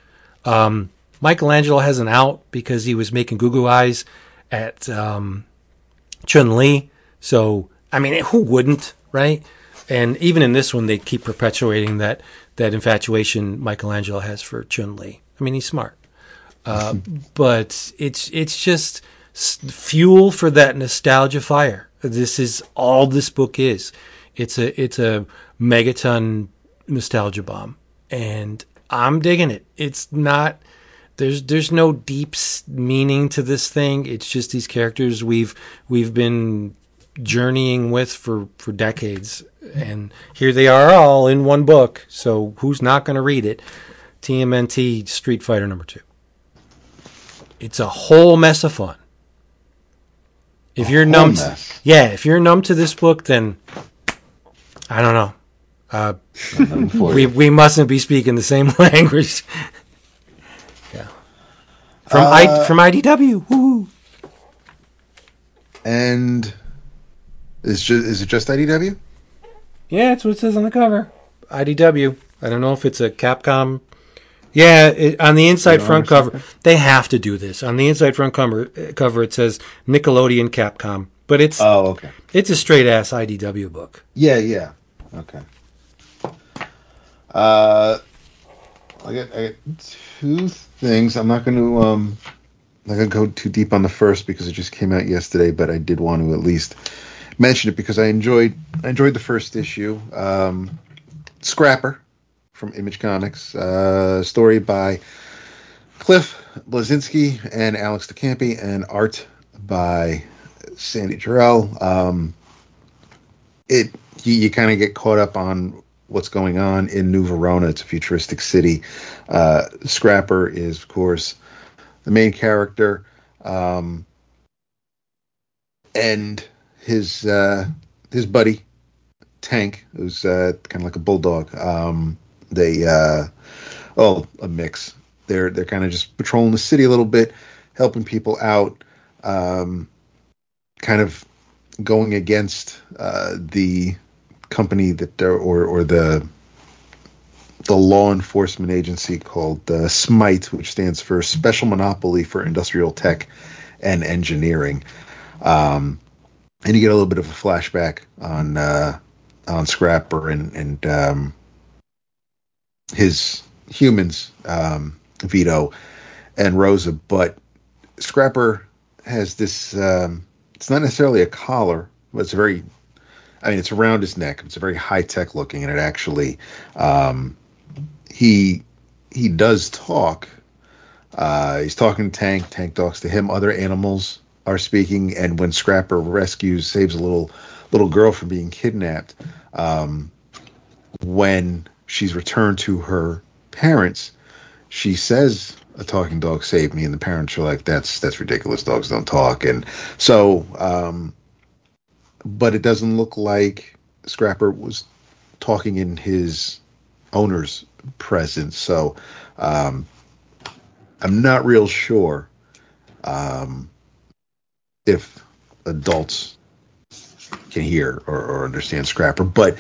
Um, Michelangelo has an out because he was making goo goo eyes at um, Chun Li. So, I mean, who wouldn't, right? And even in this one, they keep perpetuating that that infatuation Michelangelo has for Chun Li. I mean, he's smart, uh, but it's it's just fuel for that nostalgia fire. This is all this book is. It's a it's a megaton nostalgia bomb, and I'm digging it. It's not there's there's no deep meaning to this thing. It's just these characters we've we've been journeying with for for decades, and here they are all in one book. So who's not going to read it? TMNT Street Fighter number two. It's a whole mess of fun. If you're numb, mess. yeah, if you're numb to this book, then I don't know. Uh, we you. we mustn't be speaking the same language. yeah. From I Uh, from IDW. Woo. And is just is it just IDW? Yeah, that's what it says on the cover. IDW. I don't know if it's a Capcom. Yeah, it, on the inside front cover, they have to do this. On the inside front cover, uh, cover it says Nickelodeon Capcom, but it's Oh, okay. it's a straight ass IDW book. Yeah, yeah. Okay. Uh, I got I got two things. I'm not going to um, I'm not going to go too deep on the first because it just came out yesterday, but I did want to at least mention it because I enjoyed I enjoyed the first issue. Um, Scrapper from Image Comics, uh, story by Cliff Bleszinski and Alex de Campi, and art by Sandy Jarrell. Um, it you, you kind of get caught up on what's going on in New Verona. It's a futuristic city. Uh, Scrapper is, of course, the main character, um, and his uh, his buddy Tank, who's uh, kind of like a bulldog. Um, they uh, oh a mix. They're they're kind of just patrolling the city a little bit, helping people out. Um, kind of going against uh, the company that or or the the law enforcement agency called uh, SMITE, which stands for Special Monopoly for Industrial Tech and Engineering. Um, and you get a little bit of a flashback on uh, on Scrapper and and um, his humans, um, Vito and Rosa. But Scrapper has this. Um, it's not necessarily a collar, but it's very. I mean, it's around his neck. It's a very high tech looking, and it actually. Um, he he does talk. Uh, he's talking to Tank. Tank talks to him. Other animals are speaking, and when Scrapper rescues, saves a little little girl from being kidnapped, um, when she's returned to her parents, she says, "A talking dog saved me," and the parents are like, "That's that's ridiculous. Dogs don't talk." And so, um, but it doesn't look like Scrapper was talking in his owner's presence. So, um, I'm not real sure. Um, if adults can hear or, or understand Scrapper. But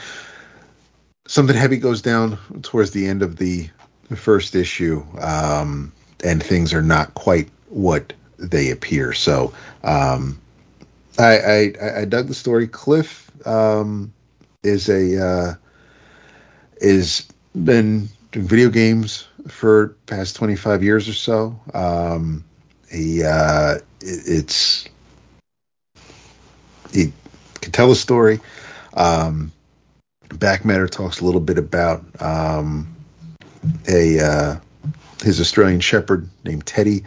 something heavy goes down towards the end of the first issue, um, and things are not quite what they appear. So um, I, I, I dug the story. Cliff um, is a uh, is been doing video games for past 25 years or so. Um, he uh, it, it's he can tell a story. Um, Back Matter talks a little bit about um, a uh, his Australian Shepherd named Teddy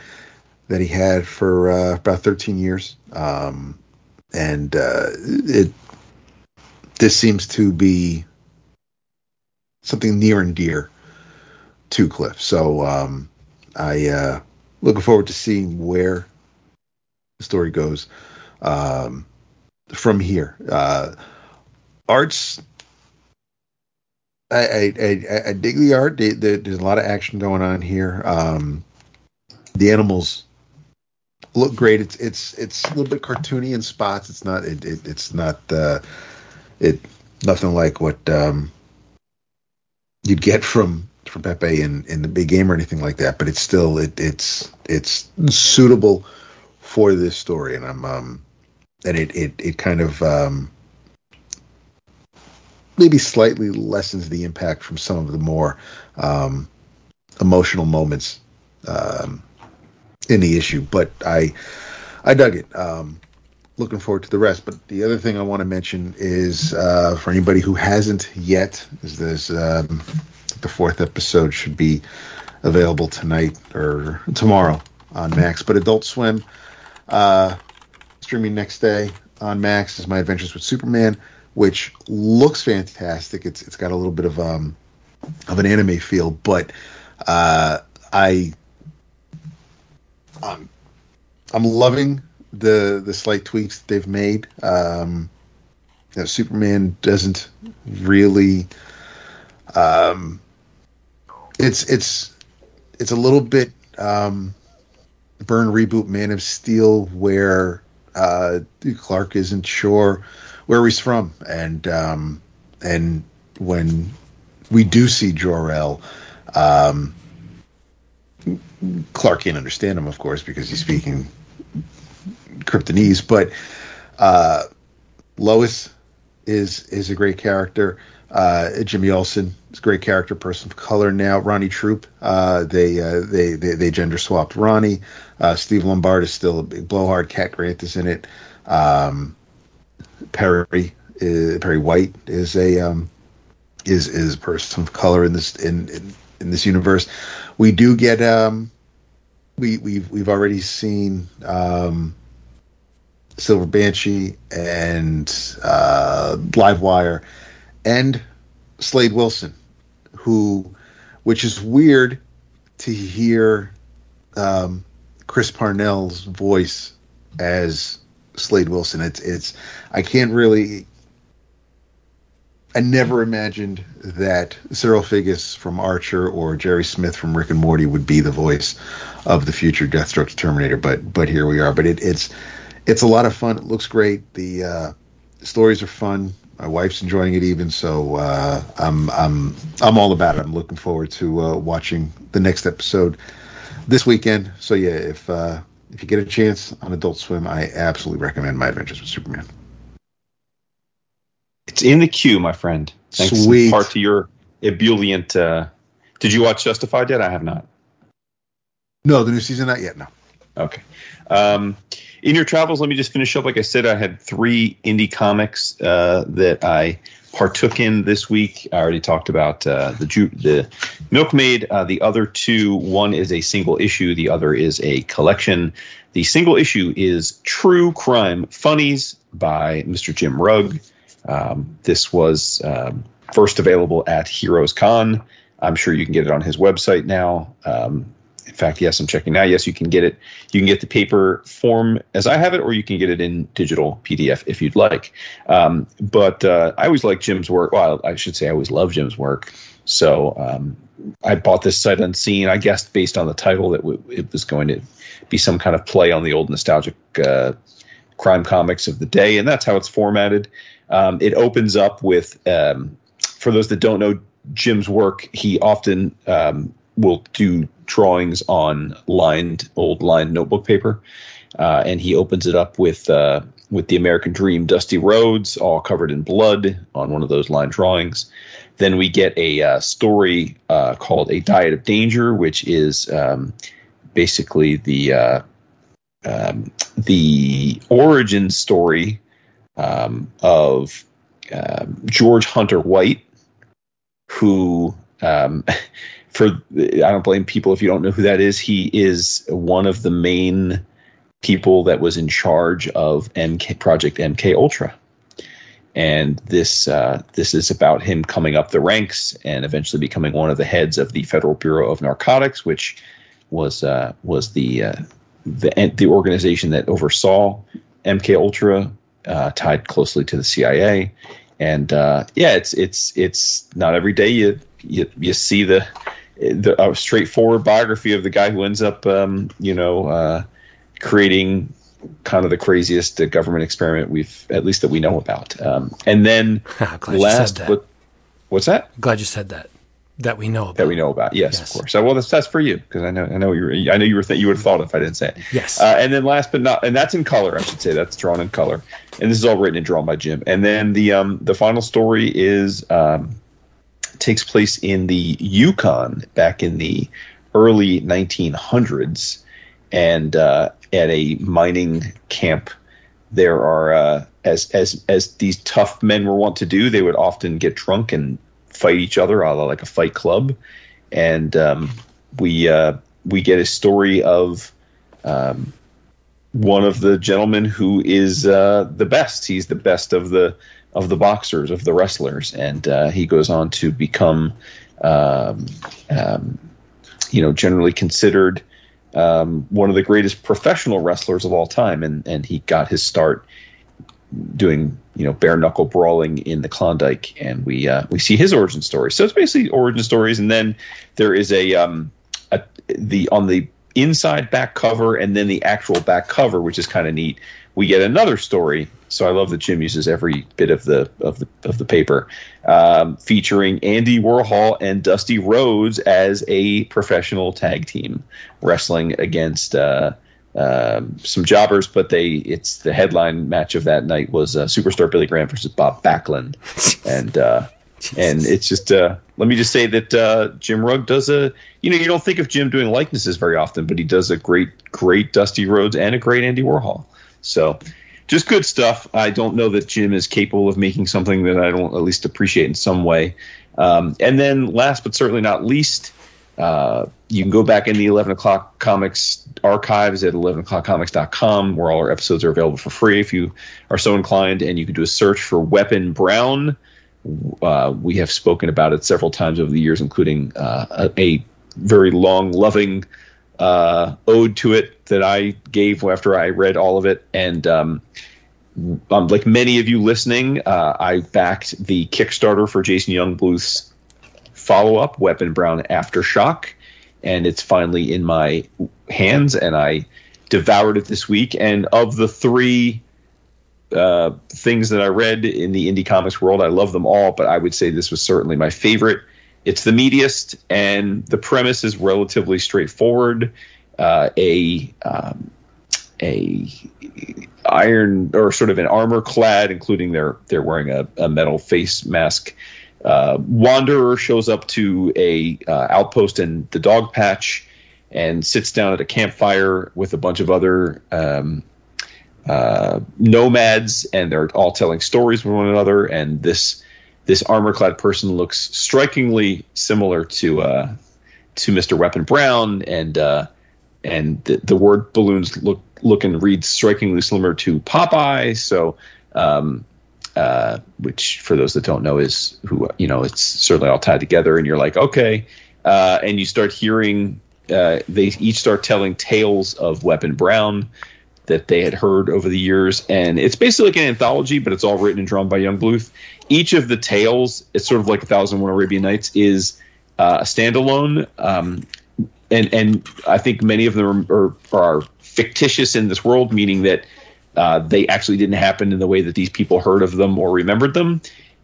that he had for uh, about 13 years, um, and uh, it this seems to be something near and dear to Cliff. So um, I uh, looking forward to seeing where the story goes. Um, from here. Uh, arts, I, I, I, I dig the art. There's a lot of action going on here. Um, the animals look great. It's it's it's a little bit cartoony in spots. It's not it, it it's not uh, it nothing like what um, you'd get from from Pepe in, in the big game or anything like that. But it's still it it's it's suitable for this story, and I'm um, and it it it kind of um, maybe slightly lessens the impact from some of the more um, emotional moments um, in the issue. But I I dug it. Um, looking forward to the rest. But the other thing I want to mention is uh, for anybody who hasn't yet, is this um, the fourth episode should be available tonight or tomorrow on Max. But Adult Swim. Uh, streaming next day on Max is My Adventures with Superman, which looks fantastic. It's it's got a little bit of um of an anime feel, but uh, I um, I'm loving the the slight tweaks they've made. Um, you know, Superman doesn't really. Um, it's it's it's a little bit um, Byrne reboot Man of Steel where uh, Clark isn't sure where he's from, and um, and when we do see Jor El, um, Clark can't understand him, of course, because he's speaking Kryptonese. But uh, Lois is is a great character. Uh, Jimmy Olsen is a great character, person of color now. Ronnie Troupe, uh, they, uh, they they they gender swapped Ronnie. Uh, Steve Lombard is still a big blowhard. Cat Grant is in it. Um, Perry uh, Perry White is a um, is is a person of color in this in, in, in this universe. We do get um, we we've we've already seen um, Silver Banshee and uh, Livewire and Slade Wilson, who, which is weird to hear um, Chris Parnell's voice as Slade Wilson. It's it's I can't really. I never imagined that Cyril Figgis from Archer or Jerry Smith from Rick and Morty would be the voice of the future Deathstroke Terminator, but but here we are. But it, it's it's a lot of fun. It looks great. The uh, stories are fun. My wife's enjoying it even, so uh, I'm I'm I'm all about it. I'm looking forward to uh, watching the next episode this weekend. So yeah, if uh, if you get a chance on Adult Swim, I absolutely recommend My Adventures with Superman. It's in the queue, my friend. Thanks Sweet. in part to your ebullient. Uh, did you watch Justified yet? I have not. No, the new season not yet. No. Okay. Um, in your travels, let me just finish up. Like I said, I had three indie comics uh, that I partook in this week. I already talked about uh, the Ju- the Milkmaid. Uh, the other two, one is a single issue, the other is a collection. The single issue is True Crime Funnies by Mr. Jim Rugg. Um, this was um, first available at Heroes Con. I'm sure you can get it on his website now. Um, fact, yes, I'm checking now. Yes, you can get it. You can get the paper form as I have it, or you can get it in digital PDF if you'd like. Um, but uh, I always like Jim's work. Well, I should say I always love Jim's work. So um, I bought this sight unseen. I guessed based on the title that w- it was going to be some kind of play on the old nostalgic uh, crime comics of the day, and that's how it's formatted. Um, it opens up with, um, for those that don't know Jim's work, he often um, will do drawings on lined old lined notebook paper, uh, and he opens it up with uh, with the American Dream, Dusty Rhodes, all covered in blood on one of those line drawings. Then we get a uh, story uh, called "A Diet of Danger," which is um, basically the uh, um, the origin story um, of um, George Hunter White, who, um, for I don't blame people if you don't know who that is. He is one of the main people that was in charge of MK Project MK Ultra, and this uh, this is about him coming up the ranks and eventually becoming one of the heads of the Federal Bureau of Narcotics, which was uh, was the uh, the the organization that oversaw MK Ultra, uh, tied closely to the CIA. And uh, yeah, it's it's it's not every day you you, you see the the uh, straightforward biography of the guy who ends up um, you know uh, creating kind of the craziest uh, government experiment we've at least that we know about. Um, and then last, that. but what's that? Glad you said that. That we know about. that we know about. Yes, Yes. of course. So, well, that's that's for you because I know I know you were I know you were th- you would have thought if I didn't say it. Yes. Uh, and then last but not and that's in color. I should say that's drawn in color. And this is all written and drawn by Jim. And then the um the final story is um takes place in the Yukon back in the early 1900s, and uh, at a mining camp. There are uh, as as as these tough men were wont to do. They would often get drunk and fight each other, a la like a fight club. And um, we uh, we get a story of um, one of the gentlemen who is uh, the best. He's the best of the of the boxers of the wrestlers, and uh, he goes on to become, um, um, you know, generally considered um, one of the greatest professional wrestlers of all time. And and he got his start doing you know bare knuckle brawling in the Klondike, and we uh, we see his origin story. So it's basically origin stories, and then there is a um a, the on the inside back cover, and then the actual back cover, which is kind of neat. We get another story. So I love that Jim uses every bit of the of the of the paper, um, featuring Andy Warhol and Dusty Rhodes as a professional tag team wrestling against. Uh, um, some jobbers, but they it's the headline match of that night was uh, superstar Billy Graham versus Bob Backlund, and uh, and it's just uh, let me just say that uh, Jim Rugg does a you know you don't think of Jim doing likenesses very often, but he does a great great Dusty Rhodes and a great Andy Warhol. So just good stuff. I don't know that Jim is capable of making something that I don't at least appreciate in some way. Um, and then last but certainly not least. Uh, you can go back in the 11 o'clock comics archives at 11 o'clockcomics.com where all our episodes are available for free if you are so inclined and you can do a search for weapon brown uh, we have spoken about it several times over the years including uh, a, a very long loving uh, ode to it that i gave after i read all of it and um, um, like many of you listening uh, i backed the kickstarter for jason Yungbluth's follow up, Weapon Brown Aftershock, and it's finally in my hands. And I devoured it this week. And of the three uh, things that I read in the indie comics world, I love them all, but I would say this was certainly my favorite. It's the meatiest, and the premise is relatively straightforward. Uh, a um, a iron or sort of an armor clad, including their they're wearing a, a metal face mask. Uh, wanderer shows up to a uh, outpost in the dog patch and sits down at a campfire with a bunch of other um, uh, nomads, and they're all telling stories with one another. And this this armor clad person looks strikingly similar to uh, to Mister Weapon Brown, and uh, and the, the word balloons look look and read strikingly similar to Popeye. So, um, uh, which for those that don't know is who you know, it's certainly all tied together, and you're like, okay, uh, and you start hearing. Uh, they each start telling tales of Weapon Brown that they had heard over the years, and it's basically like an anthology, but it's all written and drawn by Yungbluth. Each of the tales, it's sort of like a Thousand One Arabian Nights, is uh, a standalone. Um, and and I think many of them are, are fictitious in this world, meaning that uh, they actually didn't happen in the way that these people heard of them or remembered them.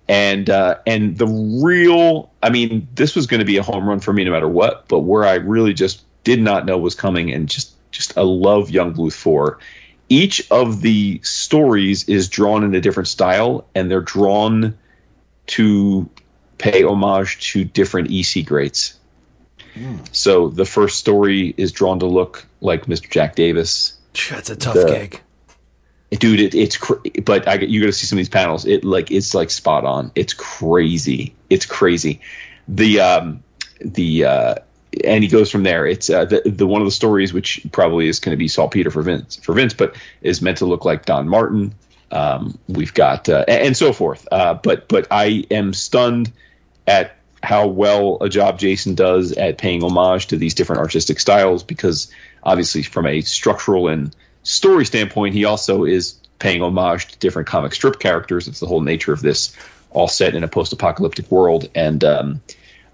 And uh, and the real, I mean, this was going to be a home run for me no matter what. But where I really just did not know was coming, and just just I love Yungbluth for. Each of the stories is drawn in a different style, and they're drawn to pay homage to different EC greats. So the first story is drawn to look like Mr. Jack Davis. That's a tough The- gig. Dude, it, it's cr- but I, you got to see some of these panels. It like it's like spot on. It's crazy. It's crazy. The um the uh and he goes from there. It's uh, the the one of the stories which probably is going to be saltpeter for Vince for Vince, but is meant to look like Don Martin. Um, we've got uh, and, and so forth. Uh, but but I am stunned at how well a job Jason does at paying homage to these different artistic styles because obviously from a structural and story standpoint he also is paying homage to different comic strip characters it's the whole nature of this all set in a post-apocalyptic world and um,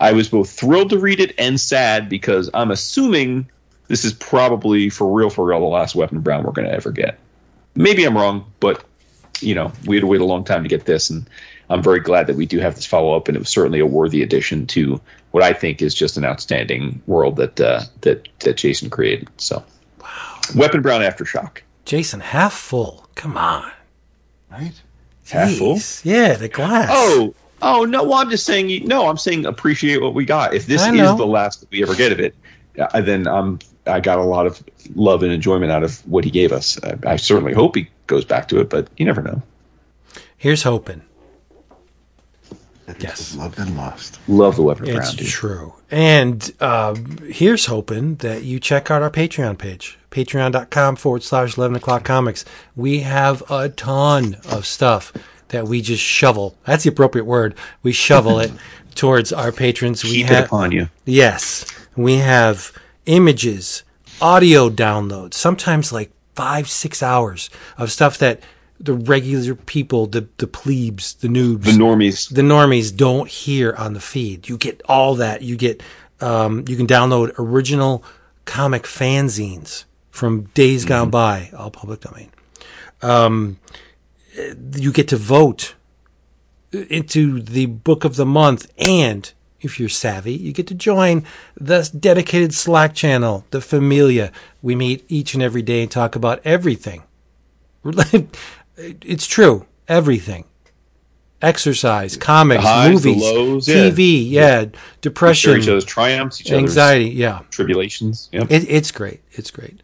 I was both thrilled to read it and sad because I'm assuming this is probably for real for real the last Weapon Brown we're going to ever get maybe I'm wrong but you know we had to wait a long time to get this and I'm very glad that we do have this follow up, and it was certainly a worthy addition to what I think is just an outstanding world that uh, that that Jason created. So, wow. Weapon Brown Aftershock. Jason, half full. Come on. Right? Half full? Yeah, the glass. Oh, oh no! Well, I'm just saying. No, I'm saying appreciate what we got. If this is the last that we ever get of it, uh, then I'm I got a lot of love and enjoyment out of what he gave us. I, I certainly hope he goes back to it, but you never know. Here's hoping. Yes. is Loved and lost. Love the Weapon It's Brown. true. And um, here's hoping that you check out our Patreon page, patreon.com forward slash 11 o'clock comics. We have a ton of stuff that we just shovel. That's the appropriate word. We shovel it towards our patrons. We Keep it upon you. Yes, we have images, audio downloads, sometimes like five, six hours of stuff that the regular people, the, the plebes, the noobs, The normies. the normies don't hear on the feed. You get all that. You get um, you can download original comic fanzines from days gone by, all public domain. Um, you get to vote uh, into the book of the month, and if you're savvy, you get to join the dedicated Slack channel, the Familia. We meet each and every day and talk about everything. it's true, everything. Exercise, comics, highs, movies, lows, yeah. TV, yeah, Share depression, each other's triumphs, each other's anxiety, yeah. tribulations. Yep. It, it's great. It's great.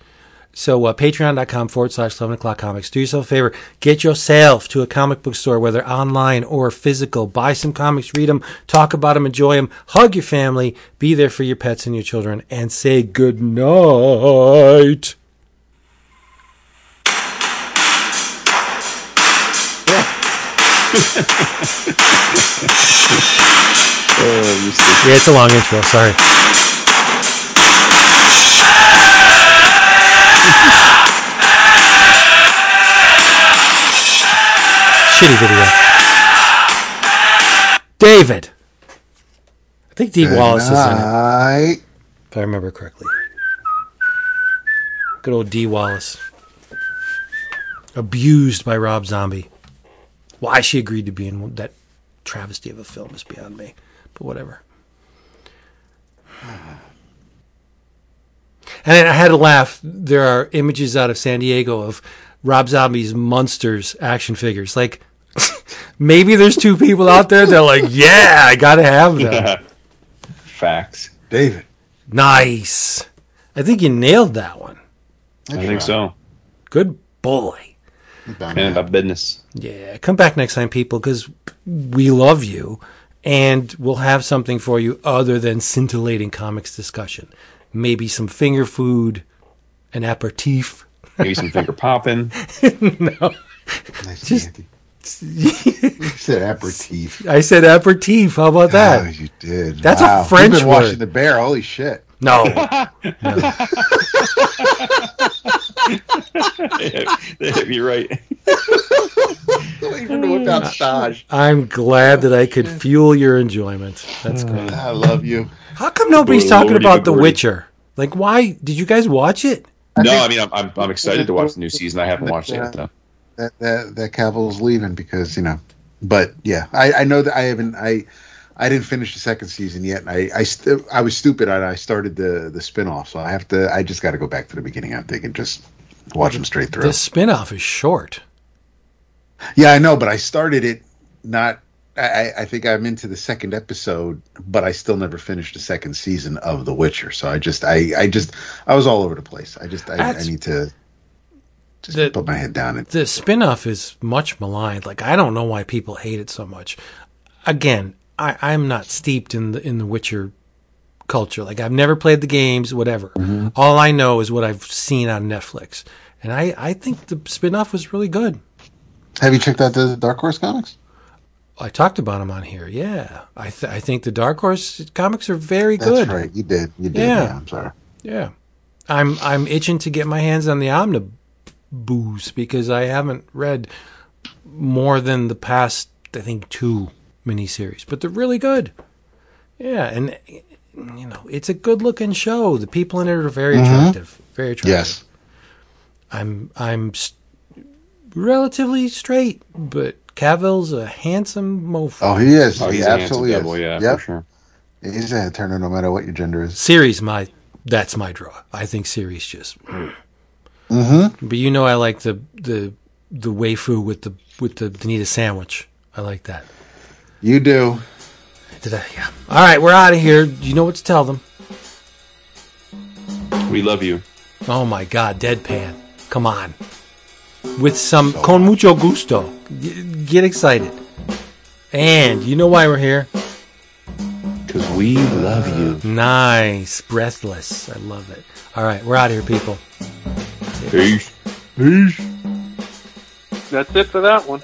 So uh, patreon.com forward slash 11 o'clock comics. Do yourself a favor. Get yourself to a comic book store, whether online or physical. Buy some comics, read them, talk about them, enjoy them, hug your family, be there for your pets and your children, and say good night. Yeah, it's a long intro. Sorry. Shitty video. David. I think Dee Wallace is in it, if I remember correctly. Good old D. Wallace. Abused by Rob Zombie. Why she agreed to be in that travesty of a film is beyond me. But whatever. And I had to laugh. There are images out of San Diego of Rob Zombie's Monsters action figures. Like, maybe there's two people out there that are like, yeah, I gotta have them. Facts. David. Nice. I think you nailed that one. I think so. Good boy. Bound And to about business. Yeah, come back next time, people, because we love you, and we'll have something for you other than scintillating comics discussion. Maybe some finger food, an aperitif. Maybe some finger popping. no, Nice Just- Andy. You said aperitif. I said aperitif. How about Oh, that? you did. That's a. French You've been word. washing the bear. Holy shit. No, You're right. Waiting to whip out Staj. I'm glad that I could fuel your enjoyment. That's mm. great. I love you. How come nobody's Good talking about good The. Witcher? Like, why did you guys watch it? No, I mean I'm, I'm I'm excited to watch the new season. I haven't watched it yet though. That that that Cavill's leaving because you know. But yeah, I, I know that I haven't I I didn't finish the second season yet. And I I st- I was stupid. I, I started the the spin off, so I have to. I just got to go back to the beginning. I think and just watch them straight through. The spin-off is short. Yeah, I know, but I started it not. I, I think I'm into the second episode, but I still never finished the second season of The Witcher. So I just, I, I just, I was all over the place. I just, I, I need to just The- put my head down and the spin-off is much maligned. Like I don't know why people hate it so much. Again, I, I'm not steeped in the in the Witcher culture. Like I've never played the games, whatever. Mm-hmm. All I know is what I've seen on Netflix. And I, I think the spin-off was really good. Have you checked out the Dark Horse comics? I talked about them on here. Yeah. I th- I think the Dark Horse comics are very That's good. right. You did. You did. Yeah. Yeah. I'm sorry. Yeah. I'm I'm itching to get my hands on the omnibus because I haven't read more than the past I think two miniseries, but they're really good. Yeah, and you know, it's a good looking show. The people in it are very mm-hmm. attractive. Very attractive. Yes. I'm I'm s relatively straight, but Cavill's a handsome mofo. Oh, he is. Oh, he he's a handsome absolutely devil, is. yeah, Yep. for sure. He's a turner no matter what your gender is. Series my that's my draw. I think series just. Mm. Mm-hmm. But you know, I like the the the waifu with the with the Danita sandwich. I like that. You do. Did I? Yeah. All right, we're out of here. You know what to tell them. We love you. Oh my God, deadpan! Come on, with some con mucho gusto. Get excited. And you know why we're here? Because we love you. Nice, breathless. I love it. All right, we're out of here, people. Peace. Peace. That's it for that one.